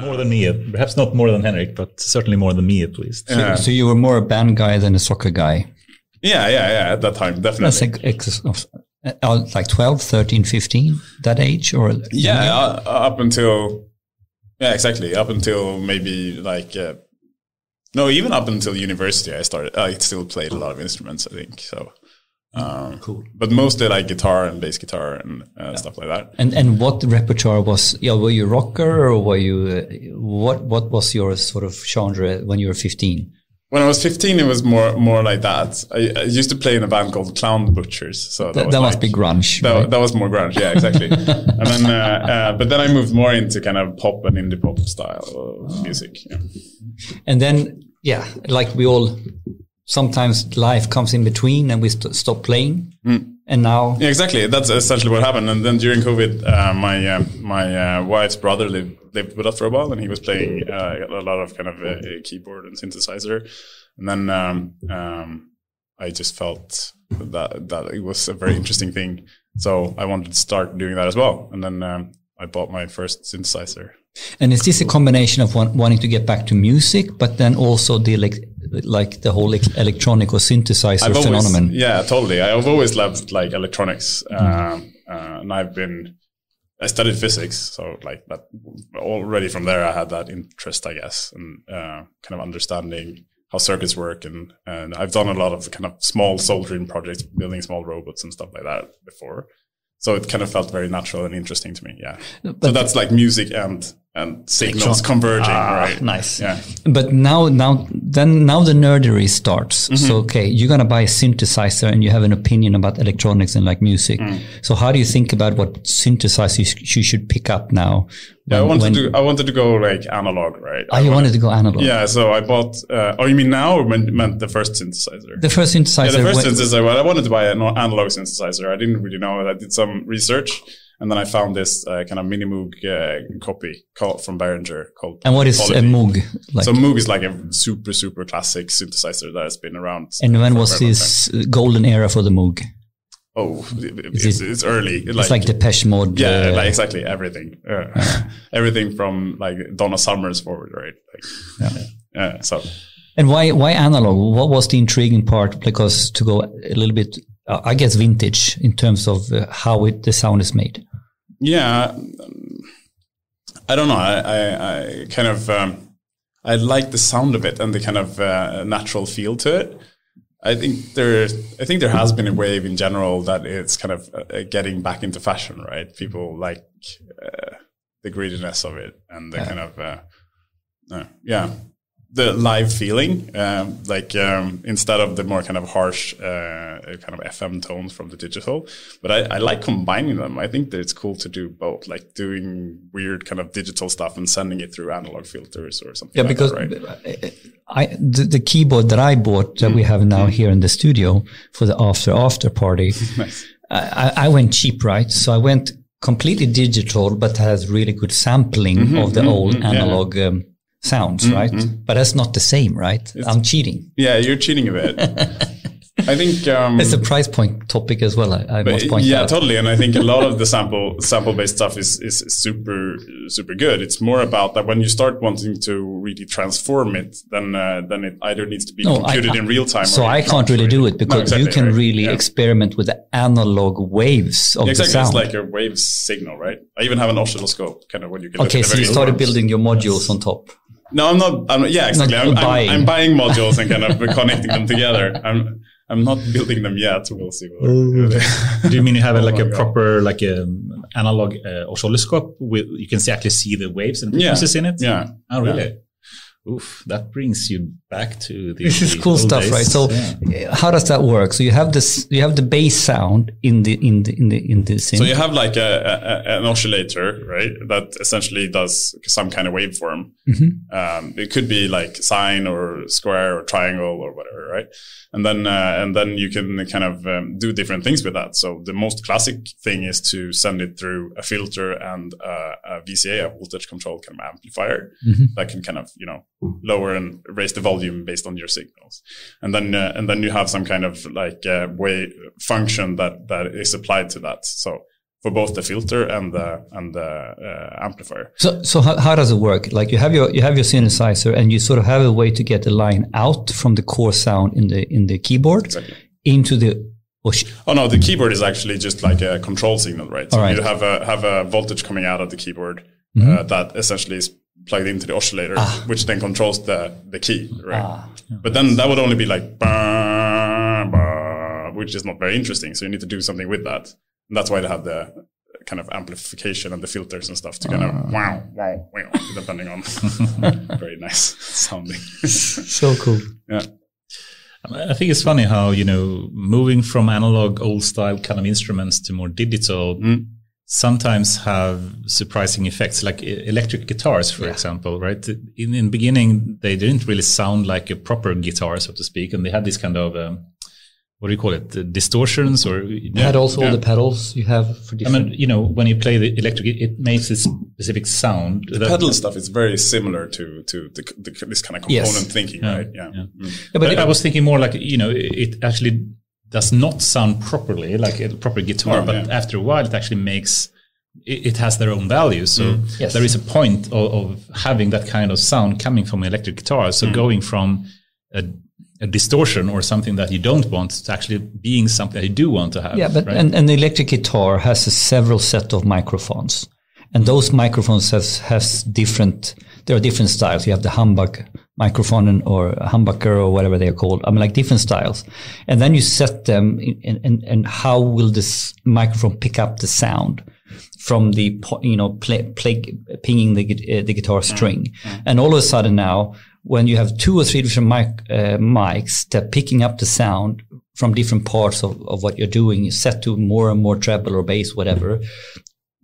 more than me, perhaps not more than Henrik, but certainly more than me at least. Yeah. So you were more a band guy than a soccer guy. Yeah, yeah, yeah. At that time, That's definitely. like, ex- of- uh, like 12, 13, 15, that age or yeah, uh, up until yeah, exactly. Up until maybe like uh, no, even up until university, I started. I still played a lot of instruments. I think so. Um, Cool. But mostly like guitar and bass guitar and uh, stuff like that. And and what repertoire was? Yeah, were you rocker or were you? Uh, what what was your sort of genre when you were fifteen? When I was 15, it was more more like that. I, I used to play in a band called Clown Butchers. So that, That, was that like, must be grunge. That, right? that was more grunge, yeah, exactly. and then, uh, uh, but then I moved more into kind of pop and indie pop style of music. Yeah. And then yeah, like we all, sometimes life comes in between and we st- stop playing. And now Yeah, exactly. That's essentially what happened. And then during COVID, uh, my uh, my uh, wife's brother lived lived with us for a while, and he was playing uh, a lot of kind of uh, keyboard and synthesizer. And then um, um, I just felt that that it was a very interesting thing. So I wanted to start doing that as well. And then um, I bought my first synthesizer. And is this a combination of one, wanting to get back to music, but then also the elec like the whole electronic or synthesizer I've always, phenomenon? yeah, totally. I've always loved like electronics, um, uh, and I've been. I studied physics, so like that. Already from there, I had that interest, I guess, and uh, kind of understanding how circuits work, and and I've done a lot of kind of small soldering projects, building small robots and stuff like that before. So it kind of felt very natural and interesting to me. Yeah. so But- that's like music and and signals converging, right? Ah, Nice. Yeah. But now, now, then, now the nerdery starts. Mm-hmm. So, okay, you're gonna buy a synthesizer, and you have an opinion about electronics and like music. Mm. So, how do you think about what synthesizer you, should pick up now? Yeah, I wanted when- to. I wanted to go like analog, right? Oh, I you wanted- wanted to go analog. Yeah, so I bought. Uh, oh, you mean now or meant, meant the first synthesizer? The first synthesizer. yeah, the first when- synthesizer. Well, I wanted to buy an analog synthesizer. I didn't really know. I did some research, and then I found this uh, kind of mini Moog uh, copy called from Behringer called. and what is a Quality. Moog? Like, So Moog is like a super super classic synthesizer that has been around. and when was this golden era for the Moog? Oh, it- it's, it's early. It's like Depeche Mode. yeah, uh, like exactly everything. Uh, everything from like Donna Summers forward, right? Like, yeah. So And why why analog? What was the intriguing part? Because to go a little bit, uh, I guess vintage in terms of uh, how it, the sound is made. Yeah, I don't know. I, I, I kind of um, I like the sound of it and the kind of uh, natural feel to it. I think there, I think there has been a wave in general that it's kind of uh, getting back into fashion, right? People like uh, the greediness of it and the kind of, uh, uh, yeah, the live feeling. Um, like um, instead of the more kind of harsh uh, kind of FM tones from the digital, but I, I like combining them. I think that it's cool to do both, like doing weird kind of digital stuff and sending it through analog filters or something. Yeah, like because that, right? I the, the keyboard that I bought that we have now here in the studio for the after after party, Nice. I, I went cheap, right? So I went completely digital, but has really good sampling of the old analog um, sounds, right? But that's not the same, right? I'm cheating. Yeah, you're cheating a bit. I think um, It's a price point topic as well. I, I must point yeah, out. totally. And I think a lot of the sample sample based stuff is is super super good. It's more about that when you start wanting to really transform it, then uh, then it either needs to be No, computed in real time. So I can't really do it No, because you can right. really Yeah. experiment with the analog waves of Exactly, the it's like a wave signal, right? I even have an oscilloscope, kind of when you can. okay, so you started ones. building your modules on top. No, I'm not. I'm, yeah, exactly. Not I'm, I'm, buying. I'm buying modules and kind of connecting them together. I'm I'm not building them yet. We'll see. Do you mean you have a, Oh like a God. proper like a analog uh, oscilloscope with you can see, actually see the waves and Yeah. frequencies in it? Yeah. Oh, really? Oof, that brings you back to the. This is cool old stuff, days. right? So, Yeah. uh, how does that work? So you have this, you have the bass sound in the in the in the in the synth. So you have like a, a, an oscillator, right? That essentially does some kind of waveform. Mm-hmm. Um, it could be like sine or square or triangle or whatever, right? And then uh, and then you can kind of um, do different things with that. So the most classic thing is to send it through a filter and uh, a VCA, a voltage control kind of amplifier Mhm. that can kind of you know lower and raise the volume based on your signals. And then uh, and then you have some kind of like uh, way function that that is applied to that. So for both the filter and the and the uh, amplifier. So, so how, how does it work? Like you have your you have your synthesizer, and you sort of have a way to get the line out from the core sound in the in the keyboard Exactly. into the. Oh, Oh no, the keyboard is actually just like a control signal, right? So right. you have a have a voltage coming out of the keyboard Mm-hmm. uh, that essentially is plugged into the oscillator, Ah. which then controls the the key, right? But then that would only be like, bah, bah, which is not very interesting. So you need to do something with that, and that's why they have the kind of amplification and the filters and stuff to kind Ah. of wow, wow, wow, depending on. very nice sounding. so cool. yeah. I think it's funny how you know moving from analog old style kind of instruments to more digital sometimes have surprising effects, like electric guitars, for example. Right in in the beginning, they didn't really sound like a proper guitar, so to speak, and they had this kind of um, what do you call it, uh, distortions or Pedals, all yeah. the pedals you have for I mean, you know, when you play the electric, it, it makes a specific sound. The pedal stuff is very similar to to the, the, this kind of Yes. component thinking, right? Yeah. yeah. Mm. Yeah, But it- I was thinking more like you know, it actually does not sound properly like a proper guitar, No, but yeah. after a while, it actually makes it, it has their own value. So mm. Yes. there is a point of, of having that kind of sound coming from an electric guitar. So mm. going from a, a distortion or something that you don't want to actually being something that you do want to have. Yeah, but right? and, and the electric guitar has a several set of microphones, and those microphones has has different. There are different styles. You have the humbug microphone and, or humbucker or whatever they are called. I mean, like different styles, and then you set them in, and and how will this microphone pick up the sound? From the you know play, play pinging the uh, the guitar string, and all of a sudden now when you have two or three different mic, uh, mics that are picking up the sound from different parts of, of what you're doing, you set to more and more treble or bass, whatever,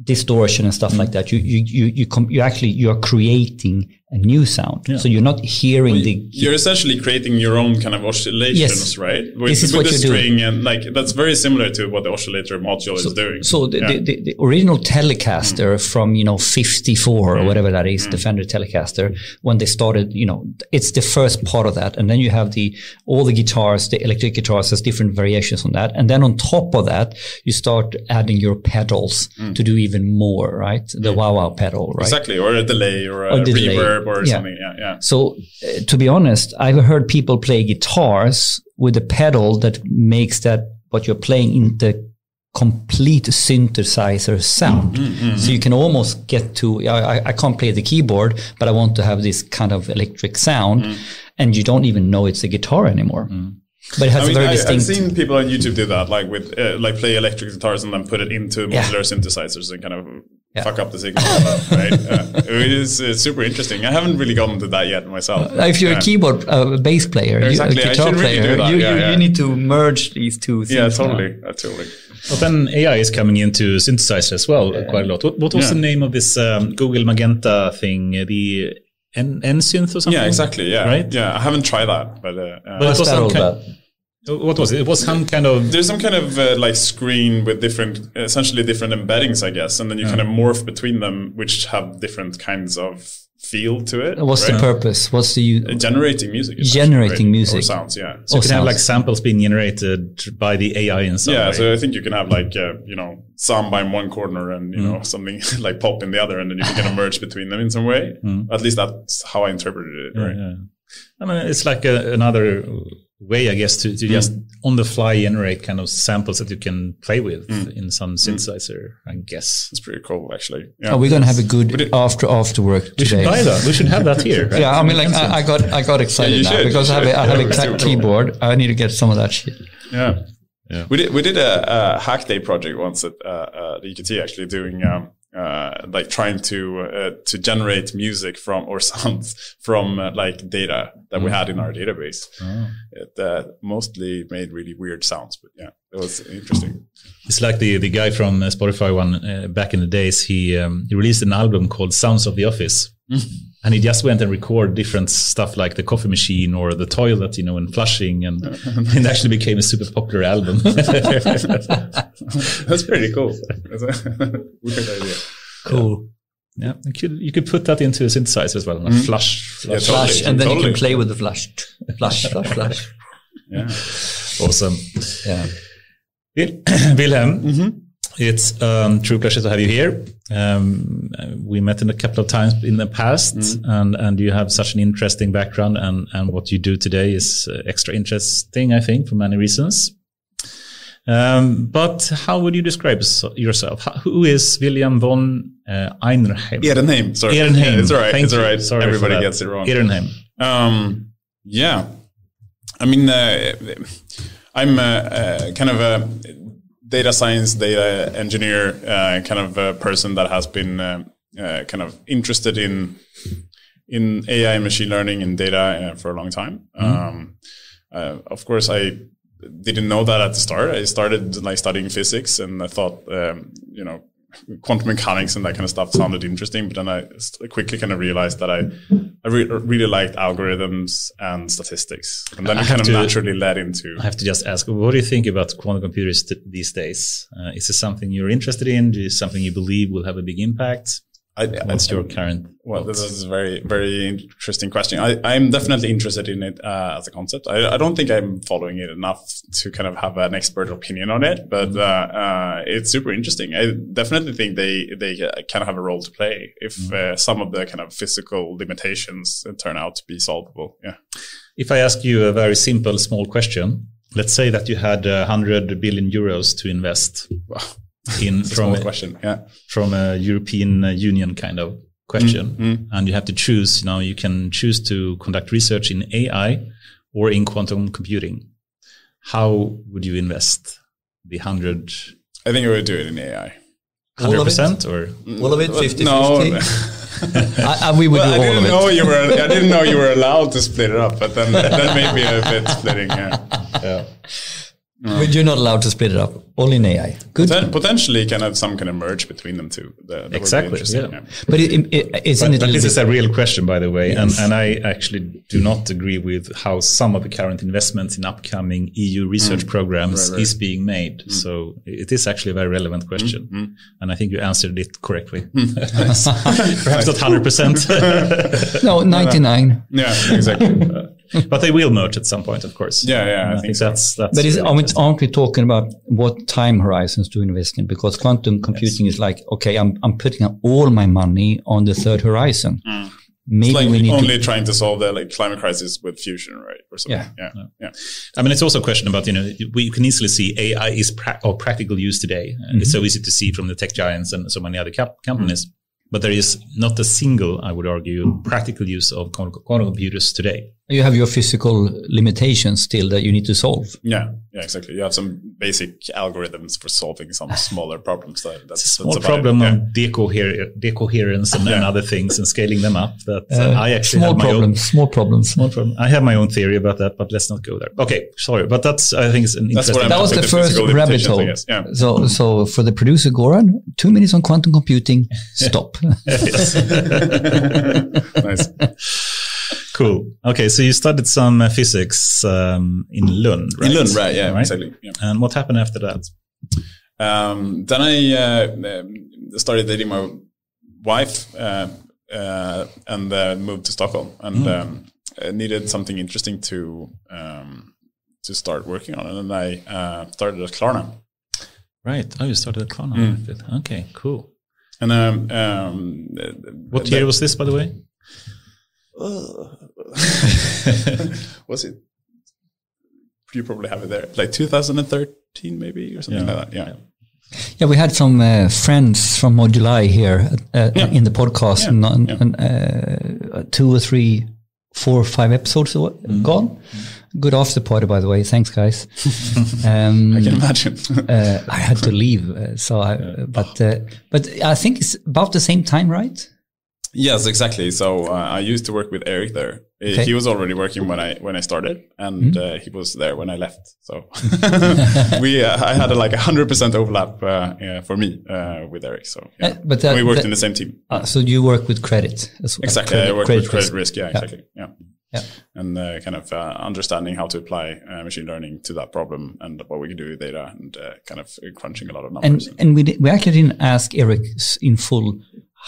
distortion and stuff like that. You you you you com- you actually you are creating a new sound. So you're not hearing the You're essentially creating your own kind of oscillations, Yes. right? With, This is with what the you're doing. string and like that's very similar to what the oscillator module is doing. So the, Yeah. the, the, the original Telecaster mm. from, you know, 54 or mm. whatever that is, mm. the Fender Telecaster, when they started, you know, it's the first part of that. And then you have the, all the guitars, the electric guitars has different variations on that. And then on top of that, you start adding your pedals to do even more, right? The wow wow pedal, right? Exactly, or a delay or a Or delay. Reverb or Yeah. something. Yeah, yeah. So, uh, to be honest, I've heard people play guitars with a pedal that makes that what you're playing into complete synthesizer sound. Mm, mm, mm. So you can almost get to. I, I- I can't play the keyboard, but I want to have this kind of electric sound, and you don't even know it's a guitar anymore. But it has I mean, a very I, I've seen people on YouTube do that, like with uh, like play electric guitars and then put it into Yeah. modular synthesizers and kind of Yeah. fuck up the signal. right? Yeah. It is uh, super interesting. I haven't really gotten to that yet myself. if you're Yeah. a keyboard uh, bass player, Exactly, you, I a guitar should really player, you, Yeah, you, yeah. you need to merge these two things. yeah, totally, uh, totally. But then AI is coming into synthesizer as well quite a lot. What, what was Yeah. the name of this um, Google Magenta thing? Uh, The N- synth or something? Yeah, exactly. Yeah, Right? Yeah, I haven't tried that, but uh, But it was some kind, about? What was it? It was some kind of there's some kind of uh, like screen with different, essentially different embeddings, I guess, and then you kind of morph between them, which have different kinds of feel to it. What's the purpose? What's the u- Generating music. Generating right? music. Or sounds, yeah. So you can have like samples being generated by the AI in some yeah, way. so I think you can have like uh, you know samba in one corner and you Mm. know something like pop in the other, and then you can kind of merge between them in some way. At least that's how I interpreted it. Right? Yeah. I mean, it's like a, another way, I guess, to, to just on the fly generate kind of samples that you can play with in some synthesizer, I guess. It's pretty cool, actually. Yeah. Are we going to have a good did- after after work We should today? buy that. We should have that here. Right? Yeah, I mean, like I, I got I got excited you now should, because I have a, should. I have Yeah, a it's cracked cool. keyboard. I need to get some of that shit. Yeah. Yeah. We did we did a, a hack day project once at uh, uh, the EQT actually doing um, uh, like trying to uh, to generate music from or sounds from uh, like data that we had in our database. It uh, mostly made really weird sounds, but yeah, it was interesting. It's like the, the guy from uh, Spotify one uh, back in the days. He um, he released an album called Sounds of the Office, and he just went and recorded different stuff like the coffee machine or the toilet, you know, and flushing, and it actually became a super popular album. That's pretty cool. That's a weird idea. Cool. yeah, you could you could put that into a synthesizer as well, and flush, mm-hmm. flush. Yeah, Flash, Totally, and then you can play with the flush, flush, flash, flash. Yeah. Awesome. Yeah. Wil- Wilhelm, mm-hmm. It's a um, true pleasure to have you here. Um, we met in a couple of times in the past, mm. and, and you have such an interesting background, and, and what you do today is uh, extra interesting, I think, for many reasons. Um, but how would you describe yourself? who is William von uh, Einrheim? Ehrenheim. Sorry. Ehrenheim. Yeah, it's all right. Thank it's all right. Sorry Everybody gets it wrong. Ehrenheim. Um, yeah. I mean, uh, I'm kind of a data science, data engineer, uh, kind of a person that has been uh, uh, kind of interested in in AI and machine learning and data uh, for a long time. Mm-hmm. Um, uh, of course, I didn't know that at the start. I started like studying physics, and I thought, um, you know, quantum mechanics and that kind of stuff sounded interesting, but then I quickly kind of realized that I, I re- really liked algorithms and statistics, and then I it kind of to, naturally led into. I have to just ask, what do you think about quantum computers t- these days? Uh, is this something you're interested in? Is this something you believe will have a big impact? I, What's your current? Well, this is a very, very interesting question. I, am definitely interested in it uh, as a concept. I, I, don't think I'm following it enough to kind of have an expert opinion on it, but mm-hmm. uh, uh, it's super interesting. I definitely think they they kind of have a role to play if mm-hmm. Uh, some of the kind of physical limitations turn out to be solvable. Yeah. If I ask you a very simple, small question, let's say that you had 100 billion euros to invest. Wow in from a question, yeah, from a European uh, Union kind of question, mm, mm. and you have to choose. You know, you can choose to conduct research in AI or in quantum computing. How would you invest the hundred? I think I would do it in AI. Hundred percent, or all of it, 50 no. I, I, we would well, do I all of it. Know you were, I didn't know you were allowed to split it up, but then that may be a bit splitting. Yeah. yeah. But you're not allowed to split it up. All in AI. Good. Poten- potentially, kind of some kind of merge between them too. That, that exactly. Yeah. yeah. But it, it, isn't but, it? But this is a real question, by the way, yes. and and I actually do not agree with how some of the current investments in upcoming EU research mm. programs right, right. is being made. Mm. So it is actually a very relevant question, mm. and I think you answered it correctly. Mm. Perhaps not hundred percent. No, ninety nine. Yeah, exactly. but they will merge at some point, of course. Yeah, yeah. I, I think, think so. that's that's. But is, aren't, aren't we talking about what time horizons to invest in? Because quantum computing yes. is like, okay, I'm I'm putting all my money on the third horizon. Mm. Maybe like we need only to trying to solve the like climate crisis with fusion, right? Or something. Yeah. yeah, yeah. I mean, it's also a question about you know we can easily see AI is pra- of practical use today, mm-hmm. it's so easy to see from the tech giants and so many other cap- companies. Mm-hmm. But there is not a single, I would argue, practical use of quantum computers today. You have your physical limitations still that you need to solve. Yeah, yeah, exactly. You have some basic algorithms for solving some smaller problems. That, that's, it's a small that's problem yeah. of decoher- decoherence and, yeah. and, other things and scaling them up. That uh, I actually small have my problems, own small problems, small problem. I have my own theory about that, but let's not go there. Okay, sorry, but that's I think it's an interesting. That was the first rabbit hole. Yeah. So, so for the producer Goran, two minutes on quantum computing. Stop. nice. Cool. Okay, so you studied some uh, physics um, in Lund, right? In Lund, right? Yeah, right? exactly. Yeah. And what happened after that? Um, then I uh, started dating my wife uh, uh and uh, moved to Stockholm, and mm. um, needed something interesting to um, to start working on, and then I uh, started at Klarna. Right. Oh, you started at Klarna. Mm. Okay. Cool. And um, um, what year was this, by the way? was it? You probably have it there, like 2013, maybe or something yeah. like that. Yeah. Yeah, we had some uh, friends from Modular here uh, yeah. in the podcast, yeah. and, and uh, two or three, four or five episodes mm. gone. Mm. Good after party, by the way. Thanks, guys. Um, I can imagine. Uh, I had to leave, uh, so I, but uh, but I think it's about the same time, right? Yes, exactly. So uh, I used to work with Eric there. Okay. He was already working when I when I started, and mm-hmm. uh, he was there when I left. So we uh, I had a, like a hundred percent overlap uh, for me uh, with Eric. So yeah. Uh, but we worked in the same team. so you work with credit as well. Exactly, credit, I work credit with credit risk. risk. Yeah, exactly. Yeah. yeah. And kind of understanding how to apply machine learning to that problem and what we can do with data and kind of crunching a lot of numbers. And, and we, we actually didn't ask Eric in full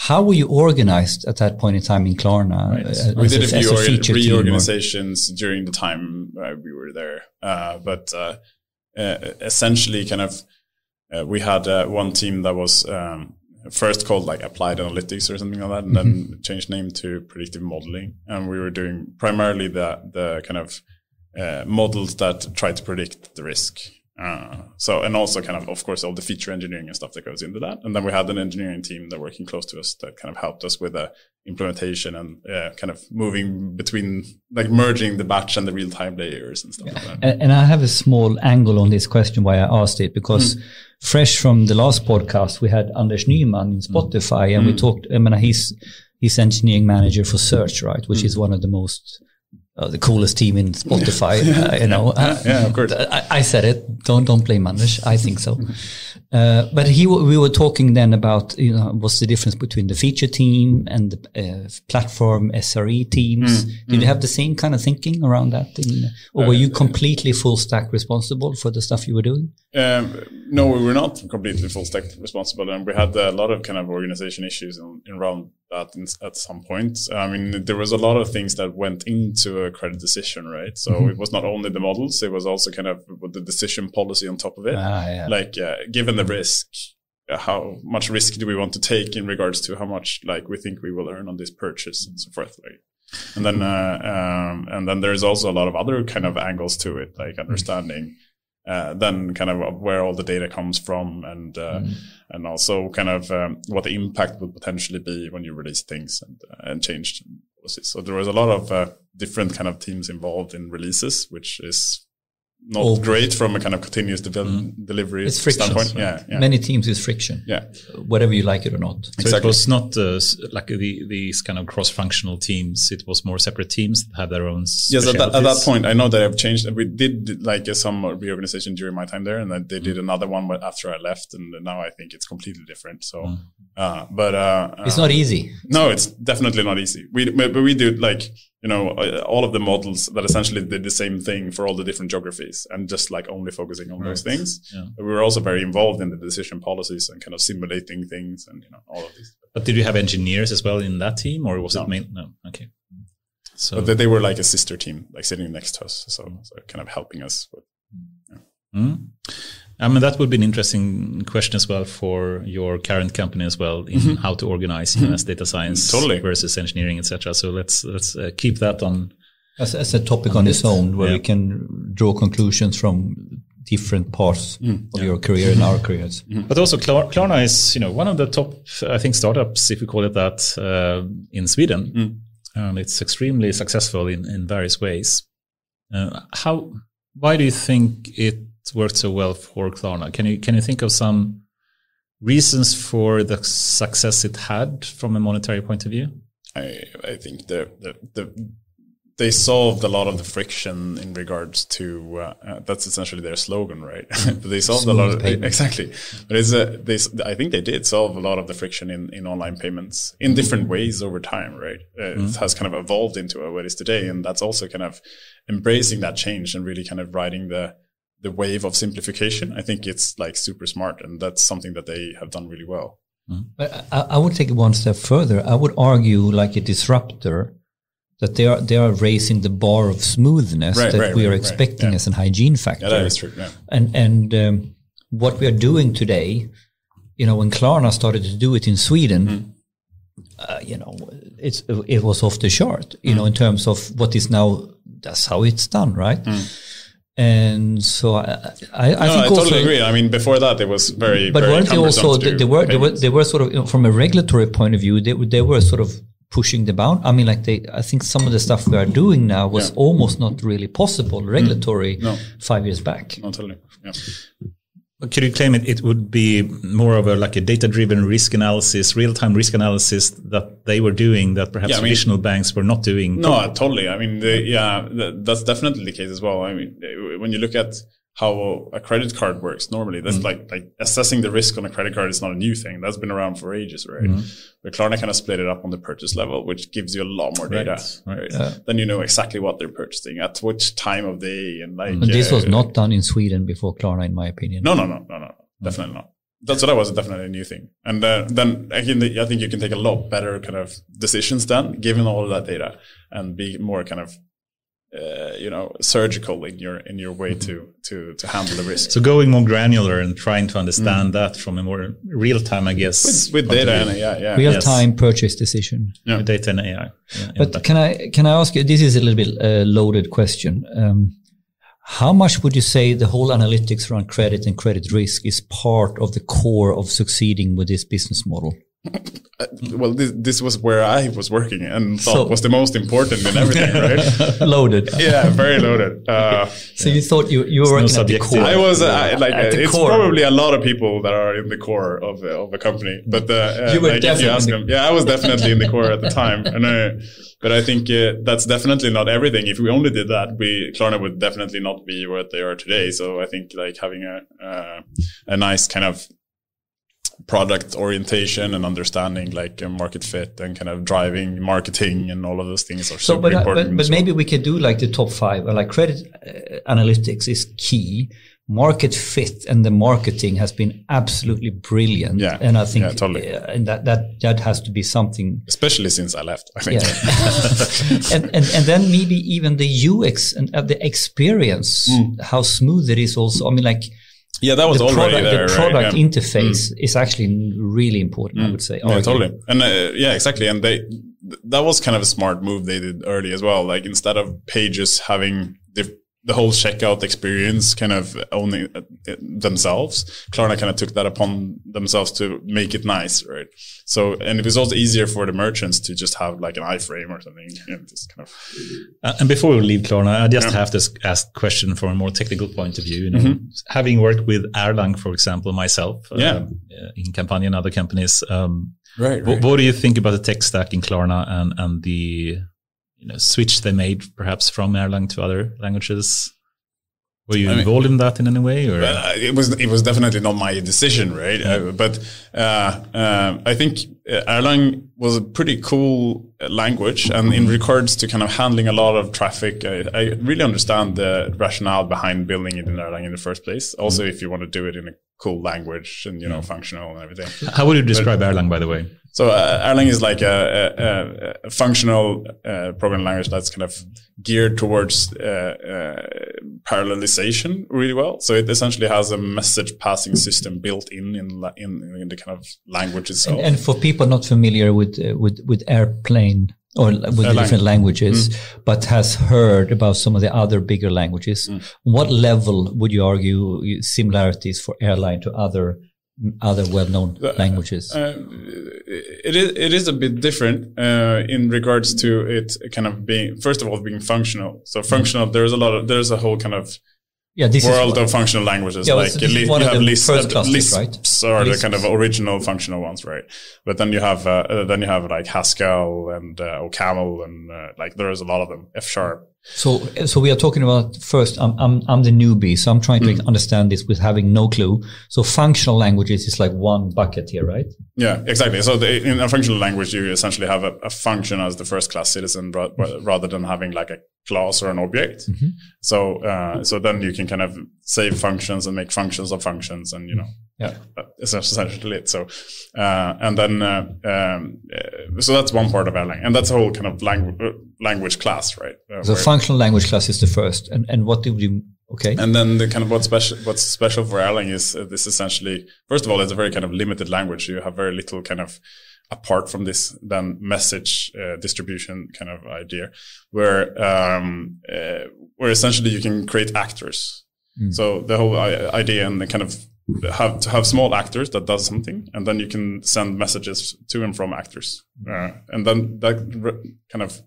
how were you organized at that point in time in Klarna? Right. Uh, we did a few a reorganizations during the time uh, we were there, uh, but uh, uh, essentially, kind of uh, we had uh, one team that was um, first called like applied analytics or something like that, and then Mm-hmm. changed name to predictive modeling. And we were doing primarily the the kind of uh, models that try to predict the risk. Uh, so and also kind of of course all the feature engineering and stuff that goes into that. And then we had an engineering team that working close to us that kind of helped us with the implementation and uh, kind of moving between like merging the batch and the real time layers and stuff like that. And, and I have a small angle on this question why I asked it because fresh from the last podcast we had Anders Nyman in Spotify and we talked. I mean, he's he's engineering manager for Search, right, which is one of the most uh, the coolest team in Spotify. uh, you know, yeah, of course. I, I said it. Don't don't blame Anders. I think so. Uh, but he, we were talking then about you know what's the difference between the feature team and the uh, platform SRE teams. Did you have the same kind of thinking around that, in, or were you completely full stack responsible for the stuff you were doing? Um, no, we were not completely full stack responsible, and we had a lot of kind of organization issues in, in around that in, at some point. I mean, there was a lot of things that went into a credit decision, right? So it was not only the models; it was also kind of the decision policy on top of it. Ah, yeah. Like, uh, given the risk, how much risk do we want to take in regards to how much like we think we will earn on this purchase and so forth, like. And then, uh, um, and then there's also a lot of other kind of angles to it, like understanding uh, then kind of where all the data comes from and uh, and also kind of um, what the impact would potentially be when you release things and uh, and change policies. So there was a lot of uh, different kind of teams involved in releases, which is not great from a kind of continuous devel- delivery It's friction. standpoint. Yeah, yeah, Many teams is friction, yeah. whether you like it or not. So it was not uh, like the, these kind of cross-functional teams. It was more separate teams that had their own. Yes, at that, at that point, I know that I've changed. We did like uh, some reorganization during my time there, and then they did another one after I left, and now I think it's completely different. So, uh, but uh, It's uh, not easy. No, it's definitely not easy. We but we do like you know uh, all of the models that essentially did the same thing for all the different geographies, and just like only focusing on those things. Yeah. We were also very involved in the decision policies and kind of simulating things, and you know all of these. But did you have engineers as well in that team, or was No. it main? No. Okay. So But they, were like a sister team, like sitting next to us, so, so kind of helping us. With, Mm. I mean, that would be an interesting question as well for your current company as well in how to organize you know, as data science Totally. versus engineering, etc. So let's let's uh, keep that on. As, as a topic on its own, where we can draw conclusions from different parts Mm, of your career and our careers. But also, Klar- Klarna is you know one of the top, I think, startups, if we call it that, uh, in Sweden, Mm. and it's extremely successful in in various ways. Uh, how? Why do you think it worked so well for Klarna? Can you can you think of some reasons for the success it had from a monetary point of view? I I think the the, the they solved a lot of the friction in regards to uh, uh, that's essentially their slogan, right? but they solved a lot of Smooth payments. exactly. But it's a, they s- I think they did solve a lot of the friction in, in online payments in different ways over time, right? Uh, It has kind of evolved into what it is today, and that's also kind of embracing that change and really kind of riding the the wave of simplification. I think it's like super smart, and that's something that they have done really well. But I, I would take it one step further. I would argue, like a disruptor, that they are they are raising the bar of smoothness Right, that right, we are right, right. expecting Yeah. as an hygiene factor. Yeah, that is true. Yeah. And and um, what we are doing today, you know, when Klarna started to do it in Sweden, Mm. uh, you know, it's it was off the chart. You know, in Mm. terms of what is now that's how it's done, right? And so I, I, I Mm. No, think I also, totally agree. I mean, before that, it was very, but very weren't they also they, they were they were they were sort of you know, from a regulatory point of view they were- they were sort of pushing the bound. I mean, like they I think some of the stuff we are doing now was Yeah. almost not really possible regulatory No. five years back. No, totally. Yeah. Could you claim it, it would be more of a like a data-driven risk analysis, real-time risk analysis that they were doing that perhaps Yeah, I mean- traditional banks were not doing? No, totally. I mean, the, yeah, th- that's definitely the case as well. I mean, when you look at how a credit card works normally, Mm. that's like like assessing the risk on a credit card is not a new thing. That's been around for ages, right? Mm-hmm. But Klarna kind of split it up on the purchase level, which gives you a lot more data. Right, Right. right. Then you know exactly what they're purchasing at which time of day and like. And this was uh, not done in Sweden before Klarna, in my opinion. No, no, no, no, no, definitely not. That's what I was definitely a new thing. And uh, then again, I think you can take a lot better kind of decisions then, given all of that data, and be more kind of uh, you know surgical in your in your way to to to handle the risk. So going more granular and trying to understand mm. that from a more real time, I guess, with, with data and yeah, yeah, real time purchase decision. Yeah. With data and AI. Yeah, but can I can I ask you? This is a little bit uh, loaded question. Um, how much would you say the whole analytics around credit and credit risk is part of the core of succeeding with this business model? Uh, well, this, this was where I was working and thought so, was the most important in everything, right? loaded. Yeah, very loaded. Uh, so yeah. you thought you, you were working no at the core? I was uh, like, uh, it's core. probably a lot of people that are in the core of, of a company. But uh, you were like definitely you ask them, yeah, I was definitely in the core at the time. And I, but I think uh, that's definitely not everything. If we only did that, we Klarna would definitely not be what they are today. So I think like having a a nice kind of product orientation and understanding like market fit and kind of driving marketing and all of those things are so, super but, uh, important. But, but maybe we could do like the top five. Like credit uh, analytics is key. Market fit and the marketing has been absolutely brilliant. Yeah, and I think yeah, totally. Uh, and that that that has to be something. Especially since I left, I think. Yeah. and, and and then maybe even the UX and uh, the experience, mm. how smooth it is. Also, I mean, like yeah, that was the already product, there. The product right? interface mm. is actually really important, mm. I would say. Yeah, totally. And uh, yeah, exactly. And they that was kind of a smart move they did early as well. Like instead of pages having the, the whole checkout experience kind of owning uh, themselves, Klarna kind of took that upon themselves to make it nice, right? So, and it was also easier for the merchants to just have like an iframe or something. You know, just kind of. Uh, and before we leave Klarna, I just yeah. have to ask question from a more technical point of view. You know, mm-hmm. having worked with Erlang, for example, myself, yeah. Um, in Kampanja and other companies, um, right, right. What, do you think about the tech stack in Klarna and and the you know switch they made perhaps from Erlang to other languages? Were you I involved mean, in that in any way, or uh, it was it was definitely not my decision, right? Uh, but uh, uh I think uh, Erlang was a pretty cool language, and in regards to kind of handling a lot of traffic, I, I really understand the rationale behind building it in Erlang in the first place. Also, mm-hmm. if you want to do it in a cool language and you know functional and everything. How would you describe but, Erlang, by the way? So uh, Erlang is like a, a, a functional uh, programming language that's kind of geared towards uh, uh, parallelization really well. So it essentially has a message passing system built in in, in, in the kind of language itself. And, and for people not familiar with uh, with with Erlang or with the different languages, mm. but has heard about some of the other bigger languages. Mm. What level would you argue similarities for Erlang to other other well-known uh, languages? Uh, it is it is a bit different uh, in regards to it kind of being first of all being functional. So functional, mm. there's a lot of there's a whole kind of yeah, this world of functional languages. Yeah, like this you have Lisp, Lisp right? are the kind of original functional ones, right? But then you have uh, uh, then you have like Haskell and uh, OCaml and uh, like there's a lot of them. F sharp. So, so we are talking about first. I'm I'm I'm the newbie, so I'm trying to mm. understand this with having no clue. So, functional languages is like one bucket here, right? Yeah, exactly. So, the, in a functional language, you essentially have a, a function as the first class citizen, rather than having like a class or an object. Mm-hmm. So uh, so then you can kind of save functions and make functions of functions, and you know, yeah, that's essentially it. So uh, and then uh, um, uh, so that's one part of Erlang, and that's a whole kind of language uh, language class, right? Uh, so functional language class is the first, and and what do you Okay. And then the kind of what's special, what's special for Erlang is uh, this essentially, first of all, it's a very kind of limited language. You have very little kind of apart from this then message uh, distribution kind of idea where um, uh, where essentially you can create actors. Mm. so the whole idea and the kind of have to have small actors that does something and then you can send messages to and from actors. Uh, and then that kind of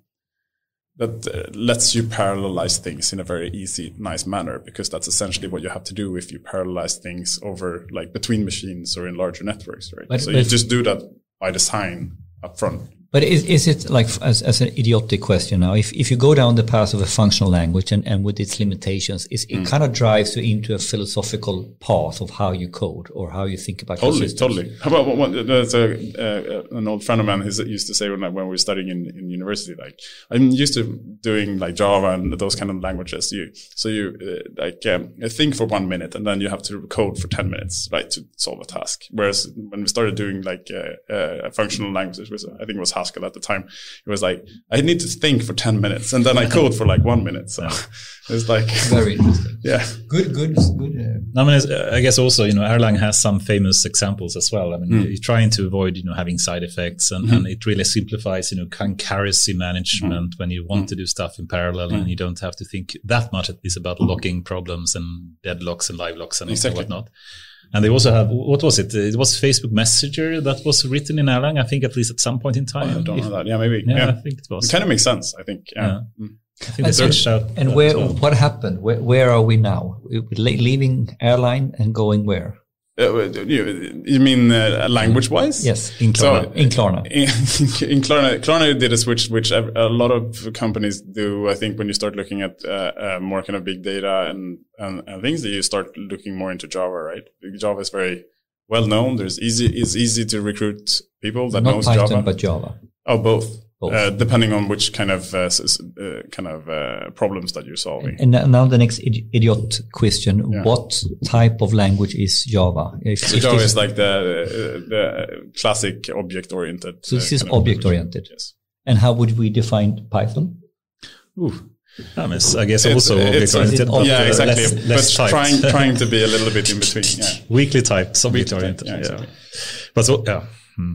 that uh, lets you parallelize things in a very easy nice manner because that's essentially what you have to do if you parallelize things over like between machines or in larger networks right? But, so but you just do that by design up front. But is, is it like as, as an idiotic question now? If, if you go down the path of a functional language and, and with its limitations, is, it mm. kind of drives you into a philosophical path of how you code or how you think about totally, totally. How about there's a, uh, an old friend of mine who used to say when, I, when we were studying in, in university, like I'm used to doing like Java and those kind of languages. You so you uh, like um, think for one minute and then you have to code for ten minutes, right, to solve a task. Whereas when we started doing like uh, uh functional languages, I think it was Pascal at the time. It was like I need to think for ten minutes, and then I code for like one minute. So it's like very interesting. Yeah, good, good, good. Uh, I mean, I guess also you know Erlang has some famous examples as well. I mean, mm. you're trying to avoid you know having side effects, and, mm. and it really simplifies you know concurrency management mm. when you want to do stuff in parallel, and you don't have to think that much at least about locking problems and deadlocks and live locks and exactly. whatnot. And they also have what was it? It was Facebook Messenger that was written in Erlang. I think at least at some point in time. Oh, I don't if, know that. Yeah, maybe. Yeah, yeah, I think it was. It kind of makes sense. I think. Yeah. yeah. Mm. I think they switched out. And where? Well. What happened? Where, where are we now? Leaving Erlang and going where? Uh, you, you mean uh, language wise? Yes, in Klarna. So, in Klarna. In, in Klarna, Klarna did a switch, which a lot of companies do. I think when you start looking at uh, uh, more kind of big data and, and, and things, that you start looking more into Java, right? Java is very well known. There's easy. It's easy to recruit people that Not knows Python, Java. but Java. Oh, both. Uh, depending on which kind of uh, uh, kind of uh, problems that you're solving. And now the next idiot question: yeah. What type of language is Java? If, so if Java is like the the classic object oriented. So this is object oriented. Yes. And how would we define Python? Ooh. I, mean, I guess it's, also object oriented. Yeah, exactly. Less, less but trying trying to be a little bit in between. Yeah. Weakly typed, object oriented. Yeah, exactly. yeah. But so, yeah. Hmm.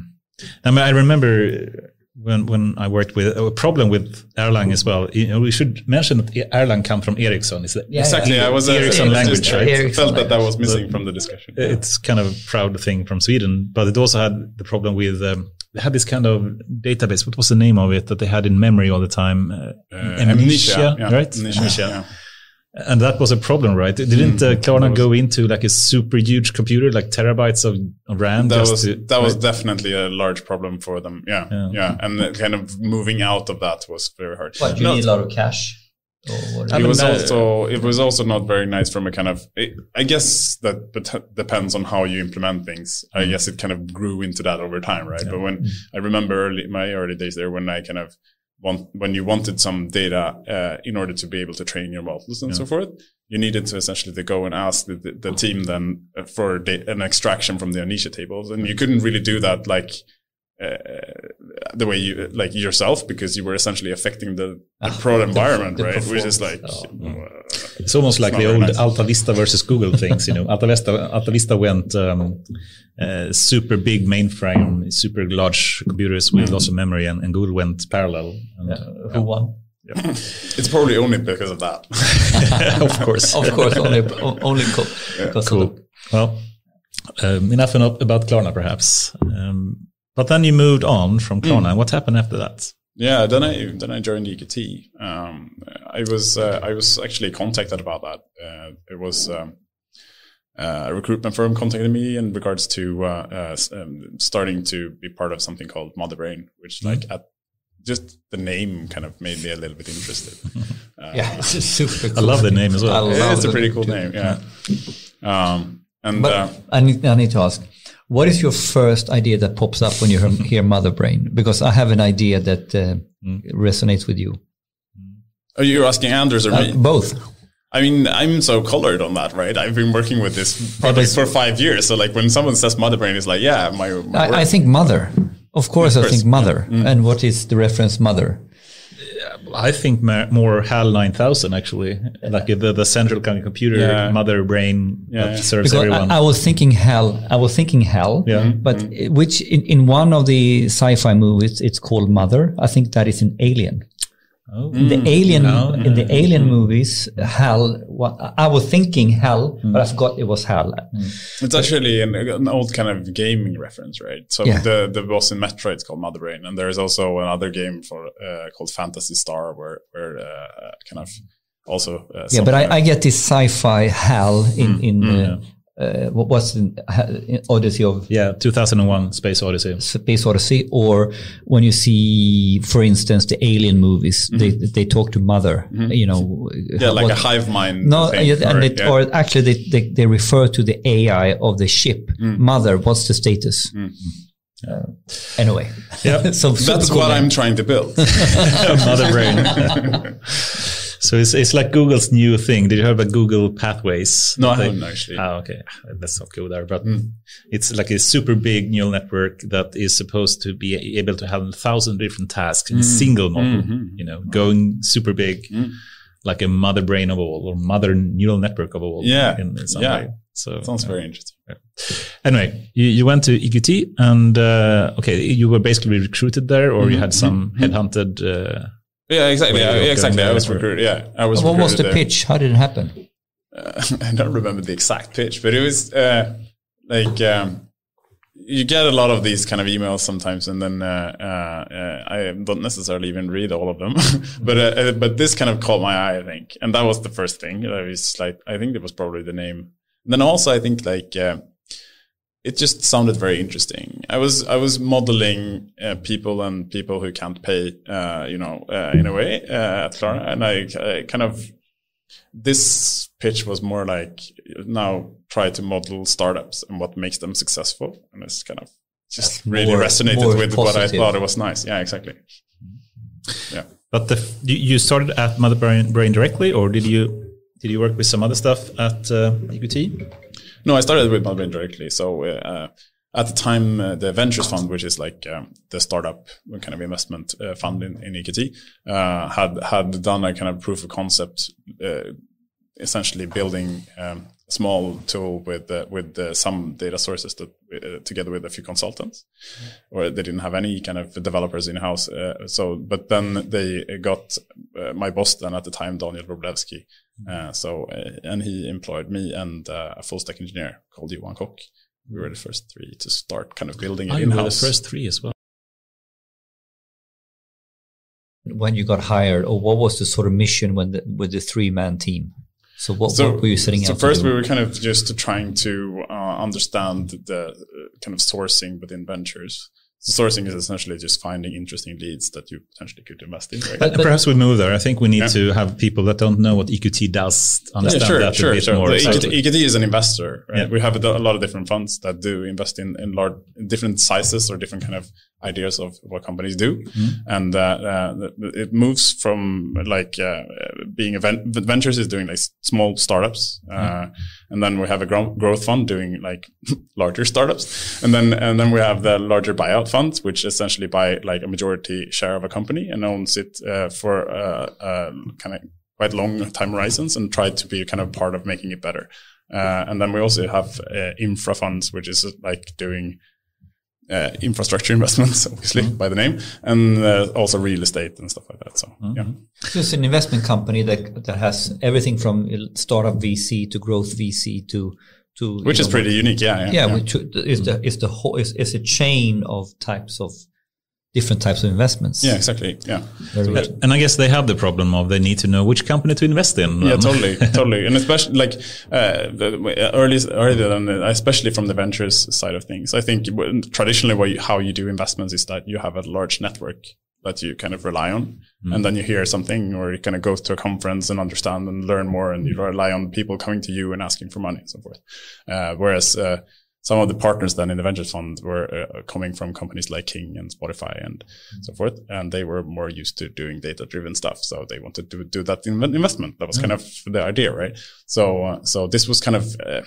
I mean, I remember when when I worked with a problem with Erlang as well. You know, we should mention that Erlang comes from Ericsson. Is that yeah, exactly? Yeah. I was Ericsson language, right? Ericsson felt that that was missing but from the discussion. It's kind of a proud thing from Sweden, but it also had the problem with. Um, they had this kind of database. What was the name of it that they had in memory all the time? Uh, uh, amnesia, amnesia, yeah. right? Amnesia, amnesia. And that was a problem, right? Didn't uh, Klarna go into like a super huge computer, like terabytes of, RAM? That was to, that right? was definitely a large problem for them. Yeah, yeah, yeah. and kind of moving out of that was very hard. But you not, need a lot of cash. it was also it was also not very nice from a kind of it, I guess that depends on how you implement things. Mm. I guess it kind of grew into that over time, right? Yeah. But when mm. I remember early, my early days there, when I kind of want, when you wanted some data uh, in order to be able to train your models and yeah. so forth, you needed to essentially to go and ask the, the, the team then uh, for an extraction from the Mnesia tables, and you couldn't really do that like uh, the way you like yourself because you were essentially affecting the, the ah, prod environment, the, the right? Which is like oh, uh, it's almost like the old nice. Alta Vista versus Google things. You know, Alta Vista Alta Vista went um, uh, super big mainframe, super large computers with mm. lots of memory, and, and Google went parallel. And, yeah. Who won? Yeah. it's probably only because of that. of course, of course, only only co- yeah. cool. Well, um, enough about Klarna, perhaps. Um, but then you moved on from Klarna. Mm. What happened after that? Yeah, then I then I joined EQT. Um, I was uh, I was actually contacted about that. Uh, it was um, uh, a recruitment firm contacted me in regards to uh, uh, um, starting to be part of something called Mother Brain, which mm. like at just the name kind of made me a little bit interested. yeah, it's super. Cool I love the name as well. it's a pretty cool name. Yeah. Um, and but I need I need to ask what is your first idea that pops up when you hear "mother brain"? Because I have an idea that uh, mm. resonates with you. Are you asking Anders or uh, me? Both. I mean, I'm so colored on that, right? I've been working with this project for five years. So, like, when someone says mother brain, it's like, yeah, my. my I, I, think mother. Of course, I think mother. Yeah. Mm. And what is the reference mother? I think more HAL 9000 actually, like the, the central kind of computer yeah. mother brain yeah. that serves because everyone. I, I, was thinking HAL, I was thinking HAL, yeah. Mm-hmm. but mm-hmm. which in, in one of the sci-fi movies, it's called Mother. I think that is an Alien. Oh. In the Alien, no, in the Alien mm. movies, HAL. What, I was thinking HAL, mm. but I forgot it was HAL. Mm. It's actually an, an, old kind of gaming reference, right? So yeah. the the boss in Metroid is called Mother Brain, and there is also another game for uh, called Phantasy Star, where where uh, kind of also uh, yeah. But I, I, get this sci-fi HAL in mm. in mm uh, what was the Odyssey of? Yeah, 2001 Space Odyssey. Space Odyssey, or when you see, for instance, the Alien movies, mm-hmm. they they talk to Mother, mm-hmm. you know. Yeah, like what, a hive mind. No, thing, and or, yeah. or actually they, they, they refer to the AI of the ship. Mm. Mother, what's the status? Mm. Uh, anyway, yeah, so that's cool what name. I'm trying to build. Mother brain. So it's it's like Google's new thing. Did you hear about Google Pathways? No, I They- haven't actually. Oh, okay. Ah, Let's not go there. But hmm. it's like a super big neural network that is supposed to be able to handle a thousand different tasks in a hmm. single model. Hmm, you know, going super big, like a mother brain of all or mother neural network of all. Yeah. In, in some Yeah. way. So Sounds uh, very interesting. Anyway, you, you went to EQT and uh, okay, you were basically recruited there, or you mm-hmm. had some mm-hmm. headhunted. Uh, Yeah, exactly. Way Yeah, exactly. I there was for- recruited. Yeah, I was. What was the there. pitch? How did it happen? Uh, I don't remember the exact pitch, but it was uh, like um, you get a lot of these kind of emails sometimes, and then uh, uh, uh, I don't necessarily even read all of them. but uh, but this kind of caught my eye, I think, and that was the first thing. I was like, I think it was probably the name. And then also, I think like. It just sounded very interesting. I was I was modeling uh, people and people who can't pay, uh, you know, uh, in a way uh, at Klarna, and I, I kind of this pitch was more like now try to model startups and what makes them successful, and it's kind of just really more- resonated more with what I thought it was nice. Yeah, exactly. Yeah. but the, f- you you started at Mother Brain, Brain directly, or did you did you work with some other stuff at uh, EQT? No, I started with Malvin directly. So uh, at the time, uh, the Ventures Fund, which is like um, the startup kind of investment uh, fund in, in EQT, uh, had had done a kind of proof of concept, uh, essentially building um, small tool with uh, with uh, some data sources that uh, together with a few consultants, or they didn't have any kind of developers in house. Uh, so, but then they got uh, my boss then at the time, Daniel Roblewski. Uh, so, uh, and he employed me and uh, a full stack engineer called Johan Kock. We were the first three to start kind of building it in were the first three as well. When you got hired, or what was the sort of mission when the, with the three man team? So what, what were you setting so out? first to we were kind of just trying to uh, understand the uh, kind of sourcing within ventures. So sourcing is essentially just finding interesting leads that you potentially could invest in. Right? But- And perhaps we move there. I think we need Yeah. to have people that don't know what EQT does understand yeah, sure, that a sure, bit sure. more. The exactly. EQT, EQT is an investor. Right? Yeah. We have a, a lot of different funds that do invest in in large, different sizes or different kind of ideas of what companies do, and uh, uh, it moves from like uh, being a ven- ventures is doing like small startups, uh, and then we have a gro- growth fund doing like larger startups, and then and then we have the larger buyout funds, which essentially buy like a majority share of a company and owns it uh, for uh, uh, kind of quite long time horizons and try to be kind of part of making it better. Uh, and then we also have uh, infra funds, which is like doing uh, infrastructure investments, obviously by the name, and uh, also real estate and stuff like that. So yeah, So it's an investment company that that has everything from startup VC to growth VC to to which is know, pretty unique. Yeah, yeah, which is the is the whole is, is a chain of types of different types of investments. yeah, exactly. Yeah. Very And I guess they have the problem of they need to know which company to invest in. Yeah, Um, totally, totally, and especially like uh, the, early, earlier than the- especially from the ventures side of things. I think traditionally, what you, how you do investments is that you have a large network that you kind of rely on, and then you hear something, or you kind of go to a conference and understand and learn more, and you rely on people coming to you and asking for money and so forth. Uh, whereas uh, some of the partners then in the venture fund were uh, coming from companies like King and Spotify and so forth, and they were more used to doing data-driven stuff, so they wanted to do that in- investment. That was kind of the idea, right? So, uh, so this was kind of uh,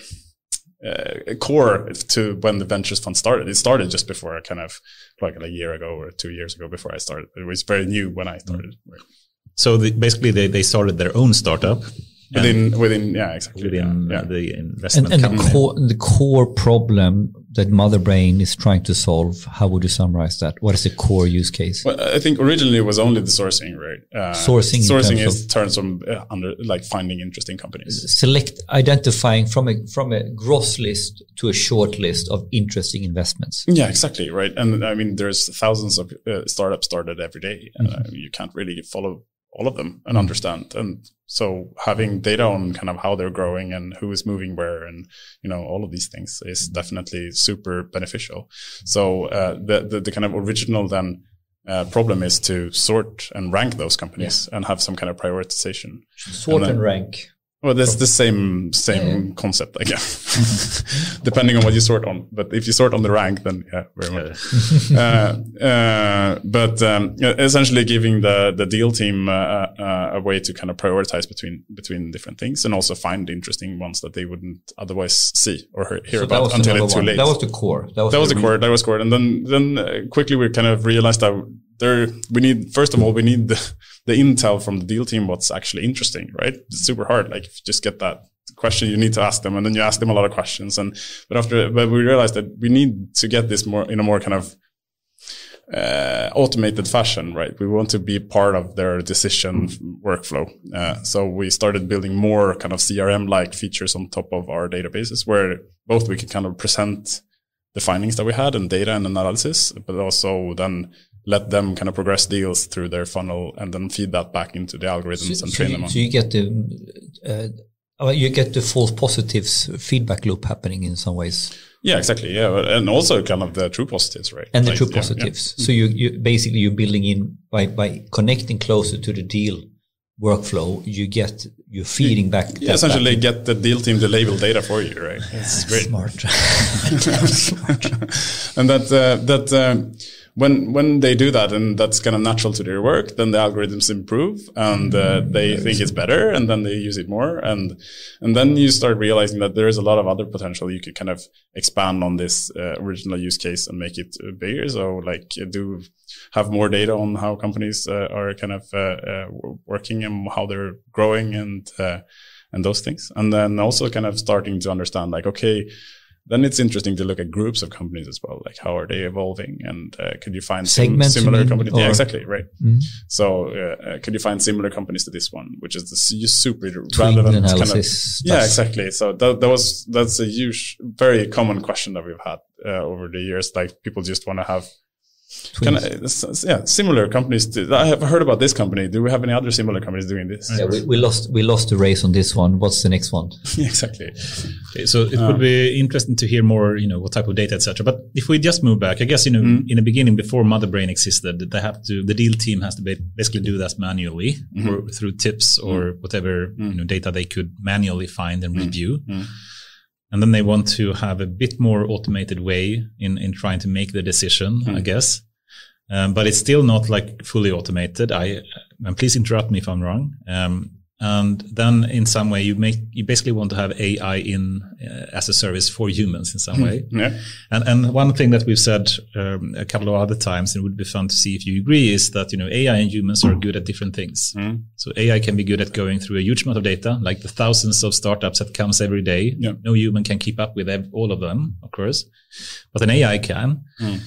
uh, core to when the ventures fund started. It started just before I kind of like a year ago or two years ago before I started. It was very new when I mm-hmm. started. Right? So the, basically, they, they started their own startup Within, within, yeah, exactly. within yeah, yeah. the investment And, and the core the core problem that Mother Brain is trying to solve. How would you summarize that? What is the core use case? Well, I think originally it was only the sourcing, right? Uh, Sourcing in sourcing terms is turns on uh, under like finding interesting companies. Select identifying from a from a gross list to a short list of interesting investments. Yeah, exactly, right. And I mean, there's thousands of uh, startups started every day, and uh, you can't really follow all of them and understand. And so having data on kind of how they're growing and who is moving where and, you know, all of these things is definitely super beneficial. So, uh, the, the, the kind of original then, uh, problem is to sort and rank those companies and have some kind of prioritization. Sort And then- and rank. Well, that's the same same concept, I guess, depending on what you sort on. But if you sort on the rank, then yeah, very much. uh, uh, but um, essentially, giving the the deal team uh, uh, a way to kind of prioritize between between different things, and also find interesting ones that they wouldn't otherwise see or hear, so about until it's too late. That was the core. That was, that was the, the core. That was core. And then then uh, quickly we kind of realized that there we need first of all we need the, the intel from the deal team what's actually interesting right it's super hard like just get that question you need to ask them and then you ask them a lot of questions and but after but we realized that we need to get this more in a more kind of uh, automated fashion, right? We want to be part of their decision workflow. Uh, so we started building more kind of CRM-like features on top of our databases, where both we could kind of present the findings that we had and data and analysis, but also then let them kind of progress deals through their funnel and then feed that back into the algorithms so, and train so them on. So you get the uh, you get the false positives feedback loop happening in some ways. Yeah, exactly. Yeah, and also kind of the true positives, right? And the true positives. Yeah. So you, you basically you're building in by by connecting closer to the deal workflow, you get you're feeding back. Yeah, essentially back. get the deal team to label data for you, right? It's great. Smart. Smart. and that uh, that. Um, when when they do that and that's kind of natural to their work, then the algorithms improve and uh, they think it's better, and then they use it more, and and then you start realizing that there is a lot of other potential. You could kind of expand on this uh, original use case and make it uh, bigger. So like do have more data on how companies uh, are kind of uh, uh, working and how they're growing and and those things, and then also kind of starting to understand like okay then it's interesting to look at groups of companies as well. Like how are they evolving, and uh, could you find Segments, similar companies? Yeah, exactly, right. Mm-hmm. So uh, could you find similar companies to this one, which is the super relevant analysis kind of? Yeah, exactly. So that, that was that's a huge, very common question that we've had uh, over the years. Like people just want to have Kind of, yeah, similar companies. Do, I have heard about this company. Do we have any other similar companies doing this? Yeah, we, we lost we lost the race on this one. What's the next one? exactly. Okay, so it would be interesting to hear more. You know, what type of data, etc. But if we just move back, I guess you know, mm. in the beginning, before Motherbrain existed, they have to the deal team has to basically do that manually mm-hmm. or through tips or mm. whatever mm. you know data they could manually find and mm. review. And then they want to have a bit more automated way in, in trying to make the decision, mm. I guess. Um, but it's still not like fully automated. I, and please interrupt me if I'm wrong. Um, and then in some way you make you basically want to have AI in uh, as a service for humans in some hmm. way. Yeah. And and one thing that we've said um, a couple of other times, and it would be fun to see if you agree, is that you know AI and humans are good at different things. Mm. So AI can be good at going through a huge amount of data, like the thousands of startups that comes every day. Yeah. No human can keep up with all of them, of course, but an AI can. Mm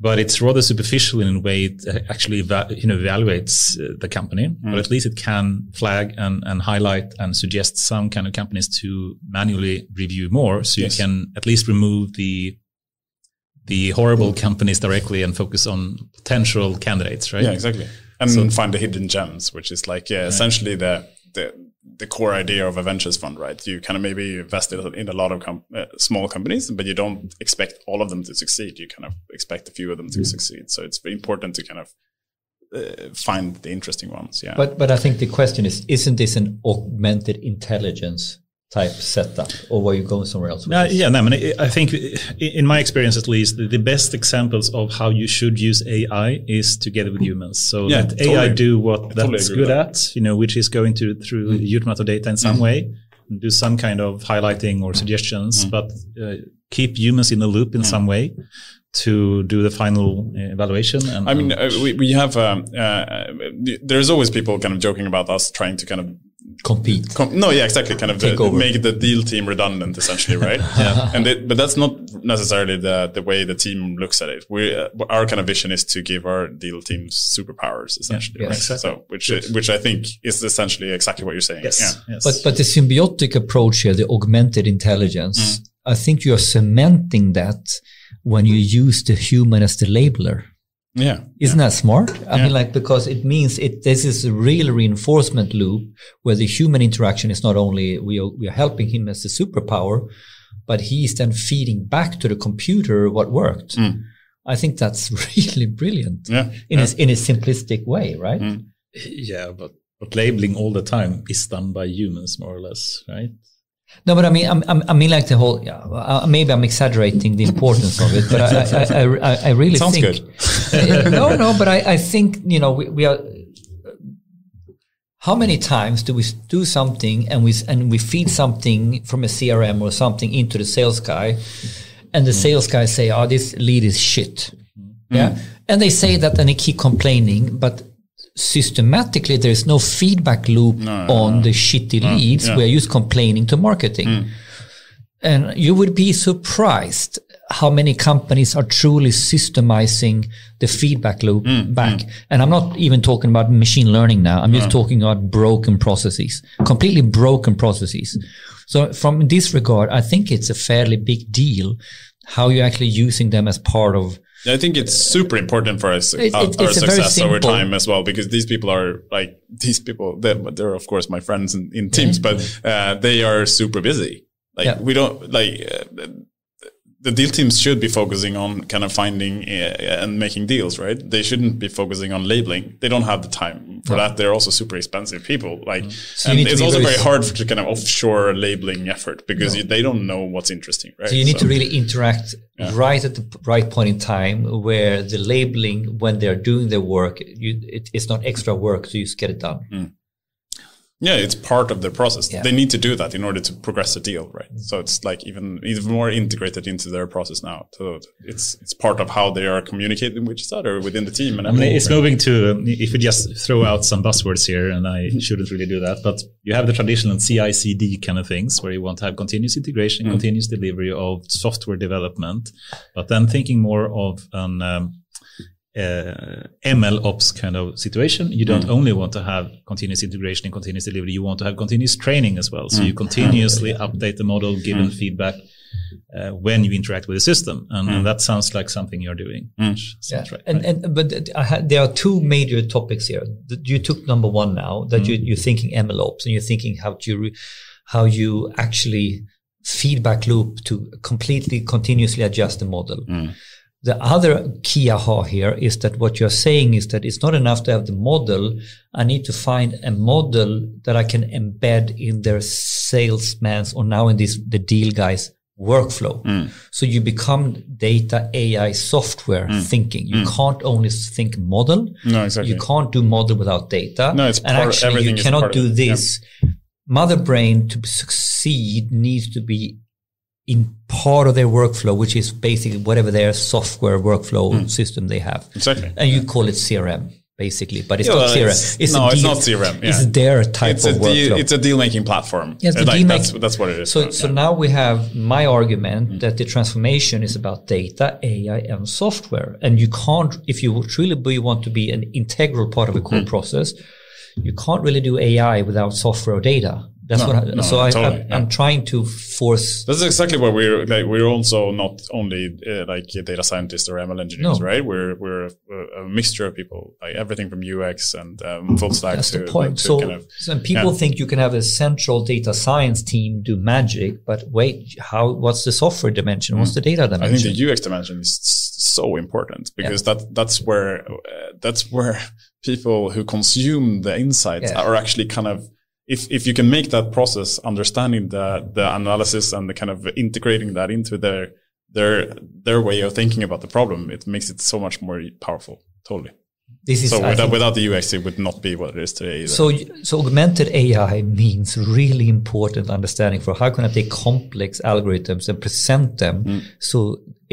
but it's rather superficial in a way it actually you know evaluates uh, the company mm. but at least it can flag and, and highlight and suggest some kind of companies to manually review more so yes. you can at least remove the the horrible companies directly and focus on potential candidates right yeah exactly and so, find the hidden gems which is like yeah right. essentially the the the core idea of a ventures fund, right? You kind of maybe invest in a lot of com- uh, small companies, but you don't expect all of them to succeed. You kind of expect a few of them to mm. succeed. So it's very important to kind of uh, find the interesting ones. Yeah. But but I think the question is, isn't this an augmented intelligence type setup, or were you going somewhere else? Uh, yeah, no, I mean, I think in my experience, at least, the, the, best examples of how you should use AI is together with humans. So yeah, let totally. AI do what totally that's good that. at, you know, which is going to through mm. huge amount of data in some mm. way, do some kind of highlighting or suggestions, mm. but uh, keep humans in the loop in mm. some way to do the final evaluation? And, I mean, uh, we, we have, um, uh, there's always people kind of joking about us trying to kind of compete. Com- no, yeah, exactly. Kind of the, the, make the deal team redundant, essentially, right? yeah. And it, but that's not necessarily the the way the team looks at it. We uh, our kind of vision is to give our deal teams superpowers, essentially, yeah, right? Exactly. So which yes. which I think is essentially exactly what you're saying. Yes. Yeah. yes. But but the symbiotic approach here, the augmented intelligence, mm. I think you are cementing that when you use the human as the labeler. Yeah. Isn't yeah. that smart? I yeah. mean, like, because it means it, this is a real reinforcement loop where the human interaction is not only we are, we are helping him as the superpower, but he's then feeding back to the computer what worked. Mm. I think that's really brilliant. Yeah. In, yeah. A, in a simplistic way, right? Mm. Yeah, but But labeling all the time is done by humans, more or less, right? No, but I mean, I'm, I'm, I mean, like the whole. Uh, maybe I'm exaggerating the importance of it, but I, I, I, I really Sounds think. good. no, no, but I, I think you know we, we are. How many times do we do something and we and we feed something from a CRM or something into the sales guy, and the sales guy say, "Oh, this lead is shit," yeah, and they say that and they keep complaining, but systematically there is no feedback loop on the shitty leads. yeah. We're just complaining to marketing. Mm. And you would be surprised how many companies are truly systemizing the feedback loop mm, mm. back. And I'm not even talking about machine learning now. I'm just talking about broken processes, completely broken processes. So from this regard, I think it's a fairly big deal how you're actually using them as part of I think it's super important for us It- our, our it's success over time as well, because these people are like these people. They're, they're of course my friends in, in teams, but uh, they are super busy. Like Yeah. we don't like uh, the deal teams should be focusing on kind of finding uh, and making deals, right? They shouldn't be focusing on labeling. They don't have the time for that. They're also super expensive people. Like, you and it's also very very hard for to kind of offshore labeling effort because you, they don't know what's interesting, right? So you need to really interact Yeah. right at the right point in time where the labeling, when they're doing their work, you, it, it's not extra work, so you just get it done. Mm. Yeah, it's part of the process. Yeah. They need to do that in order to progress the deal, right? Mm-hmm. So it's like even even more integrated into their process now. So it's it's part of how they are communicating with each other within the team. And I mean, everything, it's right? moving to, if we just throw out some buzzwords here, and I mm-hmm. shouldn't really do that, but you have the traditional CI CD kind of things where you want to have continuous integration, mm-hmm. continuous delivery of software development, but then thinking more of an um, uh, ML ops kind of situation. You don't hmm. only want to have continuous integration and continuous delivery, you want to have continuous training as well. So you hmm. continuously hmm. update the model, given feedback. Uh, when you interact with the system, and, and that sounds like something you're doing. which Yeah. right, And, right? and but I had, there are two major topics here. You took number one now that you, you're thinking ML ops and you're thinking how to re, how you actually feedback loop to completely continuously adjust the model. The other key aha here is that what you're saying is that it's not enough to have the model. I need to find a model that I can embed in their salesman's or now in this the deal guys workflow. Mm. So you become data AI software mm. thinking. You mm. can't only think model. No, exactly. You can't do model without data. No, it's and part- actually everything you cannot do this. Mother brain to succeed needs to be in part of their workflow, which is basically whatever their software workflow Hmm. system they have. Exactly. And you call it CRM basically, but it's Yeah, not well, CRM. it's- no, it's not CRM, It's their type It's of workflow. deal, it's a deal making platform. Yes, the like, that's that's what it is. So, Yeah. so now we have my argument that the transformation is about data, AI, and software. And you can't, if you truly want to be an integral part of a core process, you can't really do AI without software or data. That's No, what. I, no, so I, totally, I, yeah. I'm trying to force. That's exactly what we're like. We're also not only uh, like data scientists or ML engineers, right? We're we're a, a mixture of people, like everything from UX and um, full stack That's to, the point. to So, kind of so people yeah. think you can have a central data science team do magic, but wait, how? What's the software dimension? What's the data Mm. I think the UX dimension is so important because that that's where uh, that's where people who consume the insights Yeah. are actually kind of if if you can make that process understanding the the analysis and the kind of integrating that into their their their way of thinking about the problem, it makes it so much more powerful. Totally. this is So without, without the UX, it would not be what it is today. Either. So, so augmented AI means really important understanding for how can I take complex algorithms and present them Mm. so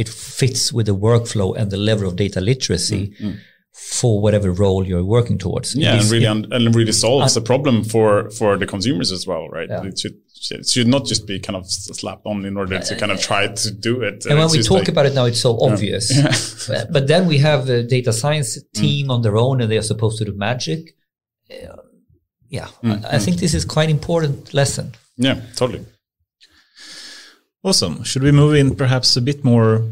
it fits with the workflow and the level of data literacy Mm, for whatever role you're working towards. yeah, and really un- and really solves the problem for for the consumers as well, right? Yeah. It should it should not just be kind of slapped on in order to kind of try to do it. and when we talk like- about it now, it's so obvious. But- But then we have a data science Mm. team on their own, and they're supposed to do magic. Uh, yeah, Mm, I, I think this is quite important lesson. yeah, totally. Awesome. Should we move in perhaps a bit more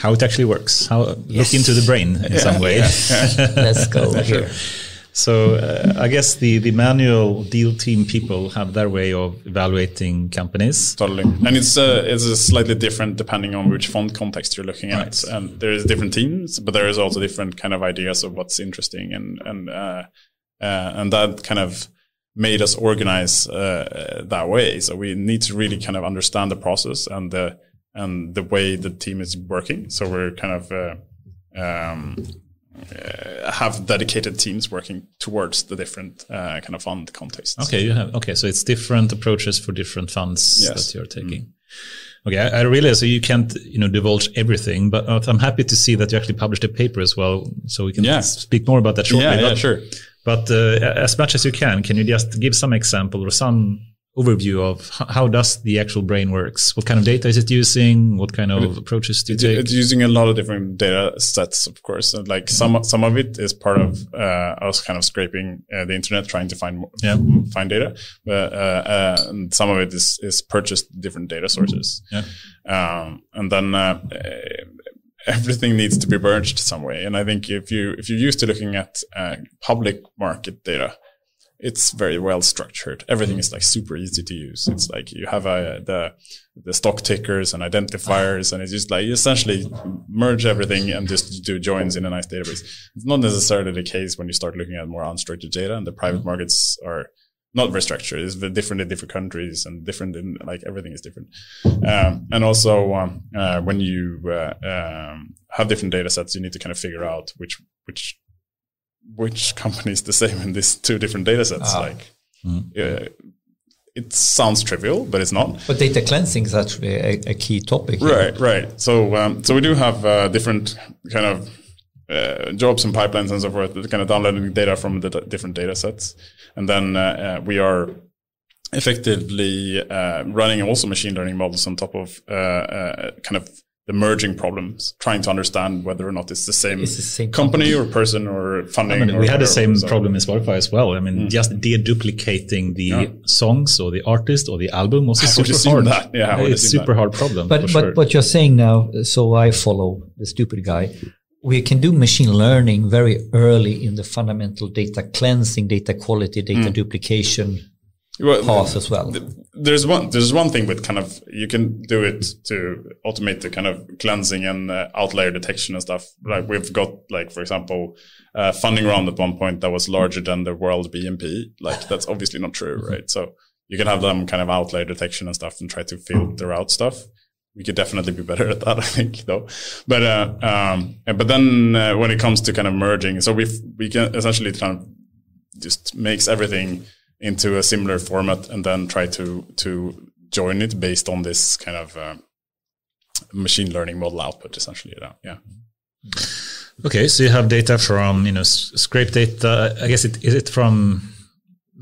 how it actually works? How look into the brain in some way. Let's go here. So uh, I guess the the manual deal team people have their way of evaluating companies. Totally, and it's uh, it's a slightly different depending on which font context you're looking at. Right. And there is different teams, but there is also different kind of ideas of what's interesting, and and uh, uh, and that kind of made us organize uh, that way. So we need to really kind of understand the process and the and the way the team is working. So we're kind of uh, um, uh, have dedicated teams working towards the different uh, kind of fund contexts. Okay, you have okay. So it's different approaches for different funds Yes. that you're taking. Okay, I, I realize so you can't you know divulge everything, but I'm happy to see that you actually published a paper as well, so we can Yeah. speak more about that shortly. Yeah, yeah, but, sure. But uh, as much as you can, can you just give some example or some overview of how does the actual brain works? What kind of data is it using? What kind of approaches do you It's, take? it's using a lot of different data sets, of course. And like some some of it is part of uh, us kind of scraping uh, the internet, trying to find Yeah. find data. But uh, uh, and some of it is is purchased different data sources. Yeah. Um, and then uh, everything needs to be merged some way. And I think if you if you're used to looking at uh, public market data, it's very well structured. Everything is like super easy to use. It's like you have a, the the stock tickers and identifiers, and it's just like you essentially merge everything and just do joins in a nice database. It's not necessarily the case when you start looking at more unstructured data, and the private markets are not very structured. It's different in different countries and different in like everything is different. Um, and also um, uh, when you uh, um, have different data sets, you need to kind of figure out which which which company is the same in these two different data sets. Ah. Like, uh, it sounds trivial, but it's not. But data cleansing is actually a, a key topic. here. Right, right. So, um, so we do have uh, different kind of uh, jobs and pipelines and so forth, kind of downloading data from the different data sets, and then uh, uh, we are effectively uh, running also machine learning models on top of kind of the merging problems, trying to understand whether or not it's the same, It's the same company or person or funding. I mean, or we had the same So- problem in Spotify as well. I mean, just deduplicating the Yeah. songs or the artist or the album was a I super hard. that. Yeah, it's assume super that. hard problem. But but sure. what you're saying now, so I follow the stupid guy. We can do machine learning very early in the fundamental data cleansing, data quality, data Hmm. duplication Well, path as well. there's one there's one thing with kind of you can do it to automate the kind of cleansing and uh, outlier detection and stuff. Like we've got like for example uh, funding round at one point that was larger than the world bnp like that's obviously not true right? So you can have them kind of outlier detection and stuff and try to filter out stuff. We could definitely be better at that, I think, though. But uh, um, but then uh, when it comes to kind of merging, so we we can essentially kind of just makes everything into a similar format and then try to to join it based on this kind of uh, machine learning model output, essentially. Yeah, yeah. Okay, so you have data from you know s- scrape data. I guess it is it from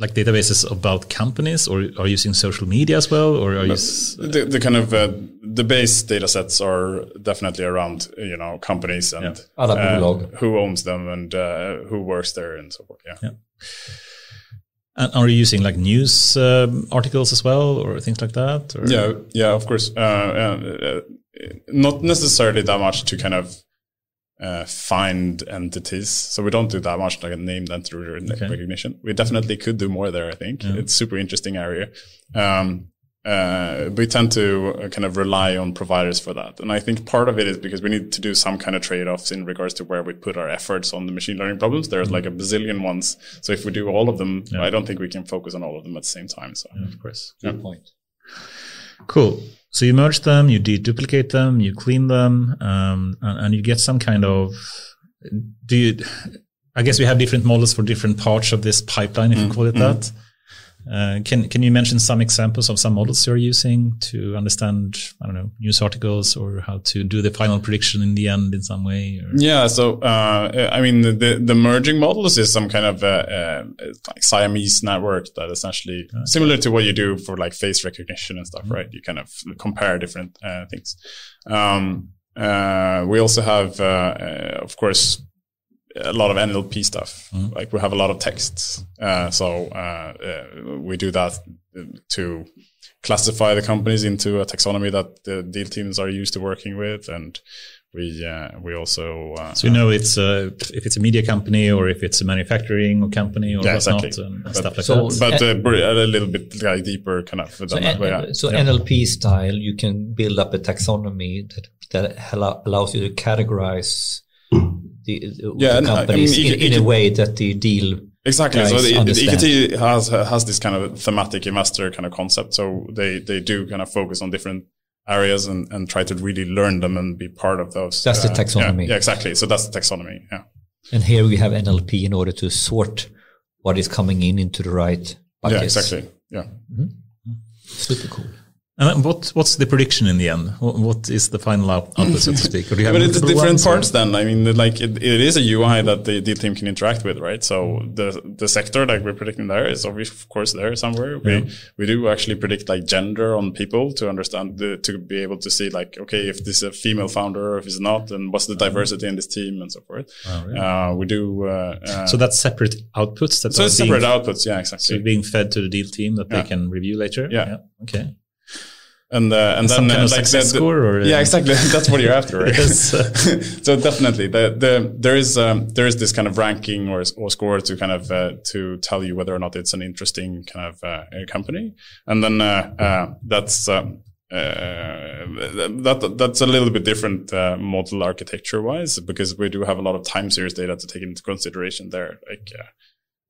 like databases about companies, or are you using social media as well, or are you? s- The, the kind of uh, the base data sets are definitely around you know companies and Alla uh, who owns them and uh, who works there and so forth. Yeah. Yeah. And are you using like news um, articles as well, or things like that? Or? Yeah, yeah, of course. Uh, uh, uh, not necessarily that much to kind of uh, find entities. So we don't do that much like named entity Okay. recognition. We definitely could do more there. I think it's super interesting area. Um, uh, we tend to uh, kind of rely on providers for that, and I think part of it is because we need to do some kind of trade-offs in regards to where we put our efforts on the machine learning problems. There's like a bazillion ones, so if we do all of them, I don't think we can focus on all of them at the same time. So. of course. Good point. Cool. So you merge them, you deduplicate them, you clean them, um, and, and you get some kind of. Do you? I guess we have different models for different parts of this pipeline, if you call it that. Uh, can Can you mention some examples of some models you're using to understand, I don't know, news articles or how to do the final prediction in the end in some way? Or? Yeah, so uh, I mean, the the merging models is some kind of uh, like Siamese network that essentially similar to what you do for like face recognition and stuff, right? You kind of compare different uh, things. Um, uh, we also have, uh, uh, of course, a lot of NLP stuff. Like we have a lot of texts, uh, so uh, uh, we do that to classify the companies into a taxonomy that the deal teams are used to working with, and we uh, we also uh, So you know it's uh, if it's a media company or if it's a manufacturing company or Yeah, whatnot exactly. and But- stuff like so- that. but uh, a little bit like deeper kind of So, that. N- but yeah. so Yeah. NLP style, you can build up a taxonomy that, that allows you to categorize the, the Yeah, and I- I companies mean, in, in a way that the deal Exactly. So the, the. EQT has has this kind of thematic investor kind of concept. So they they do kind of focus on different areas and, and try to really learn them and be part of those. That's the uh, taxonomy. Yeah, yeah, exactly. So that's the taxonomy. Yeah. And here we have NLP in order to sort what is coming in into the right buckets Yeah, exactly. Yeah. Super cool. And what what's the prediction in the end? What, is the final output, so to speak? Or do you have But it's different ones, or- parts then. I mean, like it, it is a UI that the, the team can interact with, right? So the the sector like we're predicting there is obviously of course there somewhere. We we do actually predict like gender on people to understand the, to be able to see like okay if this is a female founder or if it's not, and what's the diversity in this team and so forth. uh, we do. Uh, uh, So that's separate outputs that so it's separate outputs, yeah, exactly. so being fed to the deal team that Yeah. they can review later. Yeah. Okay. And uh, and Some then uh, like the, the- score, or, uh, yeah, exactly. That's what you're after, right? Yes. so definitely, the, the there is um, there is this kind of ranking or or score to kind of uh, to tell you whether or not it's an interesting kind of uh, uh, company, and then uh, uh, that's. Um, uh, that that's a little bit different uh, model architecture wise because we do have a lot of time series data to take into consideration there, like uh,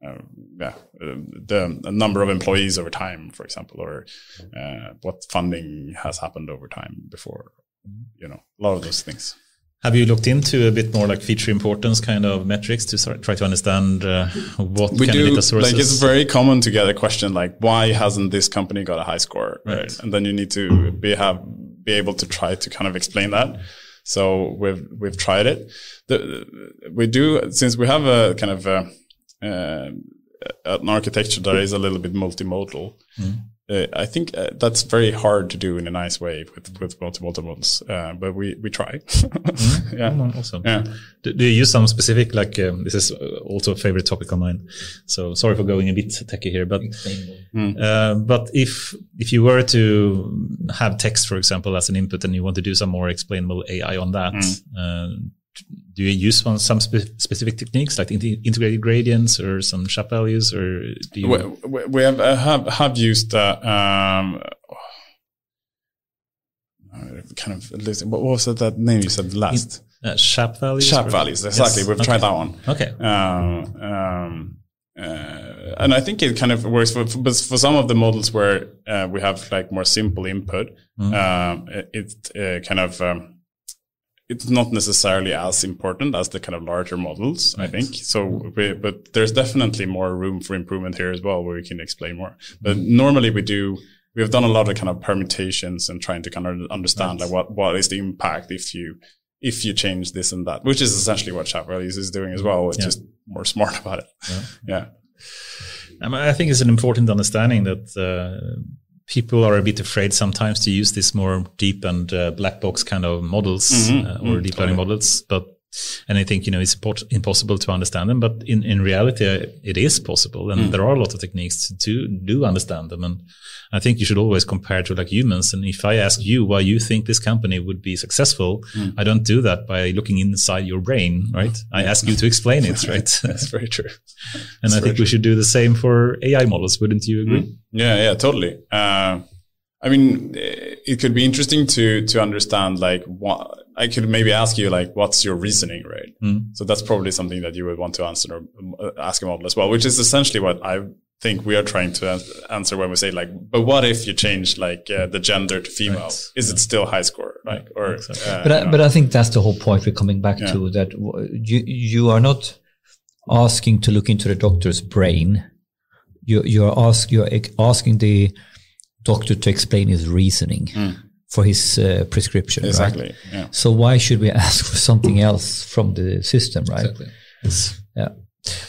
uh, yeah, uh, the number of employees over time, for example, or uh, what funding has happened over time before. You know, a lot of those things. Have you looked into a bit more like feature importance kind of metrics to sort try to understand uh, what We kind do of data sources? like it's very common to get a question like, "Why hasn't this company got a high score?" Right. And then you need to be have be able to try to kind of explain that. So we've we've tried it. The, we do since we have a kind of a, uh, an architecture that is a little bit multimodal. Uh, I think uh, that's very hard to do in a nice way with with multimodal models, uh, but we we try. yeah. Oh, awesome. Yeah. Do, do you use some specific like um, this is also a favorite topic of mine. So sorry for going a bit techy here, but uh, but if if you were to have text, for example, as an input, and you want to do some more explainable AI on that, uh, do you use some spe- specific techniques like in- integrated gradients or some SHAP values, or do you? we, we- have uh, have have used uh, um, uh, kind of what was that, that name you said last? Uh, SHAP values. SHAP values, exactly. Yes. We've okay. tried that one. Okay. Um, um, uh, and I think it kind of works for, for, for some of the models where uh, we have like more simple input. Um, it, it uh, kind of um, it's not necessarily as important as the kind of larger models. I think so. We, but there's definitely more room for improvement here as well, where we can explain more. But normally we do. We have done a lot of kind of permutations and trying to kind of understand like what what is the impact if you if you change this and that, which is essentially what Values is doing as well. It's Yeah. just more smart about it. Yeah. I, mean, I think it's an important understanding that uh, people are a bit afraid sometimes to use this more deep and uh, black box kind of models Mhm. uh, or Mm, deep learning models. But and I think you know it's impossible to understand them. But in in reality, uh, it is possible, and there are a lot of techniques to, to do understand them. And I think you should always compare to like humans. And if I ask you why you think this company would be successful, I don't do that by looking inside your brain, right? I ask you to explain it, right? That's very true. And I think we should do the same for AI models. Wouldn't you agree? Yeah, yeah, totally. Uh, I mean, it could be interesting to to understand like what I could maybe ask you like, what's your reasoning, right? Mm. So that's probably something that you would want to answer uh, ask a model as well, which is essentially what I think we are trying to answer when we say like, but what if you change like uh, the gender to female? Right. Is it still high score, like or? exactly. uh, But I, you know? but I think that's the whole point we're coming back Yeah. to that w- you you are not asking to look into the doctor's brain. You you're ask you're asking the doctor to explain his reasoning for his uh, prescription. right? Exactly. Yeah. So why should we ask for something else from the system, right? Exactly. Yeah.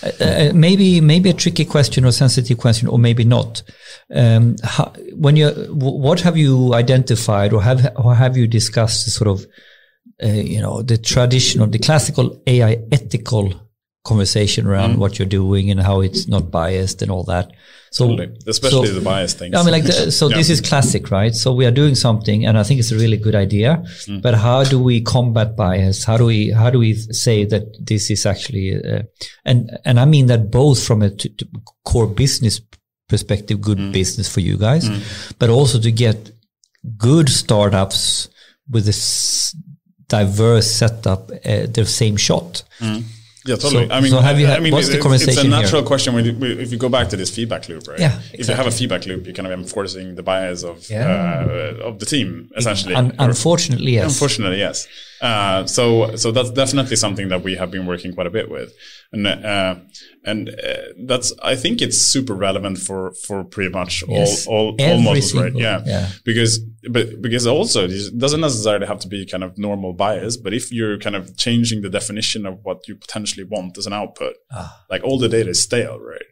Uh, uh, maybe maybe a tricky question or sensitive question, or maybe not. Um, how, when you, what have you identified, or have or have you discussed the sort of, uh, you know, the traditional, the classical AI ethical conversation around what you're doing and how it's not biased and all that. So, Totally. Especially so- the bias things. I mean, like, the, so Yeah. this is classic, right? So we are doing something, and I think it's a really good idea. Mm. But how do we combat bias? How do we how do we say that this is actually, uh, and and I mean that both from a t- t- core business perspective, good Mm. business for you guys, but also to get good startups with this diverse setup, uh, the same shot. Yeah, totally. So- I mean, so have you I mean, what's the it's, conversation It's a here? natural question when you, if you go back to this feedback loop, right? Yeah, If you have a feedback loop, you're kind of enforcing the bias of Yeah. uh, of the team, essentially. Un- Or- unfortunately, yes. Unfortunately, yes. Uh, so, so that's definitely something that we have been working quite a bit with, and uh, and uh, that's I think it's super relevant for for pretty much Yes. all all, all Every models, right? Yeah. yeah. because but because also it doesn't necessarily have to be kind of normal bias, but if you're kind of changing the definition of what you potentially want as an output, Ah. like all the data is stale, right?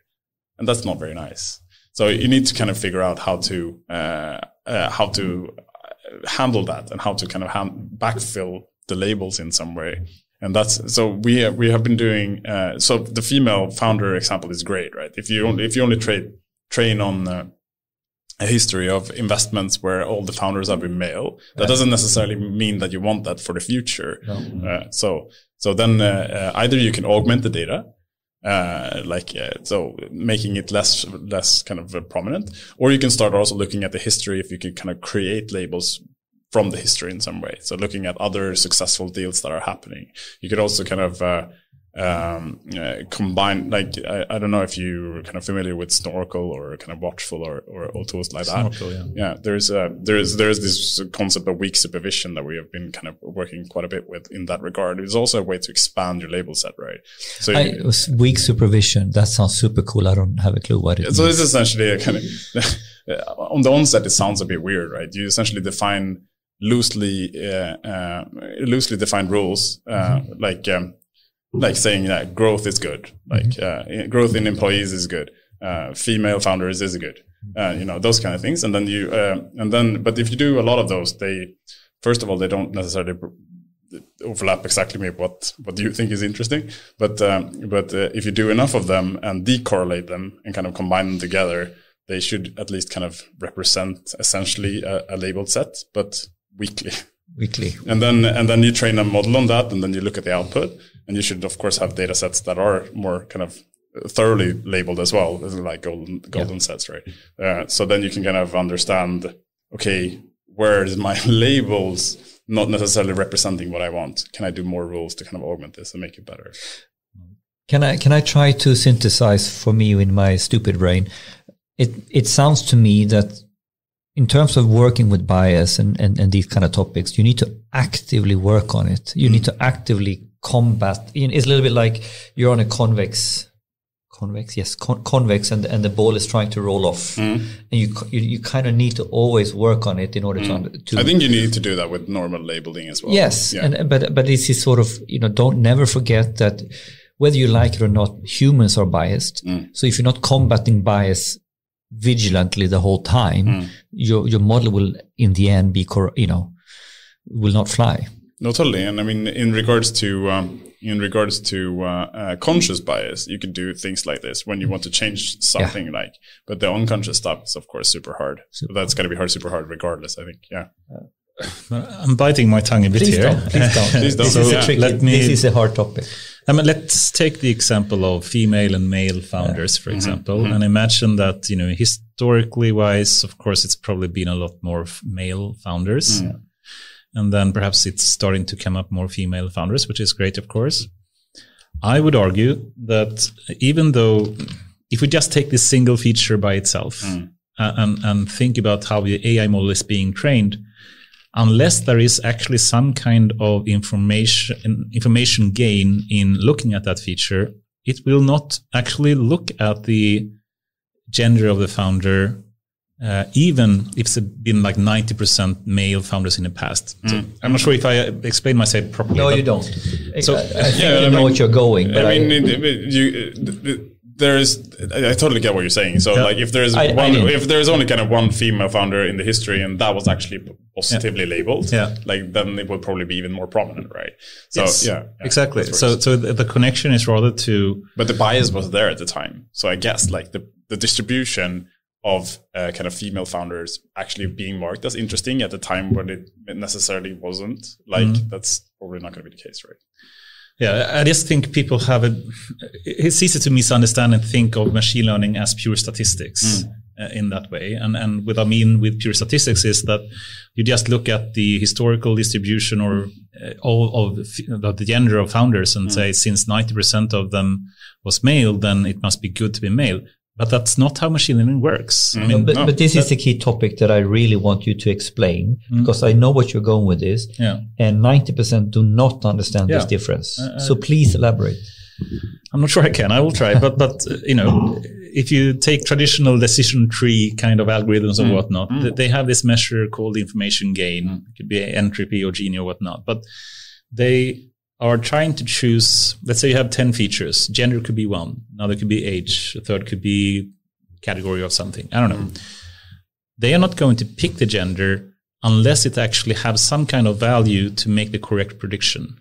And that's not very nice. So you need to kind of figure out how to uh, uh, how to uh, handle that and how to kind of hand, backfill the labels in some way. And that's so we we have been doing. Uh, so the female founder example is great, right? If you only if you only trade train on uh, a history of investments where all the founders have been male, that doesn't necessarily mean that you want that for the future. Uh, so so then uh, uh, either you can augment the data, uh, like uh, so making it less less kind of uh, prominent, or you can start also looking at the history if you can kind of create labels from the history in some way. So looking at other successful deals that are happening, you could also kind of uh, um, uh, combine. Like I, I don't know if you're kind of familiar with Snorkel or kind of Watchful or or, or tools like that. Snorkel, yeah. Yeah, there's a there's there's this concept of weak supervision that we have been kind of working quite a bit with in that regard. It's also a way to expand your label set, right? So I, it weak supervision. That sounds super cool. I don't have a clue what it so means. this is essentially a kind of on the onset. It sounds a bit weird, right? You essentially define loosely uh, uh, loosely defined rules, uh, like um, like saying that growth is good, like uh, growth in employees is good, uh, female founders is good, uh, you know those kind of things. And then you uh, and then, but if you do a lot of those, they first of all they don't necessarily overlap exactly with what what you think is interesting. But um, but uh, if you do enough of them and decorrelate them and kind of combine them together, they should at least kind of represent essentially a, a labeled set, but weakly. weekly. And then and then you train a model on that, and then you look at the output, and you should of course have data sets that are more kind of thoroughly labeled as well, like golden golden sets, right? Uh, so then you can kind of understand, okay, where is my labels not necessarily representing what I want? Can I do more rules to kind of augment this and make it better? Can I can I try to synthesize for me in my stupid brain? It it sounds to me that in terms of working with bias and, and, and these kind of topics, you need to actively work on it. You mm. need to actively combat. It's a little bit like you're on a convex, convex, yes, con- convex, and and the ball is trying to roll off, mm. and you you, you kind of need to always work on it in order to mm. to I think you need to do that with normal labeling as well. Yes, Yeah. and but but this is sort of you know don't never forget that whether you like it or not, humans are biased. Mm. So if you're not combating bias vigilantly the whole time, Mm. your your model will in the end be cor- you know will not fly. No, totally. And I mean, in regards to um, in regards to uh, uh, conscious bias, you can do things like this when you want to change something. Like, but the unconscious stuff is of course super hard. So that's going to be hard, super hard, regardless. I think. Yeah. I'm biting my tongue a bit Please here. don't, please don't. Please don't. This is Yeah. a tricky. Let me- this is a hard topic. I mean, let's take the example of female and male founders, for mm-hmm. example, mm-hmm. and imagine that, you know, historically wise, of course, it's probably been a lot more male founders. Mm-hmm. And then perhaps it's starting to come up more female founders, which is great, of course. I would argue that even though if we just take this single feature by itself uh, and, and think about how the AI model is being trained, unless there is actually some kind of information information gain in looking at that feature, it will not actually look at the gender of the founder, uh, even if it's been like 90% male founders in the past. So I'm not sure if I explained myself properly. No, you don't. So- I, I think Yeah, you I know mean- what you're going. But I mean, it- it- you, th- th- there is. I I totally get what you're saying. So, Yeah. like, if there is I- I one, didn't. if there is only kind of one female founder in the history, and that was actually positively labeled, Yeah. like then it would probably be even more prominent, right? So, Yes, yeah, yeah, exactly. So, so the, the connection is rather to but the bias was there at the time. So I guess like the, the distribution of uh, kind of female founders actually being marked as interesting at the time when it necessarily wasn't. Like Mm-hmm. that's probably not going to be the case, right? Yeah, I just think people have a. It's easy to misunderstand and think of machine learning as pure statistics. uh, in that way. And and what I mean with pure statistics is that you just look at the historical distribution or uh, all of the, the gender of founders and mm. say since 90% of them was male, then it must be good to be male. But that's not how machine learning works. Mm. I mean, but, no, but this that, is the key topic that I really want you to explain mm. because I know what you're going with this. Yeah. And 90% do not understand yeah. this difference. Uh, uh, so please elaborate. I'm not sure I can. I will try. but, but, uh, you know, if you take traditional decision tree kind of algorithms and mm. whatnot, mm. they have this measure called information gain. It could be entropy or Gini or whatnot. But they are trying to choose, let's say you have 10 features. Gender could be one. Another could be age. A third could be category of something. I don't know. Mm. They are not going to pick the gender unless it actually has some kind of value to make the correct prediction.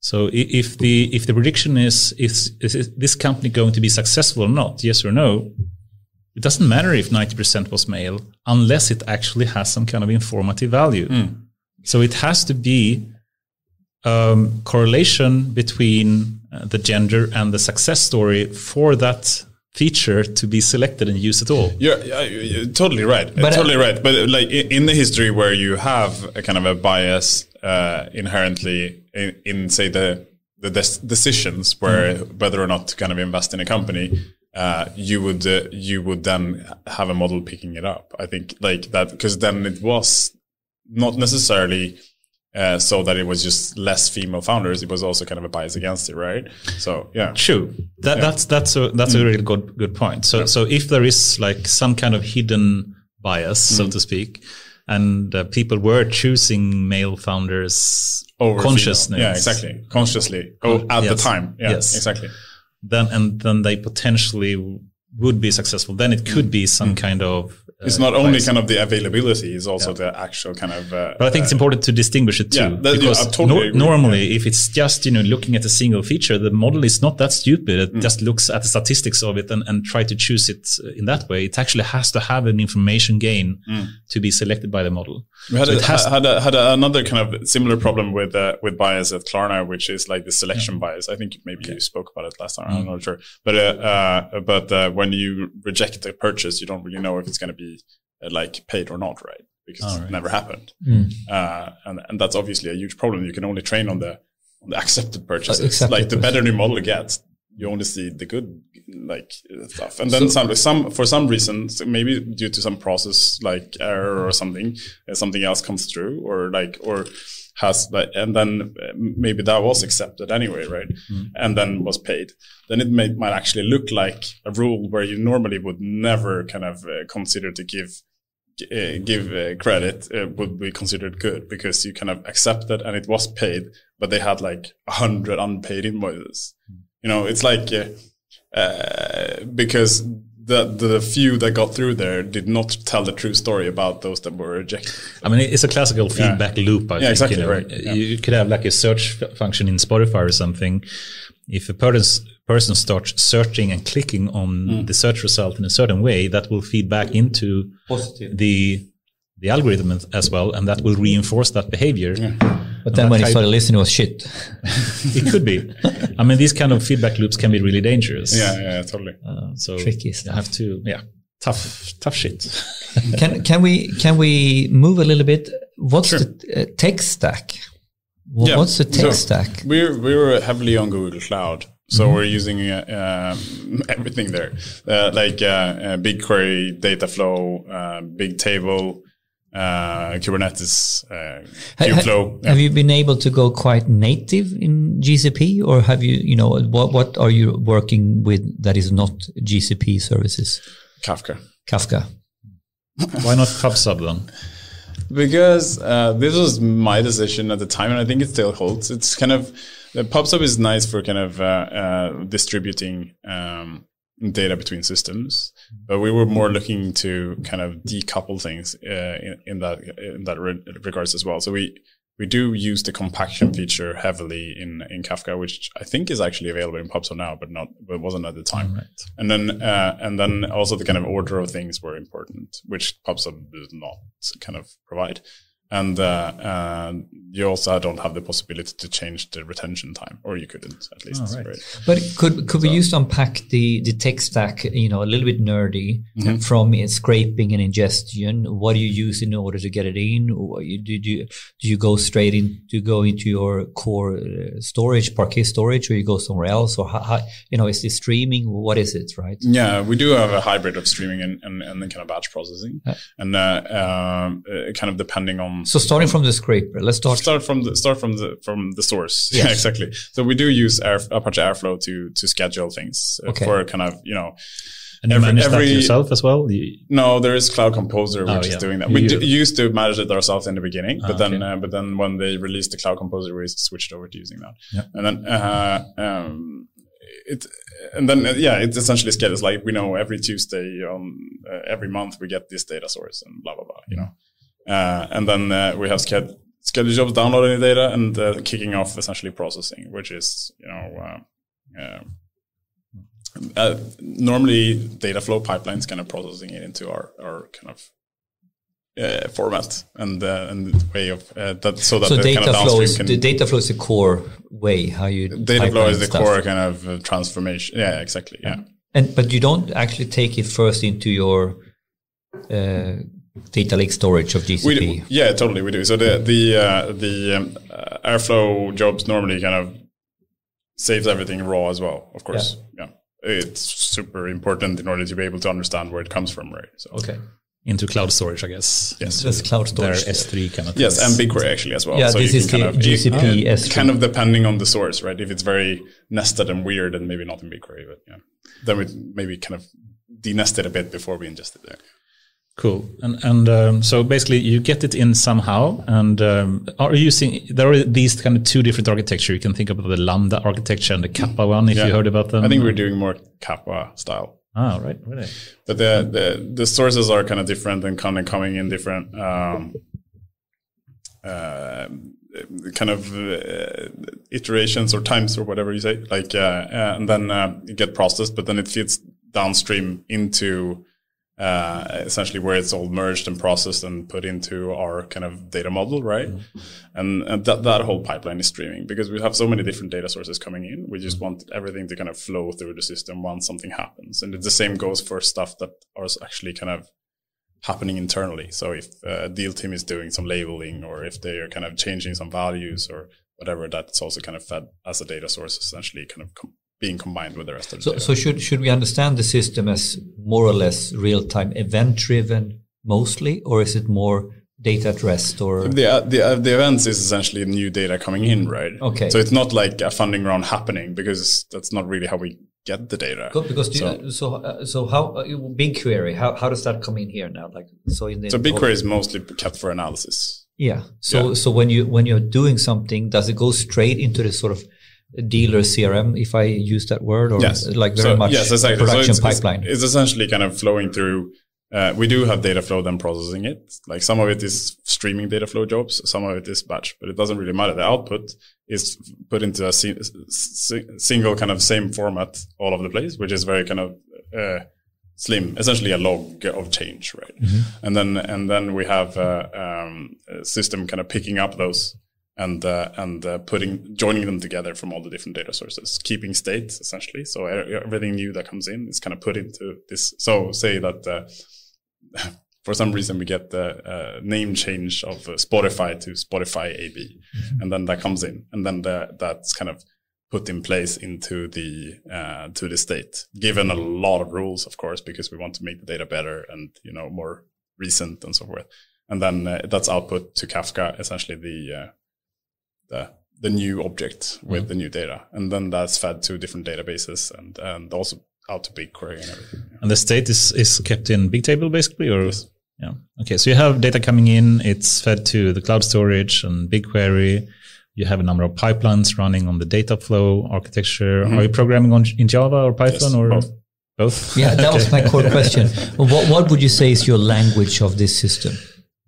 So if the if the prediction is is, is this company going to be successful or not, yes or no, it doesn't matter if 90% was male unless it actually has some kind of informative value. Mm. So it has to be um, correlation between uh, the gender and the success story for that feature to be selected and used at all. You're, you're totally right. But, uh, totally uh, right. But like in the history where you have a kind of a bias uh, inherently in, in, say the the des- decisions where mm. whether or not to kind of invest in a company, uh, you would uh, you would then have a model picking it up. I think like that because then it was not necessarily uh, so that it was just less female founders. It was also kind of a bias against it, right? So yeah, true. That, yeah. That's that's a that's mm. a really good good point. So yeah. so if there is like some kind of hidden bias, mm. so to speak, and uh, people were choosing male founders over consciousness, yeah, exactly, consciously oh, at yes. the time, yeah, yes, exactly. Then and then they potentially would be successful. Then it could mm. be some mm. kind of it's not only kind of the availability; it's also yeah. the actual kind of. Uh, but I think it's uh, important to distinguish it too, yeah, that, because yeah, totally no, normally, if it's just you know looking at a single feature, the model is not that stupid. It mm. just looks at the statistics of it and, and try to choose it in that way. It actually has to have an information gain mm. to be selected by the model. We had, so a, had, a, had a, another kind of similar problem with uh, with bias at Klarna, which is like the selection bias. I think maybe okay. you spoke about it last time. I'm mm. not sure, but uh, uh, but uh, when you reject a purchase, you don't really know if it's going to be uh, like paid or not, right? Because right. it never happened, mm. uh, and and that's obviously a huge problem. You can only train on the on the accepted purchases. Accepted like the better the model gets, you only see the good like stuff, and then so, some some for some reason, maybe due to some process like error or something, uh, something else comes through, or like or has like, and then uh, maybe that was accepted anyway, right? Mm. And then was paid. Then it may, might actually look like a rule where you normally would never kind of uh, consider to give uh, give uh, credit uh, would be considered good because you kind of accepted and it was paid, but they had like a hundred unpaid invoices. Mm. You know, it's like uh, because the the few that got through there did not tell the true story about those that were rejected. I mean, it's a classical feedback yeah. loop. I yeah, think, exactly you know? right. Yeah. You could have like a search function in Spotify or something. If a person person starts searching and clicking on mm. the search result in a certain way, that will feed back into Positive. the the algorithm as well, and that will reinforce that behavior. Yeah. But then when he started listening, it was shit. it could be. I mean, these kind of feedback loops can be really dangerous. Yeah, yeah, totally. Uh, so tricky stuff. You have to, yeah, tough, tough shit. can can we can we move a little bit? What's sure. the uh, tech stack? yeah. What's the tech so stack? We're we're heavily on Google Cloud. So mm-hmm. we're using uh, um, everything there, uh, like uh, uh BigQuery, Dataflow, uh, Bigtable, uh, Kubernetes, uh, Kubeflow. Have, yeah. have you been able to go quite native in GCP, or have you, you know, what what are you working with that is not GCP services? Kafka. Kafka. Why not PubSub then? Because uh, this was my decision at the time, and I think it still holds. It's kind of PubSub is nice for kind of uh, uh, distributing um, data between systems, but we were more looking to kind of decouple things uh, in, in, that in that re- regards as well. So we we do use the compaction feature heavily in in Kafka, which I think is actually available in PubSub now, but not but wasn't at the time. Right. And then uh, and then also the kind of order of things were important, which PubSub does not kind of provide. And uh, uh, you also don't have the possibility to change the retention time, or you couldn't at least. Oh, right. right? But could could we just unpack the the tech stack? You know, a little bit nerdy Mm-hmm. from uh, scraping and ingestion. What do you use in order to get it in? Or you, do, do you do you go straight in to go into your core uh, storage, Parquet storage, or you go somewhere else? Or how, how, you know, is this streaming? What is it? Right? Yeah, we do have a hybrid of streaming and, and, and then kind of batch processing, Yeah. and uh, um, uh, kind of depending on. So starting from the scraper, let's start. start from the start from the from the source. Yeah, exactly. So we do use Air, Apache Airflow to to schedule things uh, Okay. for kind of you know. And you manage every- that yourself as well? You- No, there is Cloud Composer which Oh, is doing that. You We use- d- used to manage it ourselves in the beginning, but Ah, then okay. uh, but then when they released the Cloud Composer, we switched over to using that. Yeah. And then uh, um, it and then uh, yeah, it essentially schedules like we know every Tuesday um, uh, every month we get this data source and blah blah blah. You know, and then uh, we have sched- schedule jobs downloading the data and uh, kicking off essentially processing, which is you know. Uh, uh, uh, normally data flow pipelines kind of processing it into our, our kind of uh, format and uh, and way of uh, that so that So the data kind of flow is can the data flow is the core way how you data flow is the stuff. core kind of uh, transformation yeah exactly yeah And but you don't actually take it first into your uh, data lake storage of GCP. we do, yeah totally we do so the the uh, the um, uh, airflow jobs normally kind of saves everything raw as well of course yeah. it's super important in order to be able to understand where it comes from right so Okay. into cloud storage, I guess. Yes. That's cloud Their storage. S3 kind of Yes, things. and BigQuery actually as well. Yeah, so this is the kind of, GCP uh, S3. kind of depending on the source, right? If it's very nested and weird, then maybe not in BigQuery, but yeah, then we maybe kind of denest it a bit before we ingest it there. Cool. And and um, so basically, you get it in somehow, and um, are you using there are these kind of two different architecture. You can think about the Lambda architecture and the Kappa one. If Yeah. you heard about them, I think we're doing more Kappa style. Ah, right, right. But the, the the sources are kind of different and kind of coming in different um, uh, kind of uh, iterations or times or whatever you say. Like, uh, uh, and then uh, it get processed, but then it feeds downstream into uh, essentially where it's all merged and processed and put into our kind of data model, right? Mm-hmm. And, and that, that whole pipeline is streaming because we have so many different data sources coming in. We just mm-hmm. want everything to kind of flow through the system once something happens. And the same goes for stuff that are actually kind of happening internally. So if a deal team is doing some labeling or if they are kind of changing some values or whatever, that's also kind of fed as a data source, essentially kind of com- being combined with the rest of the So, data. so should should we understand the system as more or less real time event driven mostly, or is it more data at rest? Or The, uh, the, uh, the events is essentially new data coming in, right? Okay. So it's not like a funding round happening because that's not really how we get the data. Good, because So- you, so uh, so how uh, BigQuery how how does that come in here now? Like so in the So BigQuery is mostly kept for analysis. Yeah. So Yeah. so when you when you're doing something, does it go straight into the sort of dealer CRM, if I use that word, or Yes. like very So, much yes, exactly. So production it's, it's- pipeline? It's, essentially kind of flowing through. Uh, we do have data flow then processing it. Like some of it is streaming data flow jobs, some of it is batch, but it doesn't really matter. The output is put into a si- si- single kind of same format all over the place, which is very kind of uh, slim, essentially a log of change, right? And then and then we have uh, um, a system kind of picking up those and uh, and uh, putting joining them together from all the different data sources, keeping state essentially. So everything new that comes in is kind of put into this. So say that uh, for some reason we get the uh, name change of uh, Spotify to Spotify AB, and then that comes in, and then the, that's kind of put in place into the uh, to the state, given a lot of rules, of course, because we want to make the data better and you know more recent and so forth. And then uh, that's output to Kafka, essentially the uh, the the new object with mm-hmm. the new data, and then that's fed to different databases and and also out to BigQuery and everything. And the state is, is kept in Bigtable basically, or yeah. Okay, so you have data coming in. It's fed to the cloud storage and BigQuery. You have a number of pipelines running on the data flow architecture. Are mm-hmm. you programming on in Java or Python Yes, or both. both? yeah, that was my core question. What what would you say is your language of this system?